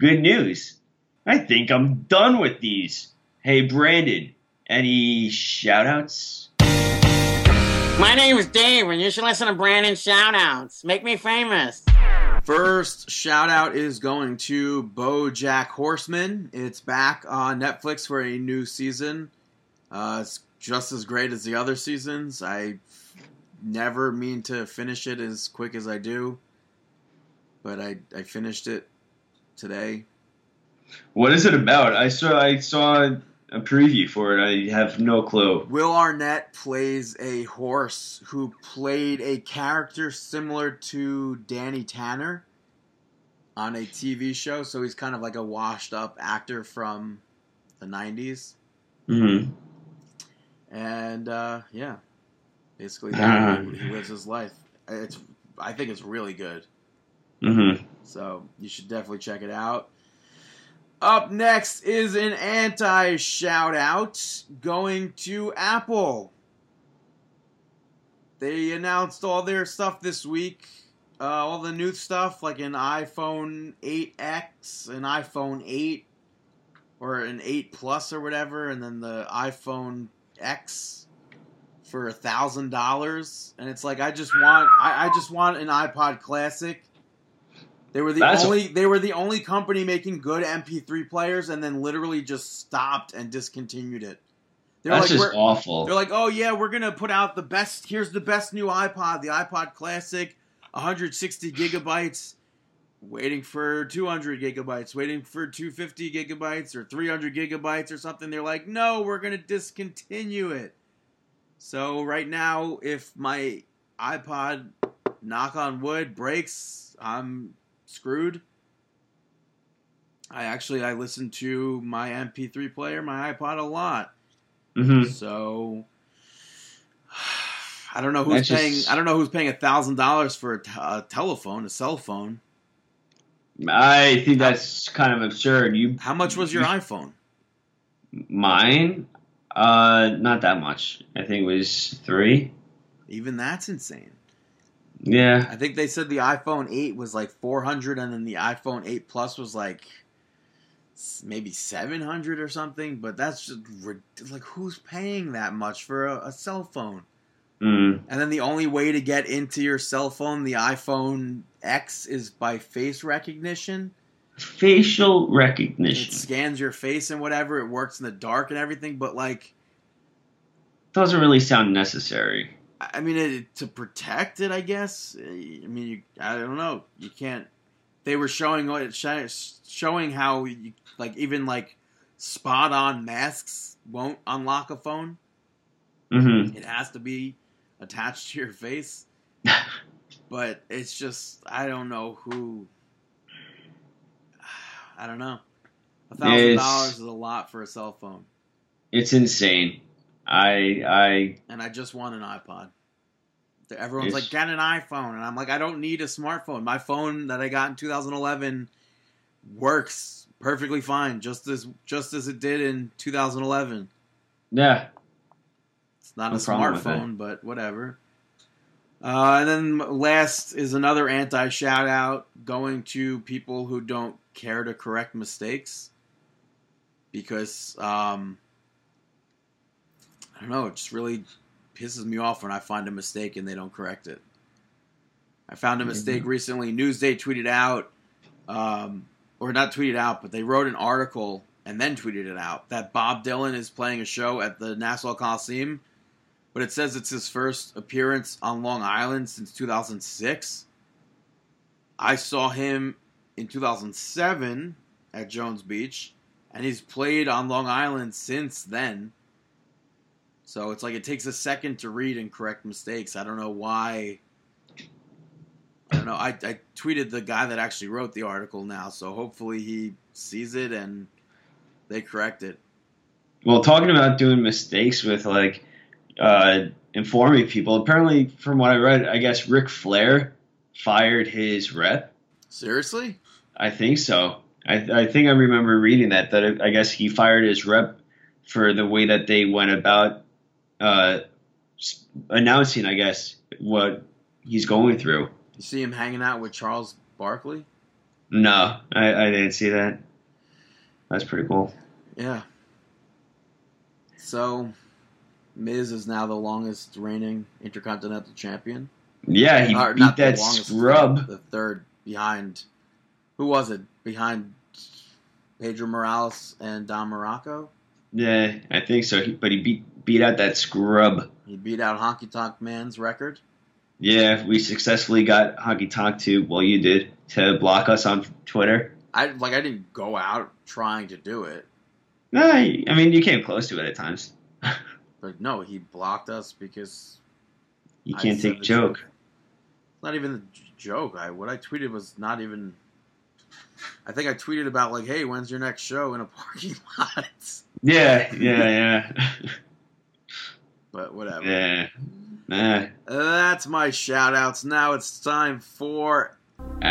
good news. I think I'm done with these. Hey, Brandon, any shout outs? My name is Dave, and you should listen to Brandon's shoutouts. Make me famous. First shout out is going to BoJack Horseman. It's back on Netflix for a new season. Uh, it's just as great as the other seasons. I never mean to finish it as quick as I do, but I, I finished it today. What is it about? I saw I saw a preview for it. I have no clue. Will Arnett plays a horse who played a character similar to Danny Tanner on a TV show, so he's kind of like a washed up actor from the 90s. Mm-hmm. And uh, yeah, basically that, he lives his life. It's I think it's really good. Mm-hmm. So you should definitely check it out. Up next is an anti shout out going to Apple. They announced all their stuff this week. Uh, all the new stuff, like an iPhone 8X, an iPhone 8, or an 8 Plus or whatever, and then the iPhone X for a thousand dollars. And it's like I just want I, I just want an iPod Classic they were the That's only they were the only company making good MP3 players, and then literally just stopped and discontinued it. They're That's like, just we're, awful. they're like, oh yeah, we're gonna put out the best. Here's the best new iPod, the iPod Classic, 160 gigabytes. Waiting for 200 gigabytes, waiting for 250 gigabytes or 300 gigabytes or something. They're like, no, we're gonna discontinue it. So right now, if my iPod, knock on wood, breaks, I'm screwed. I actually I listen to my MP3 player, my iPod a lot. hmm So I don't know who's That's paying. just- I don't know who's paying a thousand dollars for a, t- a telephone, a cell phone. I think that's kind of absurd. You How much was your iPhone? mine? Uh, not that much. I think it was three. Even that's insane. Yeah. I think they said the iPhone 8 was like 400 and then the iPhone 8 Plus was like maybe 700 or something, but that's just like who's paying that much for a, a cell phone? Mm. And then the only way to get into your cell phone, the iPhone X, is by face recognition. Facial recognition. It scans your face and whatever. It works in the dark and everything, but like, doesn't really sound necessary. I mean, it, to protect it, I guess. I mean, you, I don't know. You can't. They were showing what it sho- showing how you, like even like spot on masks won't unlock a phone. hmm It has to be attached to your face. But it's just I don't know who. I don't know. A thousand dollars is a lot for a cell phone, It's insane. I I and I just want an iPod. Everyone's like, get an iPhone, and I'm like, I don't need a smartphone. My phone that I got in 2011 works perfectly fine, just as just as it did in 2011. yeah. It's not No a smartphone, but whatever. Uh, and then last is another anti shout out going to people who don't care to correct mistakes because um, I don't know, it just really pisses me off when I find a mistake and they don't correct it. I found a mistake recently. Newsday tweeted out, um, or not tweeted out, but they wrote an article and then tweeted it out that Bob Dylan is playing a show at the Nassau Coliseum, but it says it's his first appearance on Long Island since 2006. I saw him in 2007 at Jones Beach, and he's played on Long Island since then. So it's like it takes a second to read and correct mistakes. I don't know why. I don't know. I, I tweeted the guy that actually wrote the article now, so hopefully he sees it and they correct it. Well, talking about doing mistakes with like uh, informing people. Apparently, from what I read, I guess Ric Flair fired his rep. Seriously? I think so. I, I think I remember reading that that I guess he fired his rep for the way that they went about uh, announcing, I guess, what he's going through. You see him hanging out with Charles Barkley? No, I, I didn't see that. That's pretty cool. Yeah. So, Miz is now the longest reigning Intercontinental Champion. Yeah, he Or beat not the that longest, scrub. The third behind. Who was it? Behind Pedro Morales and Don Muraco? Yeah, I think so. He, but he beat beat out that scrub. He beat out Honky Tonk Man's record. Yeah, we successfully got Honky Tonk to well, you did to block us on Twitter. I like. I didn't go out trying to do it, No, I I mean you came close to it at times. but no, he blocked us because You can't said take the joke. It's not even a j- joke. I what I tweeted was not even. I think I tweeted about like, "Hey, when's your next show in a parking lot?" Yeah, yeah, yeah, but whatever. yeah. Nah. That's my shout outs. Now it's time for Mark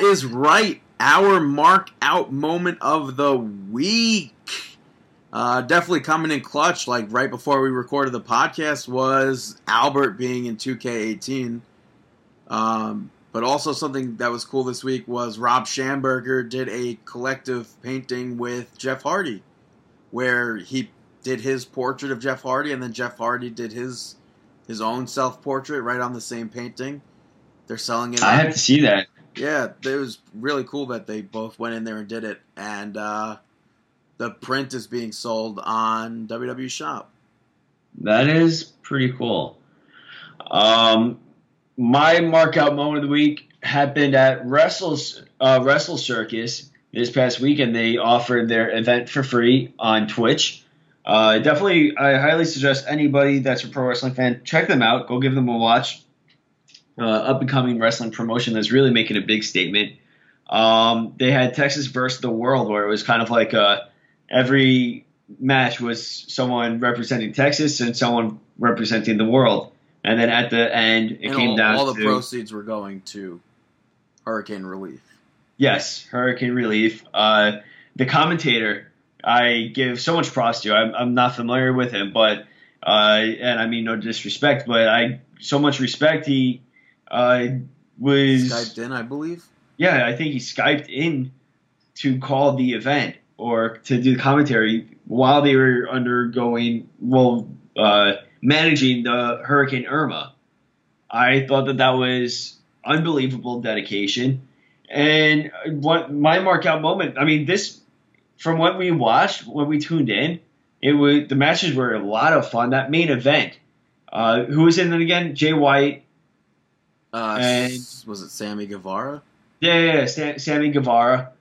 Is right. Our mark out moment of the week. Uh, definitely coming in clutch, like right before we recorded the podcast, was Albert being in 2K18. Um, but also something that was cool this week was Rob Schamberger did a collective painting with Jeff Hardy, where he did his portrait of Jeff Hardy, and then Jeff Hardy did his his own self portrait right on the same painting. They're selling it. I have to see that. Yeah, it was really cool that they both went in there and did it. And uh, the print is being sold on WW Shop. That is pretty cool. Um, my mark out moment of the week happened at Wrestles uh, Wrestle Circus this past weekend. They offered their event for free on Twitch. Uh, definitely, I highly suggest anybody that's a pro wrestling fan check them out. Go give them a watch. Uh, up and coming wrestling promotion that's really making a big statement. Um, they had Texas versus the World, where it was kind of like uh, every match was someone representing Texas and someone representing the world. And then at the end, it and came all, down all the to proceeds were going to hurricane relief. yes, hurricane relief. Uh, the commentator, I give so much props to. I'm, I'm not familiar with him, but uh, and I mean no disrespect, but I so much respect. He uh, was Skyped in, I believe. yeah, I think he skyped in to call the event or to do the commentary while they were undergoing well uh, managing the Hurricane Irma. I thought that that was unbelievable dedication, and what my markout moment. I mean, this from what we watched when we tuned in, it was the matches were a lot of fun. That main event, uh, who was in it again? Jay White, Uh, And- was it Sammy Guevara? Yeah, yeah, yeah. Sam, Sammy Guevara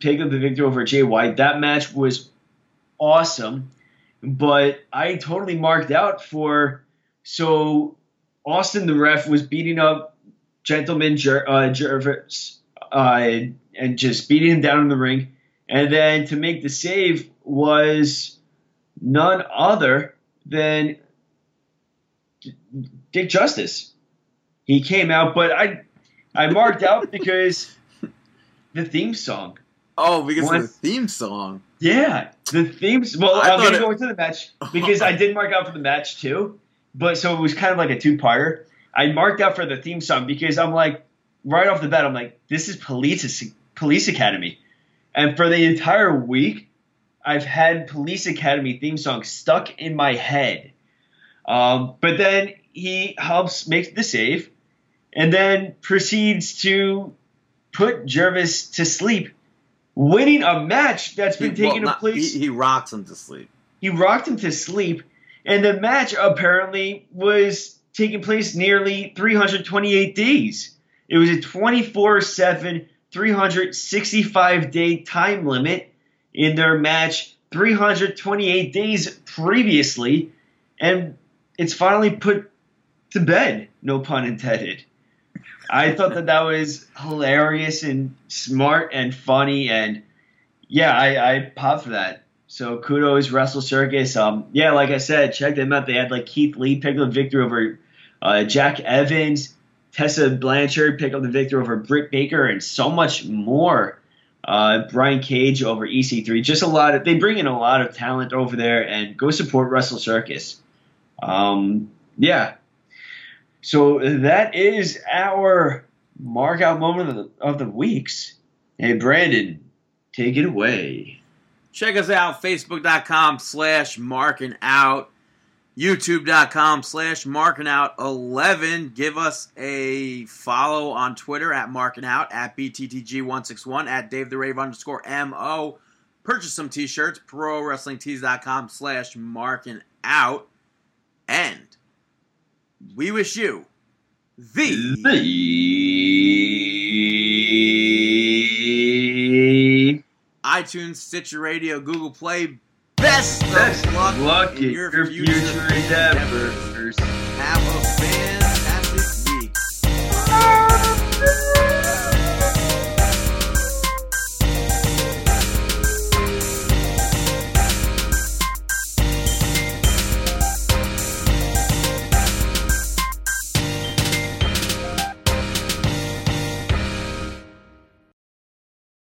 picked up the victory over Jay White. That match was awesome, but I totally marked out for so Austin the ref was beating up Gentleman Jer- uh, Jervis uh, and just beating him down in the ring, and then to make the save was none other than Dick Justice. He came out, but I I marked out because the theme song. Oh, because What? of the theme song. Yeah, the themes. Well, I I'm gonna it- go into the match because I did mark out for the match too. But so it was kind of like a two-parter. I marked out for the theme song because I'm like, right off the bat, I'm like, this is Police Police Academy, and for the entire week, I've had Police Academy theme song stuck in my head. Um, but then he helps make the save, and then proceeds to put Jervis to sleep, winning a match that's been He- well, taking not- place. He, he rocks him to sleep. He rocked him to sleep, and the match apparently was taking place nearly 328 days. It was a 24 7, 365 day time limit in their match 328 days previously, and it's finally put to bed, no pun intended. I thought that that was hilarious and smart and funny, and yeah, I, I popped for that. So kudos Wrestle Circus. Um, yeah, like I said, check them out. They had like Keith Lee pick up the victory over uh, Jack Evans, Tessa Blanchard pick up the victory over Britt Baker, and so much more. Uh, Brian Cage over EC3. Just a lot of they bring in a lot of talent over there, and go support Wrestle Circus. Um, yeah. So that is our markout moment of the, of the weeks. Hey, Brandon, take it away. Check us out, facebook.com slash marking out, youtube.com slash marking out 11. Give us a follow on Twitter at marking out, at BTTG161, at Dave the Rave underscore MO. Purchase some t-shirts, prowrestlingtees.com slash marking out. And we wish you the The iTunes, Stitcher Radio, Google Play. Best, best of luck, luck in in your, your future, future endeavors. Have a fan